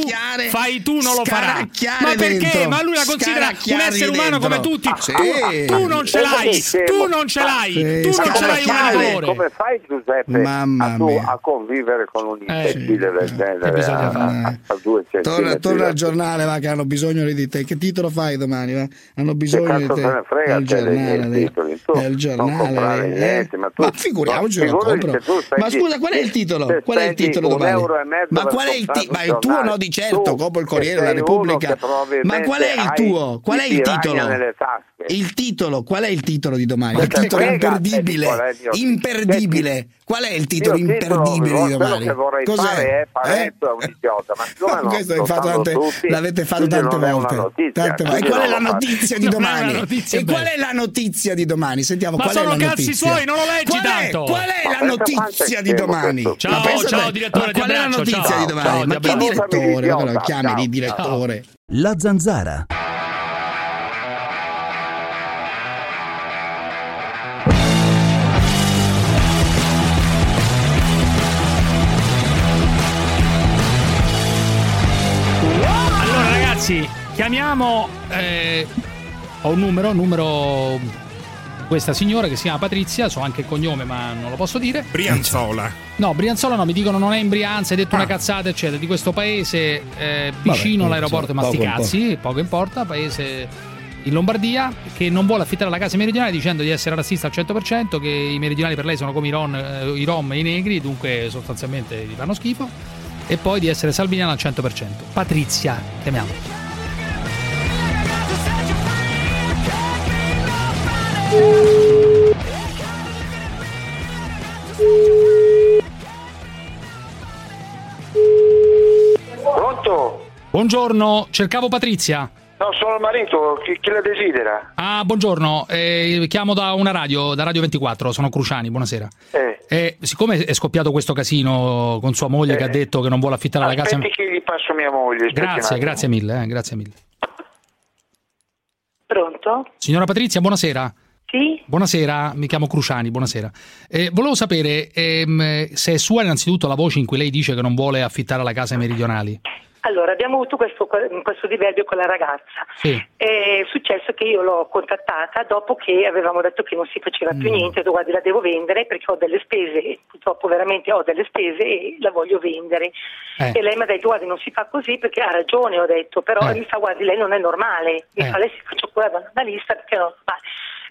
fai tu non lo farà. Ma perché? dentro. Ma lui la considera un essere umano dentro. come tutti. Ah, sì. Tu, tu non ce l'hai, tu non ce l'hai, Sì, tu non ce l'hai un valore. Come fai Giuseppe Mamma a, tu- mia. a convivere con un imbecille del genere bisogna a, a, a due Torna, torna al giornale, va, che hanno bisogno di te. Che titolo fai domani? Va? Hanno bisogno di te. il te dei giornale, titoli? Tu comprare giornale. eh. niente, ma tu- Ma figuriamoci, spendi- Ma scusa, qual è il titolo? se Qual è il titolo domani? euro e mezzo Ma qual è il titolo? Ma il tuo no, di certo, Tu, compro il Corriere della Repubblica. Ma qual è il tuo? Qual è il titolo? Il titolo, qual è il titolo di domani? Ma Il titolo imperdibile. eh, è il mio- Imperdibile. Qual è il titolo Io il titolo, imperdibile di quello domani? che vorrei Cos'è? fare è Eh? è un idiota, ma non questo è fatto tante- tutti, l'avete fatto tante è volte. notizia, Tante volte. E qual è la notizia di è domani? notizia E qual è la notizia di domani? Sentiamo Ma qual è sono la cazzi notizia. suoi, non lo leggi qual è, tanto. Qual è Ma la notizia è di domani? Ciao, ciao, direttore, qual è la notizia di domani? Ciao, ma che direttore? Chiami di direttore. La zanzara. Ragazzi, chiamiamo eh, ho un numero, numero questa signora che si chiama Patrizia, so anche il cognome ma non lo posso dire. Brianzola. No, Brianzola no, mi dicono non è in Brianza, hai detto Ah. una cazzata, eccetera, di questo paese eh, vicino Vabbè, all'aeroporto Masticazzi, poco importa, paese in Lombardia, che non vuole affittare la casa ai meridionali dicendo di essere razzista al 100%, che i meridionali per lei sono come i, ron, eh, i rom e i negri, dunque sostanzialmente gli fanno schifo. E poi di essere salviniana al 100%. Patrizia, chiamiamo. Pronto? Buongiorno, cercavo Patrizia. No, sono il marito, chi, chi la desidera? Ah, buongiorno, eh, chiamo da una radio, da Radio 24, sono Cruciani, buonasera. Eh. Eh, siccome è scoppiato questo casino con sua moglie che ha detto che non vuole affittare la casa... Aspetti che gli passo mia moglie. aspetti Grazie, grazie mille, eh, grazie mille. Pronto? Signora Patrizia, buonasera. Sì? Buonasera, mi chiamo Cruciani, buonasera. Eh, volevo sapere ehm, se è sua innanzitutto la voce in cui lei dice che non vuole affittare la casa ai meridionali. Allora, abbiamo avuto questo, questo diverbio con la ragazza. Sì. È successo che io l'ho contattata dopo che avevamo detto che non si faceva più Mm. niente, ho detto guardi la devo vendere perché ho delle spese, purtroppo veramente ho delle spese e la voglio vendere. Eh. E lei mi ha detto guardi non si fa così perché ha ragione, ho detto, però Eh. mi fa guardi lei non è normale, mi Eh. fa lei si faccio curare da lista perché non è normale.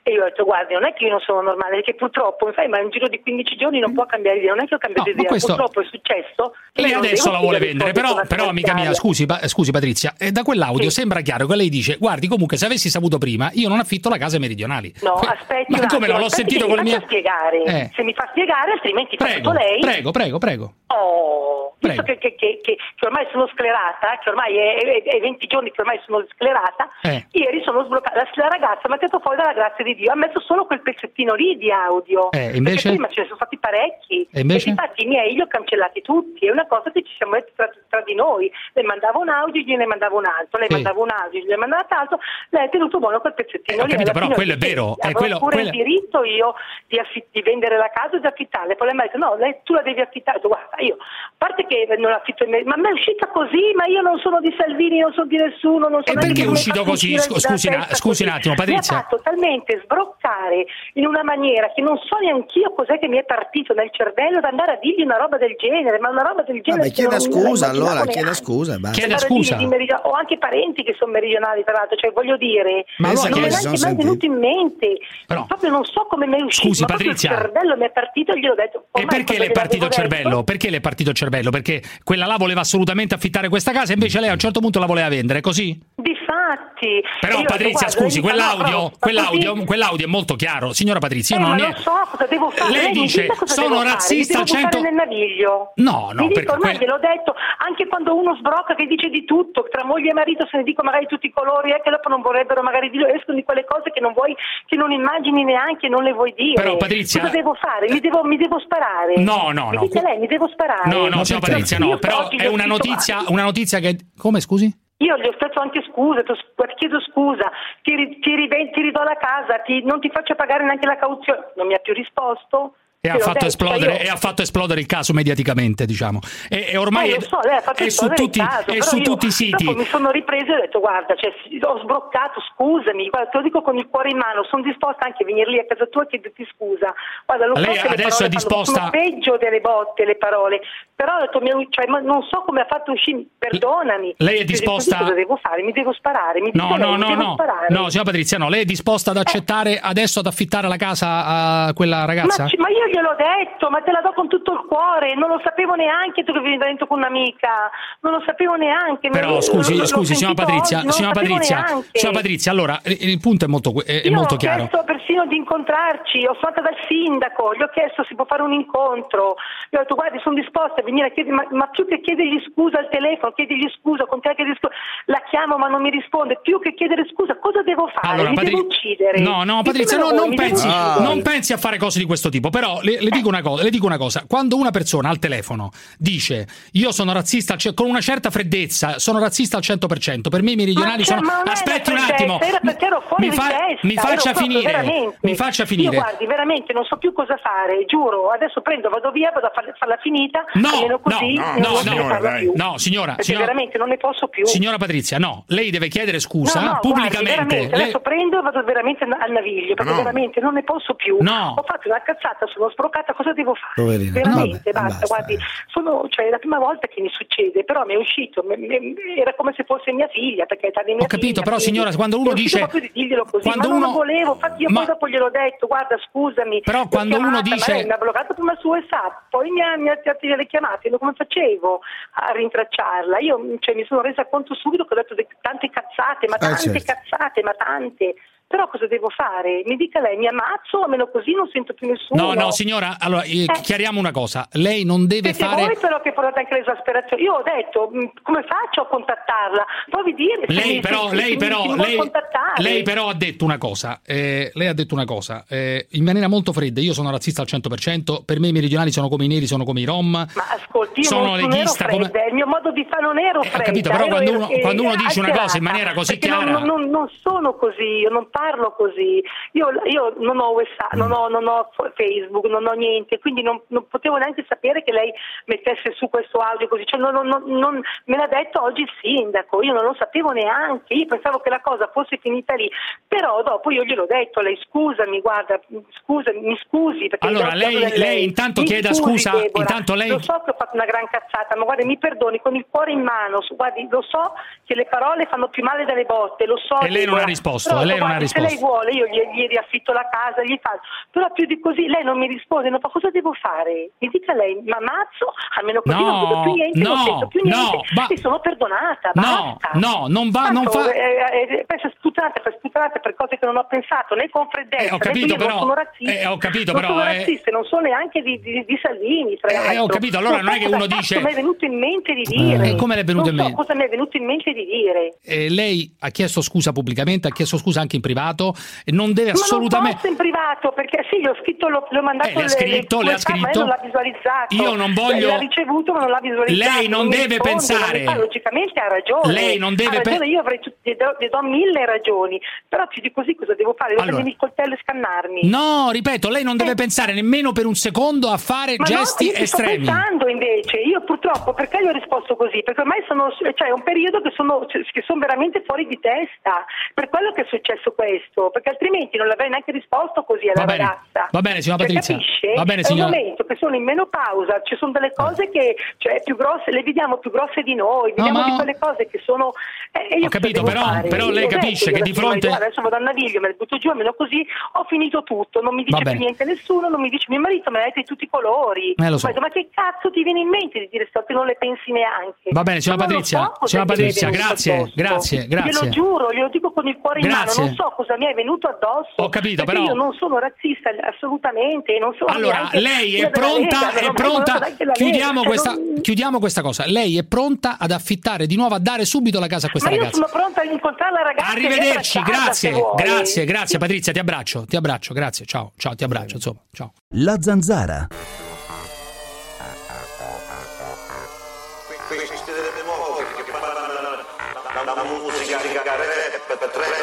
E io ho detto guardi non è che io non sono normale, perché purtroppo fai ma in giro di 15 giorni non può cambiare idea, non è che ho cambiato No, idea, questo- purtroppo è successo. Lei adesso la vuole vendere, però, però amica mia, scusi, pa- scusi Patrizia, eh, da quell'audio sembra chiaro che lei dice guardi comunque se avessi saputo prima io non affitto la casa ai meridionali. No, Que- aspetti Ma come no? L'ho sentito che con le mi mie... faccia spiegare. Eh. Se mi fa spiegare, altrimenti Prego, lei. prego, prego, prego. Oh, Prego. che, che- che- che- ormai sono sclerata, che ormai è, è- è 20 giorni che ormai sono sclerata, Eh. ieri sono sbloccata. La, la ragazza mi ha tirato fuori dalla grazia di Dio, ha messo solo quel pezzettino lì di audio. Eh, invece? Perché prima ce ne sono stati parecchi. E invece? infatti i miei li ho cancellati tutti, è una cosa che ci siamo detti tra, tra di noi. Lei mandava un audio, gliene mandava un altro, lei Sì. mandava un audio, gliene mandava l'altro, lei ha tenuto buono quel pezzettino Eh, lì. capito, però quello è vero, avrò quello- pure quella- il diritto io di, affi- di vendere la casa o di affittarla. Poi lei mi ha detto no, lei, tu la devi affittare. Detto, guarda, io, a parte che non affitto, in me- ma mi è uscita così, ma io non sono di Salvini, non sono di nessuno, non sono E perché è uscito così? scusi un- scusi un attimo, Patrizia. Mi ha fatto talmente sbroccare in una maniera che non so neanch'io cos'è che mi è partito nel cervello da andare a dirgli una roba del genere, ma una roba del genere. Vabbè, chieda scusa allora, neanche. chieda scusa e. Chieda scusa. di meridionali- Ho anche parenti che sono meridionali, tra l'altro, cioè voglio dire, Ma allora non mi è neanche mai venuto in mente. Proprio non so come mi è uscito. Scusi, Patrizia. Il cervello mi è partito e gliel'ho detto. E ormai perché le è partito il cervello? Perché le è partito il cervello? Perché quella là voleva assolutamente affittare questa casa, invece lei a un certo punto la voleva vendere, così? Difatti. Però E io ho detto, Patrizia, guarda, scusi, no, quell'audio, però, quell'audio, quell'audio è molto chiaro. Signora Patrizia, Eh, io non ma è... non so cosa devo fare. Lei mi dice, sono fare, razzista buttare 100 nel naviglio. No, no, Mi dico, perché ormai gliel'ho detto, anche quando uno sbrocca che dice di tutto, tra moglie e marito se ne dico magari tutti i colori, eh, che dopo non vorrebbero magari dire, escono di quelle cose che non vuoi, che non immagini neanche, non le vuoi dire. Però, Patrizia- Cosa devo fare? Mi devo, mi devo sparare? No, no, mi no. dica lei, mi devo sparare? No, no, signora Patrizia, no, però è una notizia, una notizia che... Come, scusi? Io gli ho chiesto anche scusa, ti chiedo scusa, ti, ti, ti ridò la casa, ti- non ti faccio pagare neanche la cauzione. Non mi ha più risposto. E ha, fatto esplodere, io- e ha fatto esplodere il caso mediaticamente, diciamo. E, e ormai Eh, so, lei ha fatto è su tutti, caso, è su tutti i siti. Mi sono ripresa e ho detto guarda, cioè, ho sbroccato, scusami, guarda, te lo dico con il cuore in mano, sono disposta anche a venire lì a casa tua e chiederti scusa. Guarda, lo Lei so adesso è disposta- sono peggio delle botte le parole, però ho detto, cioè, non so come ha fatto uscire, perdonami. Lei è detto, disposta- Cosa devo fare? Mi devo sparare, mi No, dica lei, no, no, devo no. sparare. No, signora Patrizia, no. Lei è disposta ad accettare adesso ad affittare la casa a quella ragazza? Ma, ma io gliel'ho detto, ma te la do con tutto il cuore, non lo sapevo neanche tu che vieni dentro con un'amica, non lo sapevo neanche. Però me- scusi, l'ho scusi, signora Patrizia, oggi, signora lo Patrizia, signora Patrizia, allora il, il punto è molto, è, Io molto ho chiaro. chiesto persino di incontrarci, ho fatto dal sindaco, gli ho chiesto se si può fare un incontro, gli ho detto guardi sono disposta a venire a chiedere, ma, ma più che chiedergli scusa al telefono, chiedigli scusa, continua a chiedergli scusa, la chiamo ma non mi risponde, più che chiedere scusa cosa devo fare? Allora, mi Patri- devo uccidere? No, no, Patrizia, no, voi, non, mi pensi, non pensi a fare cose di questo tipo. Però le, le dico una cosa, le dico una cosa. Quando una persona al telefono dice io sono razzista ce- con una certa freddezza, sono razzista al 100%, per me i meridionali cioè, sono. Aspetti un attimo. freddezza, Era perché ero fuori mi, di fa- testa, mi faccia finire. veramente. Mi faccia finire. Io guardi, veramente non so più cosa fare, giuro. Adesso prendo, vado via, vado a far- farla finita. No, almeno così no, non no, no, più. no, signora, signora- veramente non ne posso più. Signora Patrizia, no, lei deve chiedere scusa No, no, guardi, pubblicamente. veramente, Lei- adesso prendo e vado veramente al naviglio perché No. veramente non ne posso più. No. Ho fatto una cazzata, sono sbroccata, cosa devo fare? Poverina. Veramente, Vabbè, basta, guardi, sono, cioè, è la prima volta che mi succede, però mi è uscito, mi- mi- era come se fosse mia figlia, perché è di mia Ho capito, figlia, però signora, quando uno dice- proprio di dirglielo così, quando ma non uno- lo volevo, infatti io Ma- poi dopo gliel'ho detto, guarda scusami. Però quando uno chiamata, ma dice- lei mi ha bloccato prima su WhatsApp, poi mi ha, mi ha le chiamate, io come facevo a rintracciarla? Io cioè, mi sono resa conto subito che ho detto de- tante cazzate, ma Eh, tante certo. cazzate, ma tante. Però cosa devo fare? Mi dica lei, mi ammazzo, almeno così non sento più nessuno. No, no, signora, allora eh, Eh. chiariamo una cosa. Lei non deve Perché fare voi però che portate anche l'esasperazione. Io ho detto, mh, come faccio a contattarla? Provi dire se Lei mi- però, se- lei, se però, mi lei, lei però ha detto una cosa, eh, lei ha detto una cosa, eh, in maniera molto fredda, io sono razzista al 100%, per me i meridionali sono come i neri, sono come i rom, Ma ascolti, io sono leghista, fredda, come- il mio modo di fare non ero fredda. capito, però quando uno- quando uno ero dice una cosa in maniera così chiara- Non, non- non sono così, io non parlo così. Io, io non ho WhatsApp, non ho, non ho Facebook, non ho niente, quindi non, non potevo neanche sapere che lei mettesse su questo audio così. Cioè, non- non- non- non- me l'ha detto oggi il sindaco, io non lo sapevo neanche, io pensavo che la cosa fosse finita lì. Però dopo io gliel'ho detto, lei scusami, guarda, scusami, mi scusi. Perché Allora, lei- lei intanto Mi chieda scusi, scusa, Deborah, intanto lei- Lo so che ho fatto una gran cazzata, ma guardi, mi perdoni, con il cuore in mano, guardi, lo so che le parole fanno più male dalle botte, lo so. E lei non Deborah, ha risposto, lei non ha guardi, Se lei vuole, io gli, gli riaffitto la casa, gli faccio. Però più di così lei non mi risponde, no, ma cosa devo fare? Mi dica lei, ma ammazzo, almeno così No, non vedo più niente, non no, sento più niente, no, ba- e sono perdonata, No, basta. no, non va, non fa... eh, eh, sputate, per sputate per cose che non ho pensato né con freddezza, Eh, ho capito, però- non sono razzista, eh, ho capito, non però, sono eh, razzista, e non sono neanche di, di- di Salvini, tra Eh, l'altro. ho capito, allora non è so che uno dice- mi è venuto in mente di dire. Eh, come le è venuto non in so mente? cosa mi è venuto in mente di dire. Eh, lei ha chiesto scusa pubblicamente, ha chiesto scusa anche in privato, e non deve Ma non assolutamente... in privato perché sì, gli ho scritto, l'ho, l'ho mandato Eh, le ha le- scritto, le- le ha ma scritto. non l'ha visualizzato. Io non voglio- L'ha ricevuto, ma non l'ha visualizzato. Lei non mi deve risponde, pensare- non fa, logicamente ha ragione. Lei non deve ha pe- ragione, io avrei gli do, gli do mille ragioni, però più di così cosa devo fare? Devo Allora. il coltello e scannarmi. No, ripeto, lei non deve pensare nemmeno per un secondo a fare Eh. Ma gesti no, io estremi. sto pensando invece, io purtroppo perché gli ho risposto così? Perché ormai sono, cioè è un periodo che sono, cioè, che sono veramente fuori di testa, per quello che è successo questo, perché altrimenti non l'avrei neanche risposto così alla Va bene, ragazza. va bene, signora Perché Patrizia. Capisce? Va bene, è signora- un momento che sono in menopausa, ci sono delle cose che, cioè, più grosse, le vediamo più grosse di noi, vediamo ma- di quelle cose che sono... eh, io Ho capito, però- però Io lei capisce io che di fronte- guarda, Adesso vado a naviglio, me le butto giù, almeno così ho finito tutto, non mi dice più niente nessuno, non mi dice mio marito, me l'ha detto di tutti i colori. Eh, lo so. Ma che cazzo ti viene in mente di dire sto che non le pensi neanche? Va bene, signora Patrizia, so signora Patrizia, grazie, grazie, grazie. Glielo giuro, glielo dico con il cuore in Grazie. mano, non so cosa mi è venuto addosso. Ho capito, però- io non sono razzista assolutamente, non sono Allora, lei è pronta, Lega, è pronta, chiudiamo questa, non- chiudiamo questa cosa. Lei è pronta ad affittare di nuovo, a dare subito la casa a questa Ma io ragazza. sono pronta a incontrare la ragazza. Arrivederci, grazie, grazie, grazie Patrizia, ti abbraccio, ti abbraccio, grazie, ciao, ciao, ti abbraccio, insomma, ciao. La zanzara.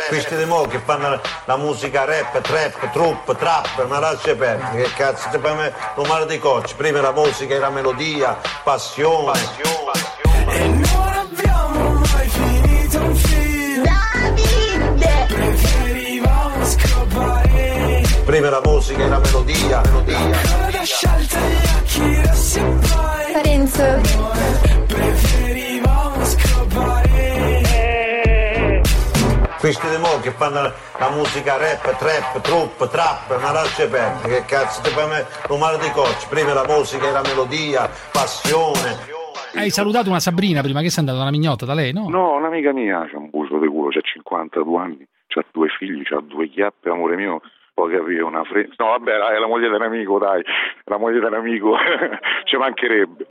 Questi di mo che fanno la musica rap, trap, trupp, trap, ma lascia perdere, che cazzo ti fai rumare di cocci, prima la musica e la melodia, passione. E non abbiamo mai finito un film. Davide! Preferivamo scopare. Prima la musica e la melodia, melodia. Che fanno la musica rap, trap, trupp, trap, ma lascia perdere, che cazzo ti fai rumare di cocci, prima la musica e la melodia, passione. Hai salutato una Sabrina prima che sei andata una mignotta da lei, no? No, un'amica mia c'ha un buso di culo, c'ha 52 anni, c'ha due figli, c'ha due chiappe, amore mio, puoi capire una fre... No, vabbè, è la moglie dell'amico, dai, è la moglie dell'amico, ci mancherebbe.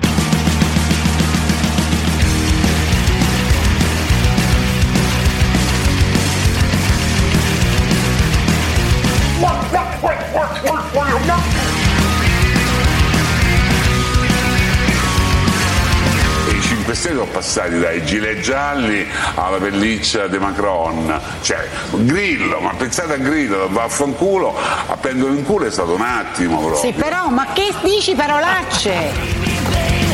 I 5 Stelle sono passati dai gilet gialli alla pelliccia di Macron, cioè Grillo, ma pensate a Grillo, va a fanculo, a prendere in culo è stato un attimo proprio. Sì, però, ma che dici parolacce?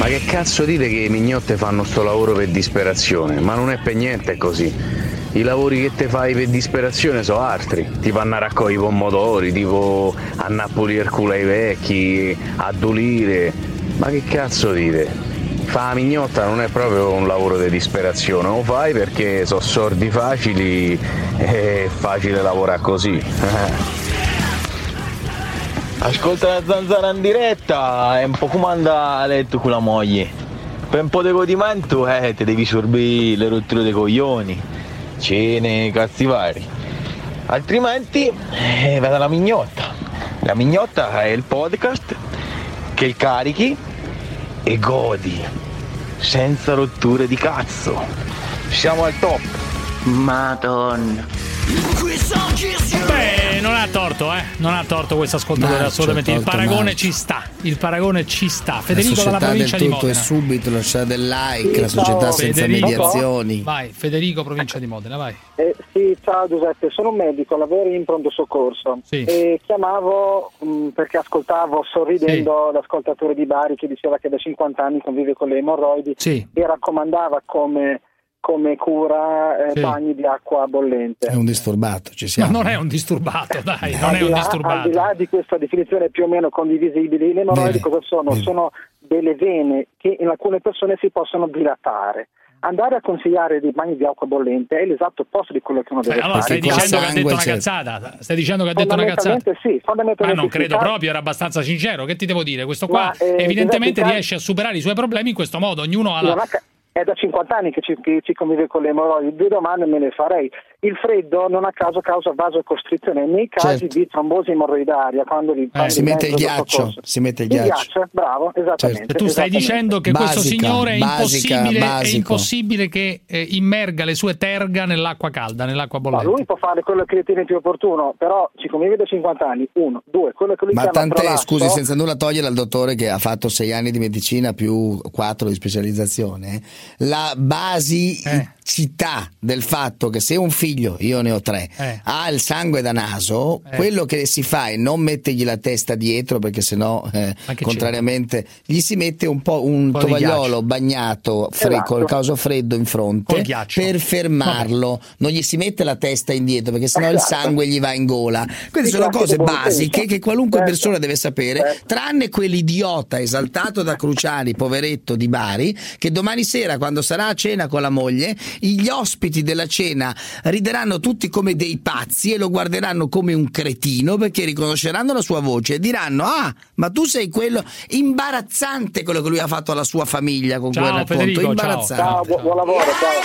Ma che cazzo dite che i mignotte fanno sto lavoro per disperazione? Ma non è per niente così. I lavori che te fai per disperazione sono altri, tipo andare a raccogliere i pomodori, tipo a culo ai vecchi, a dolire. Ma che cazzo dite? fa la mignotta non è proprio un lavoro di disperazione, lo fai perché sono sordi facili e è facile lavorare così. Ascolta la zanzara in diretta, è un po' come andare a letto con la moglie. Per un po' di godimento, eh, ti devi sorbire le rotture dei coglioni, cene, cazzi vari. Altrimenti, eh, vada la mignotta. La mignotta è il podcast che carichi e godi, senza rotture di cazzo. Siamo al top. Madonna. Beh, non ha torto, eh. Non ha torto questo ascoltatore, Marcio, assolutamente. Il paragone Marcio. ci sta. Il paragone ci sta. Federico la dalla società provincia del di tutto è Modena. subito, la società del like, la società senza Federico. mediazioni. Vai, Federico, provincia di Modena, vai. Eh, sì, ciao Giuseppe, sono un medico, lavoro in pronto soccorso Sì. e chiamavo mh, perché ascoltavo sorridendo l'ascoltatore di Bari che diceva che da 50 anni convive con le emorroidi Sì. e raccomandava come, come cura eh, Sì. bagni di acqua bollente. È un disturbato, ci Ma siamo. non è un disturbato, dai, non al, è di un là, al disturbato. di là di questa definizione più o meno condivisibile, le emorroidi Bene, cosa sono? Sono delle vene che in alcune persone si possono dilatare. Andare a consigliare dei bagni di acqua bollente è l'esatto opposto di quello che uno Cioè, deve allora fare. stai dicendo che ha detto una cazzata? Stai dicendo che ha detto una cazzata? Fondamentalmente sì, Ma fondamentalmente non sì. credo proprio, era abbastanza sincero. Che ti devo dire? Questo qua Ma, eh, evidentemente riesce a superare i suoi problemi in questo modo. Ognuno ha la. È da 50 anni che ci, che ci convive con le emorroidi, due domande me le farei. Il freddo non a caso causa vasocostrizione nei casi Certo. di trombosi emorroidaria quando li quando si mette il ghiaccio, si mette il Il ghiaccio. ghiaccio, bravo, esattamente. E tu stai esattamente. dicendo che questo Basica, signore è basica, impossibile, è impossibile che eh, immerga le sue terga nell'acqua calda, nell'acqua Ma bollente. lui può fare quello che ritiene più opportuno, però ci convive da 50 anni, uno, due, quello che lui Ma chiama tant'è, prolasso- scusi, senza nulla togliere al dottore che ha fatto sei anni di medicina più quattro di specializzazione, la basicità del fatto che se un figlio, io ne ho tre, Eh. ha il sangue da naso, Eh. quello che si fa è non mettergli la testa dietro perché sennò, eh, contrariamente, gli si mette un po' un po' di tovagliolo bagnato fre- Esatto. col caso freddo in fronte per fermarlo, non gli si mette la testa indietro perché sennò il Esatto. sangue gli va in gola. Queste Sì, sono cose basiche che qualunque Certo. persona deve sapere, Certo. tranne quell'idiota esaltato da Cruciani, poveretto di Bari, che domani sera quando sarà a cena con la moglie, gli ospiti della cena rideranno tutti come dei pazzi e lo guarderanno come un cretino perché riconosceranno la sua voce e diranno "Ah, ma tu sei quello imbarazzante quello che lui ha fatto alla sua famiglia con Ciao, quel racconto, Federico, ciao. imbarazzante". Ciao, bu- buon lavoro, ciao.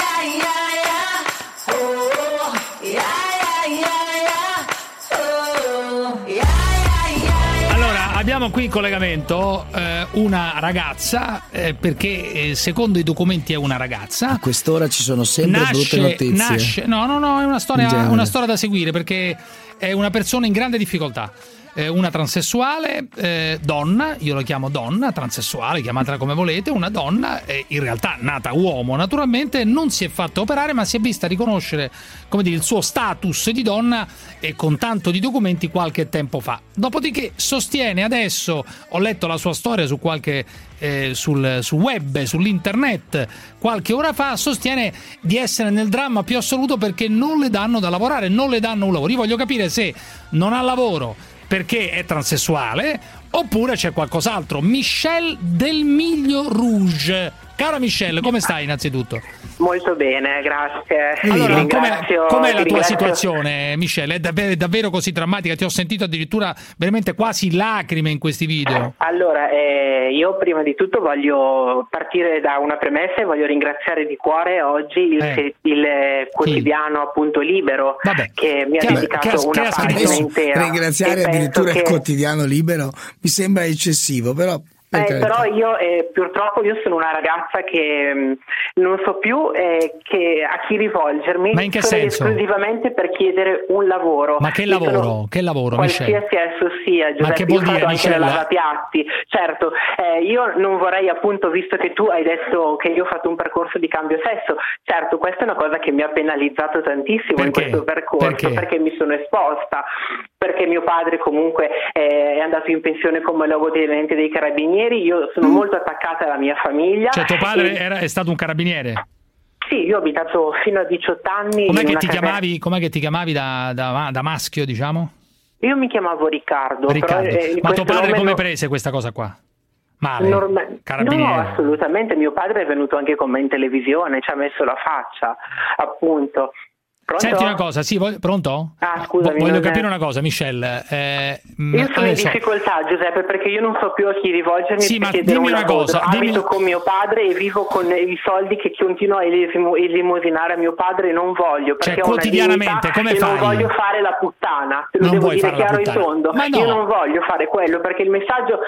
Abbiamo qui in collegamento eh, una ragazza, eh, perché eh, secondo i documenti è una ragazza. A quest'ora ci sono sempre brutte Nasce, notizie. nasce, no, no, no, è una storia, una storia da seguire perché è una persona in grande difficoltà. Eh, una transessuale, eh, donna, io la chiamo donna, transessuale, chiamatela come volete, una donna, eh, in realtà nata uomo naturalmente, non si è fatta operare ma si è vista riconoscere dire, il suo status di donna e con tanto di documenti qualche tempo fa. Dopodiché sostiene adesso, ho letto la sua storia su qualche eh, sul, sul web, sull'internet qualche ora fa, sostiene di essere nel dramma più assoluto perché non le danno da lavorare, non le danno un lavoro. Io voglio capire se non ha lavoro perché è transessuale oppure c'è qualcos'altro. Michelle del Miglio Rouge. Cara Michelle, come stai innanzitutto? Molto bene, grazie. Allora, com'è, ringrazio- com'è la tua situazione, Michelle? È davvero, è davvero così drammatica? Ti ho sentito addirittura veramente quasi lacrime in questi video. Allora, eh, io prima di tutto voglio partire da una premessa e voglio ringraziare di cuore oggi il, Eh. il, quotidiano appunto Libero che mi ha Che dedicato che una che pagina intera. Ringraziare addirittura il che- quotidiano libero mi sembra eccessivo, però. Eh, però io eh, purtroppo io sono una ragazza che mh, non so più eh, che- a chi rivolgermi Ma in che senso? esclusivamente per chiedere un lavoro. Ma che sono- lavoro? Che lavoro, Michelle? Qualsiasi esso sia, Giuseppe, che vuol dire, anche Michelle? il lavapiatti. Certo, eh, io non vorrei appunto, visto che tu hai detto che io ho fatto un percorso di cambio sesso, certo questa è una cosa che mi ha penalizzato tantissimo in Perché? questo percorso, Perché? perché mi sono esposta, perché mio padre comunque eh, è andato in pensione come logotenente dei carabinieri, io sono mm. molto attaccata alla mia famiglia. Cioè tuo padre e... era, è stato un carabiniere? Sì, io ho abitato fino a 18 anni. Com'è, che ti, chiamavi, com'è che ti chiamavi, da, da, da maschio, diciamo? Io mi chiamavo Riccardo. Riccardo. Però, eh, Ma tuo padre come no... prese questa cosa qua? Male, Norma- no, assolutamente. Mio padre è venuto anche con me in televisione, ci ha messo la faccia, appunto. Pronto? Senti una cosa, sì, vo- pronto? Ah, scusami. voglio capire è... una cosa, Michelle. Eh, mm, io sono adesso... in difficoltà, Giuseppe, perché io non so più a chi rivolgermi sì, ma dimmi una, cosa. cosa. Dimmi... Abito con mio padre e vivo con i soldi che continuo a elemosinare a mio padre e non voglio. Perché cioè, quotidianamente, come fai? non voglio fare la puttana, te lo non devo dire chiaro e tondo. No. Io non voglio fare quello, perché il messaggio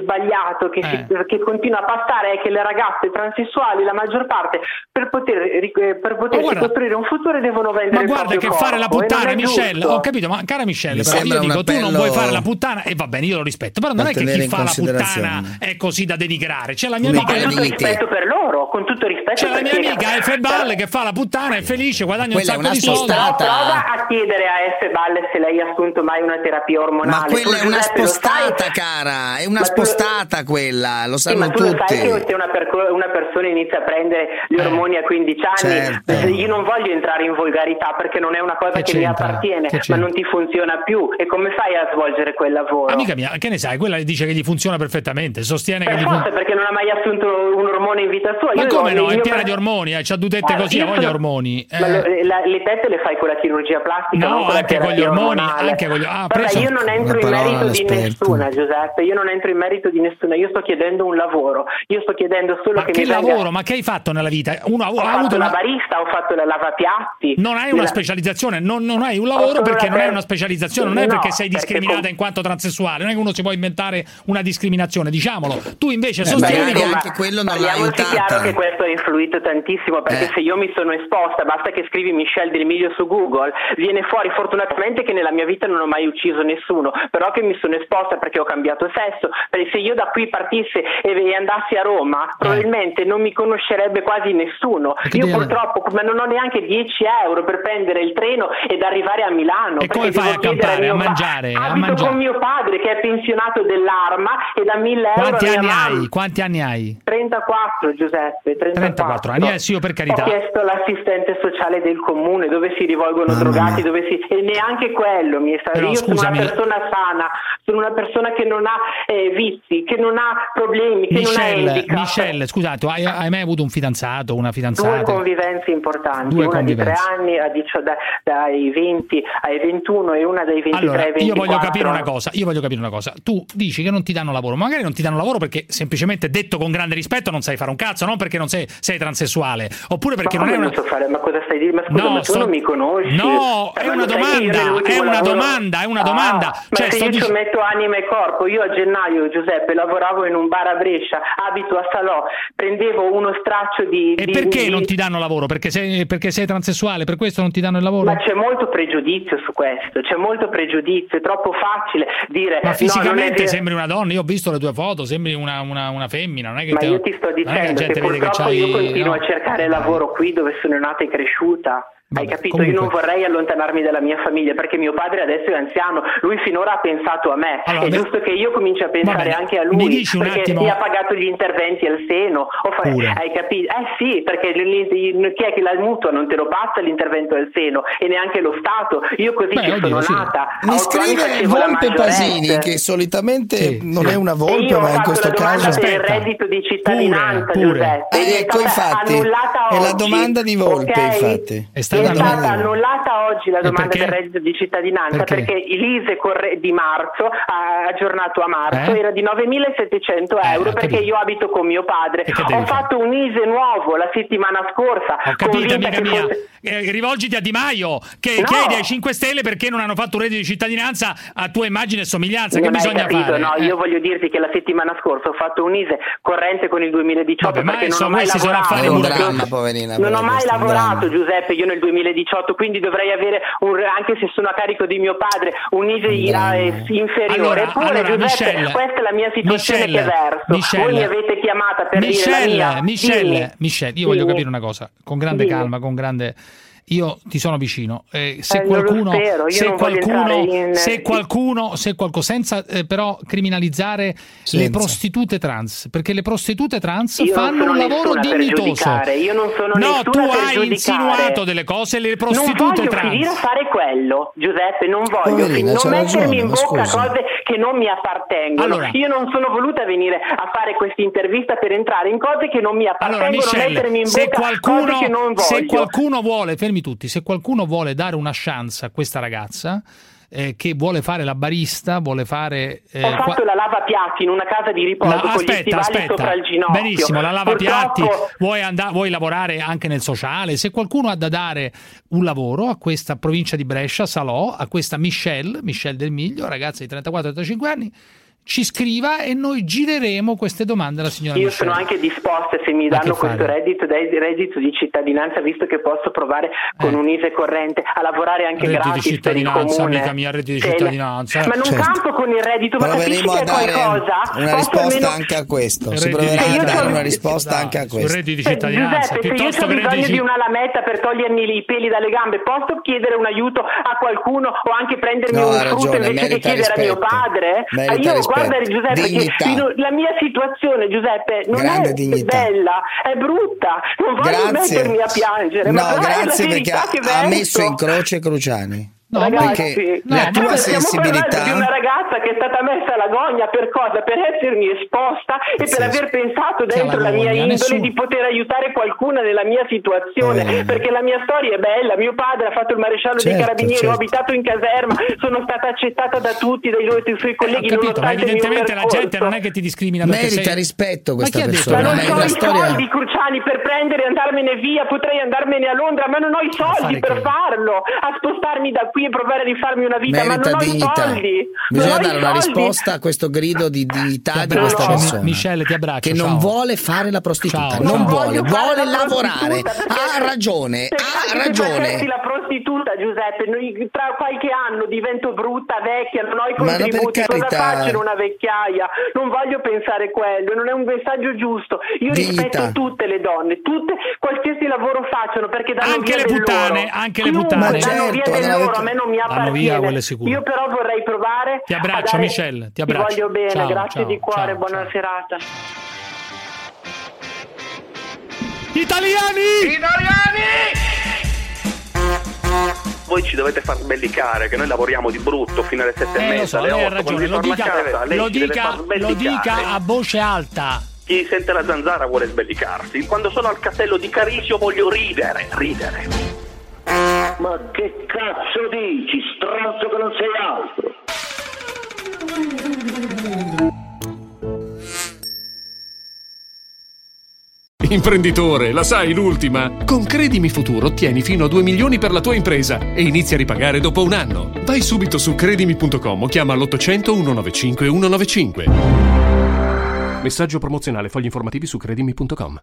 sbagliato che, eh. si, che, continua a passare è che le ragazze transessuali, la maggior parte, per poter eh, per potersi oh, costruire un futuro devono vendere ma guarda che corpo, fare la puttana Michelle ho capito ma cara Michelle però io dico tu non vuoi fare la puttana e va bene io lo rispetto però non è che chi fa la puttana è così da denigrare. C'è la mia amica con tutto rispetto per loro con tutto rispetto c'è la mia amica F. Efebal che fa la puttana è felice guadagna Quella un sacco di soldi. Ma prova a chiedere a F. Efebal se lei ha assunto mai una terapia ormonale. Ma quella è una spostata cara è una spostata spostata quella, lo sanno sì, ma tu tutti. Lo sai che se una, per- una, persona inizia a prendere gli eh, ormoni a 15 anni, certo. Eh, io non voglio entrare in volgarità perché non è una cosa che, che mi appartiene, che ma non ti funziona più. E come fai a svolgere quel lavoro? Amica mia, che ne sai? Quella dice che gli funziona perfettamente, sostiene per che gli fun- perché non ha mai assunto un ormone in vita sua. Ma io come no? È piena per... di ormoni, eh, c'ha due tette ah, così, ha voglia sono... ormoni. Eh. Le, la, le, tette le fai con la chirurgia plastica? No, anche con gli ormoni, anche con gli... Ah, preso... io non entro in merito di nessuna, Giuseppe, io non entro in il merito di nessuno, io sto chiedendo un lavoro, io sto chiedendo solo ma che, che mi lavoro, venga... ma che hai fatto nella vita? Uno, ho, ho fatto la una... barista, ho fatto la lavapiatti. Non hai una la... specializzazione, non, non, hai un lavoro perché non hai una specializzazione, non è perché sei discriminata perché... in quanto transessuale, non è che uno si può inventare una discriminazione, diciamolo. Tu invece eh, sostieni che anche quello non l'ha aiutata. È chiaro che questo ha influito tantissimo perché eh. se io mi sono esposta, basta che scrivi Michelle Del Miglio su Google, viene fuori fortunatamente che nella mia vita non ho mai ucciso nessuno, però che mi sono esposta perché ho cambiato sesso, perché se io da qui partisse e andassi a Roma, eh. probabilmente non mi conoscerebbe quasi nessuno. Perché io purtroppo ma non ho neanche 10 euro per prendere il treno ed arrivare a Milano. E come fai a campare, a, mangiare? Pa- a mangiare. con mio padre che è pensionato dell'arma e da 1000 euro... Quanti anni hai? Quanti anni hai? 34 Giuseppe, 34. 34 anni, eh, sì, io per carità. Ho chiesto l'assistente sociale del comune dove si rivolgono mm. drogati, dove si... e neanche quello mi è stato... Però, io scusami. sono una persona sana, sono una persona che non ha eh, vizi, che non ha problemi, che Michelle, non ha handicap. Michelle, scusate, hai, hai, mai avuto un fidanzato, una fidanzata? Due convivenze importanti, Due una convivenze. di tre anni, dicio, da, dai 20 ai 21 e una dai 23 allora, ai 24. Io voglio capire una cosa, io voglio capire una cosa. Tu dici che non ti danno lavoro, magari non ti danno lavoro perché semplicemente detto con grande rispetto non sai fare un cazzo, non perché non sei, sei transessuale, oppure perché ma non è una... Non so fare, ma cosa stai dicendo? Ma scusa, no, ma tu sto... non mi conosci? No, eh, è una domanda, è una domanda, è una domanda. Ah, cioè, ma se io dic... metto anima e corpo, io a gennaio Giuseppe, lavoravo in un bar a Brescia, abito a Salò, prendevo uno straccio di... E di, perché di... non ti danno lavoro? Perché sei, perché sei transessuale, per questo non ti danno il lavoro? Ma c'è molto pregiudizio su questo, c'è molto pregiudizio, è troppo facile dire... Ma fisicamente no, sembri una donna, io ho visto le tue foto, sembri una, una, una femmina, non è che... Ma te... io ti sto dicendo che, che purtroppo che io continuo no. a cercare lavoro qui dove sono nata e cresciuta. Vabbè, Hai capito? Comunque... Io non vorrei allontanarmi dalla mia famiglia perché mio padre adesso è anziano, lui finora ha pensato a me, allora, è adesso... giusto che io cominci a pensare anche a lui perché attimo... mi ha pagato gli interventi al seno. Fa... Hai capito? Eh sì, perché chi è che la mutua non te lo passa l'intervento al seno e neanche lo Stato. Io così Beh, oddio, sono sì. nata. Mi scrive Volpe Pasini che solitamente sì, non sì. è una volpe ma in questo caso... Aspetta. Per il reddito di cittadinanza, pure, pure. Giuseppe, eh, ecco, cioè, infatti, è la domanda di Volpe infatti. È stata è stata annullata oggi la domanda del reddito di cittadinanza perché, perché l'ISE corre- di marzo, ha aggiornato a marzo, eh? era di 9.700 eh, euro eh, perché io abito con mio padre. Ho fatto un ISE nuovo la settimana scorsa. Ho capito, amica mia. Fosse... Eh, rivolgiti a Di Maio che no. chiede ai 5 Stelle perché non hanno fatto un reddito di cittadinanza a tua immagine e somiglianza. Non che bisogna capito, fare? No, io eh. voglio dirti che la settimana scorsa ho fatto un ISE corrente con il 2018 Vabbè, perché non ho mai lavorato. Dramma, poverina, non ho mai lavorato, Giuseppe, io nel 2018 2018, quindi dovrei avere, un, anche se sono a carico di mio padre, un'ISEA no. Eh, inferiore. Allora, Eppure, allora, Giuseppe, Michelle, questa è la mia situazione Michelle, che verso. Michelle, Voi mi avete chiamata per Michelle, dire la mia. Michelle, sì. Michelle, io sì. voglio capire una cosa, con grande sì. calma, con grande io ti sono vicino. Eh, se, eh, qualcuno, se, qualcuno, in... se qualcuno, se qualcuno, senza eh, però criminalizzare senza. le prostitute trans, perché le prostitute trans io fanno un lavoro dignitoso. Io non sono no, tu hai insinuato delle cose, le prostitute non trans. Non voglio finire a fare quello, Giuseppe, non voglio Poverina, non mettermi ragione, in bocca cose che non mi appartengono. Allora, io non sono voluta venire a fare questa intervista per entrare in cose che non mi appartengono, allora, Michelle, mettermi in bocca se qualcuno, cose che non voglio. Se qualcuno vuole fermi tutti, se qualcuno vuole dare una chance a questa ragazza eh, che vuole fare la barista, vuole fare... eh, Ho fatto qua- la lavapiatti in una casa di riposo La- aspetta, ginocchio. Benissimo, la lavapiatti, Purtroppo- vuoi, andare, vuoi lavorare anche nel sociale. Se qualcuno ha da dare un lavoro a questa provincia di Brescia, Salò, a questa Michelle, Michelle Del Miglio, ragazza di 34-35 anni, ci scriva e noi gireremo queste domande alla signora Io Michelle. sono anche disposta, se mi danno questo reddito, reddito di cittadinanza, visto che posso provare con un ISE corrente a lavorare anche Eh. Reddito di gratis per il cittadinanza, comune. amica mia, reddito di cittadinanza. Ma non Certo. campo con il reddito, ma capisci che è dare qualcosa? una Posso risposta almeno- anche a questo. Si Reddito di proverà a dare una risposta anche a questo. reddito di Cioè, cittadinanza, Giuseppe, se io piuttosto ho bisogno reddito di una lametta per togliermi i peli dalle gambe, posso chiedere un aiuto a qualcuno o anche prendermi No, un frutto invece merita chiedere a mio padre? Merita io rispetto. Guarda Giuseppe, che la mia situazione, Giuseppe, non Grande è dignità. bella, è brutta. Non voglio Grazie. mettermi a piangere. ma No, grazie perché ha, ha messo in croce Cruciani. Ragazzi, perché no, la ma tua stiamo parlando sensibilità di una ragazza che è stata messa alla gogna per cosa? Per essermi esposta e per aver pensato dentro la mia indole Nessuno- di poter aiutare qualcuna nella mia situazione Eh. perché la mia storia è bella mio padre ha fatto il maresciallo dei Certo, carabinieri ho certo. abitato in caserma sono stata accettata da tutti dai loro- dai suoi colleghi Ho capito, ma evidentemente la gente non è che ti discrimina Merita sei... rispetto Ma questa detto? persona. ma non ma ho la i storia soldi Cruciani per prendere e andarmene via potrei andarmene a Londra ma non ho i soldi fare per che? farlo a spostarmi da qui e provare a rifarmi una vita ma merita non ho i dignità. soldi Bisogna Non dare una risposta a questo grido di dignità di questa persona. Michele, ti abbraccio, Che non ciao. vuole fare la prostituta, Ciao, non ciao. vuole, vuole la lavorare. Ha ragione, se ha se ragione. facessi la prostituta Giuseppe noi- tra qualche anno divento brutta, vecchia non ho i Ma contributi cosa carità. faccio in una vecchiaia non voglio pensare quello non è un messaggio giusto io Dignità. rispetto tutte le donne tutte qualsiasi lavoro facciano perché danno Anche via le del puttane, loro. anche le puttane. Ma via certo, del vanno loro via- me non mi vanno appartiene via, quelle sicuro. io però vorrei provare Ti abbraccio, dare- Michelle, ti abbraccio. voglio bene Ciao, grazie ciao, di cuore ciao, buona ciao. serata Italiani! Voi ci dovete far sbellicare che noi lavoriamo di brutto fino alle sette e Eh, lo mezza, so, alle lei ha otto, quando ragione, lo dica, casa, lo dica, lo dica a voce alta. Chi sente la zanzara vuole sbellicarsi. Quando sono al castello di Carisio voglio ridere, ridere. Ma che cazzo dici, stronzo che non sei altro? Imprenditore, la sai l'ultima? Con Credimi Futuro ottieni fino a 2 milioni per la tua impresa e inizi a ripagare dopo un anno. Vai subito su credimi.com o chiama l'800 195 195. Messaggio promozionale, fogli informativi su credimi.com.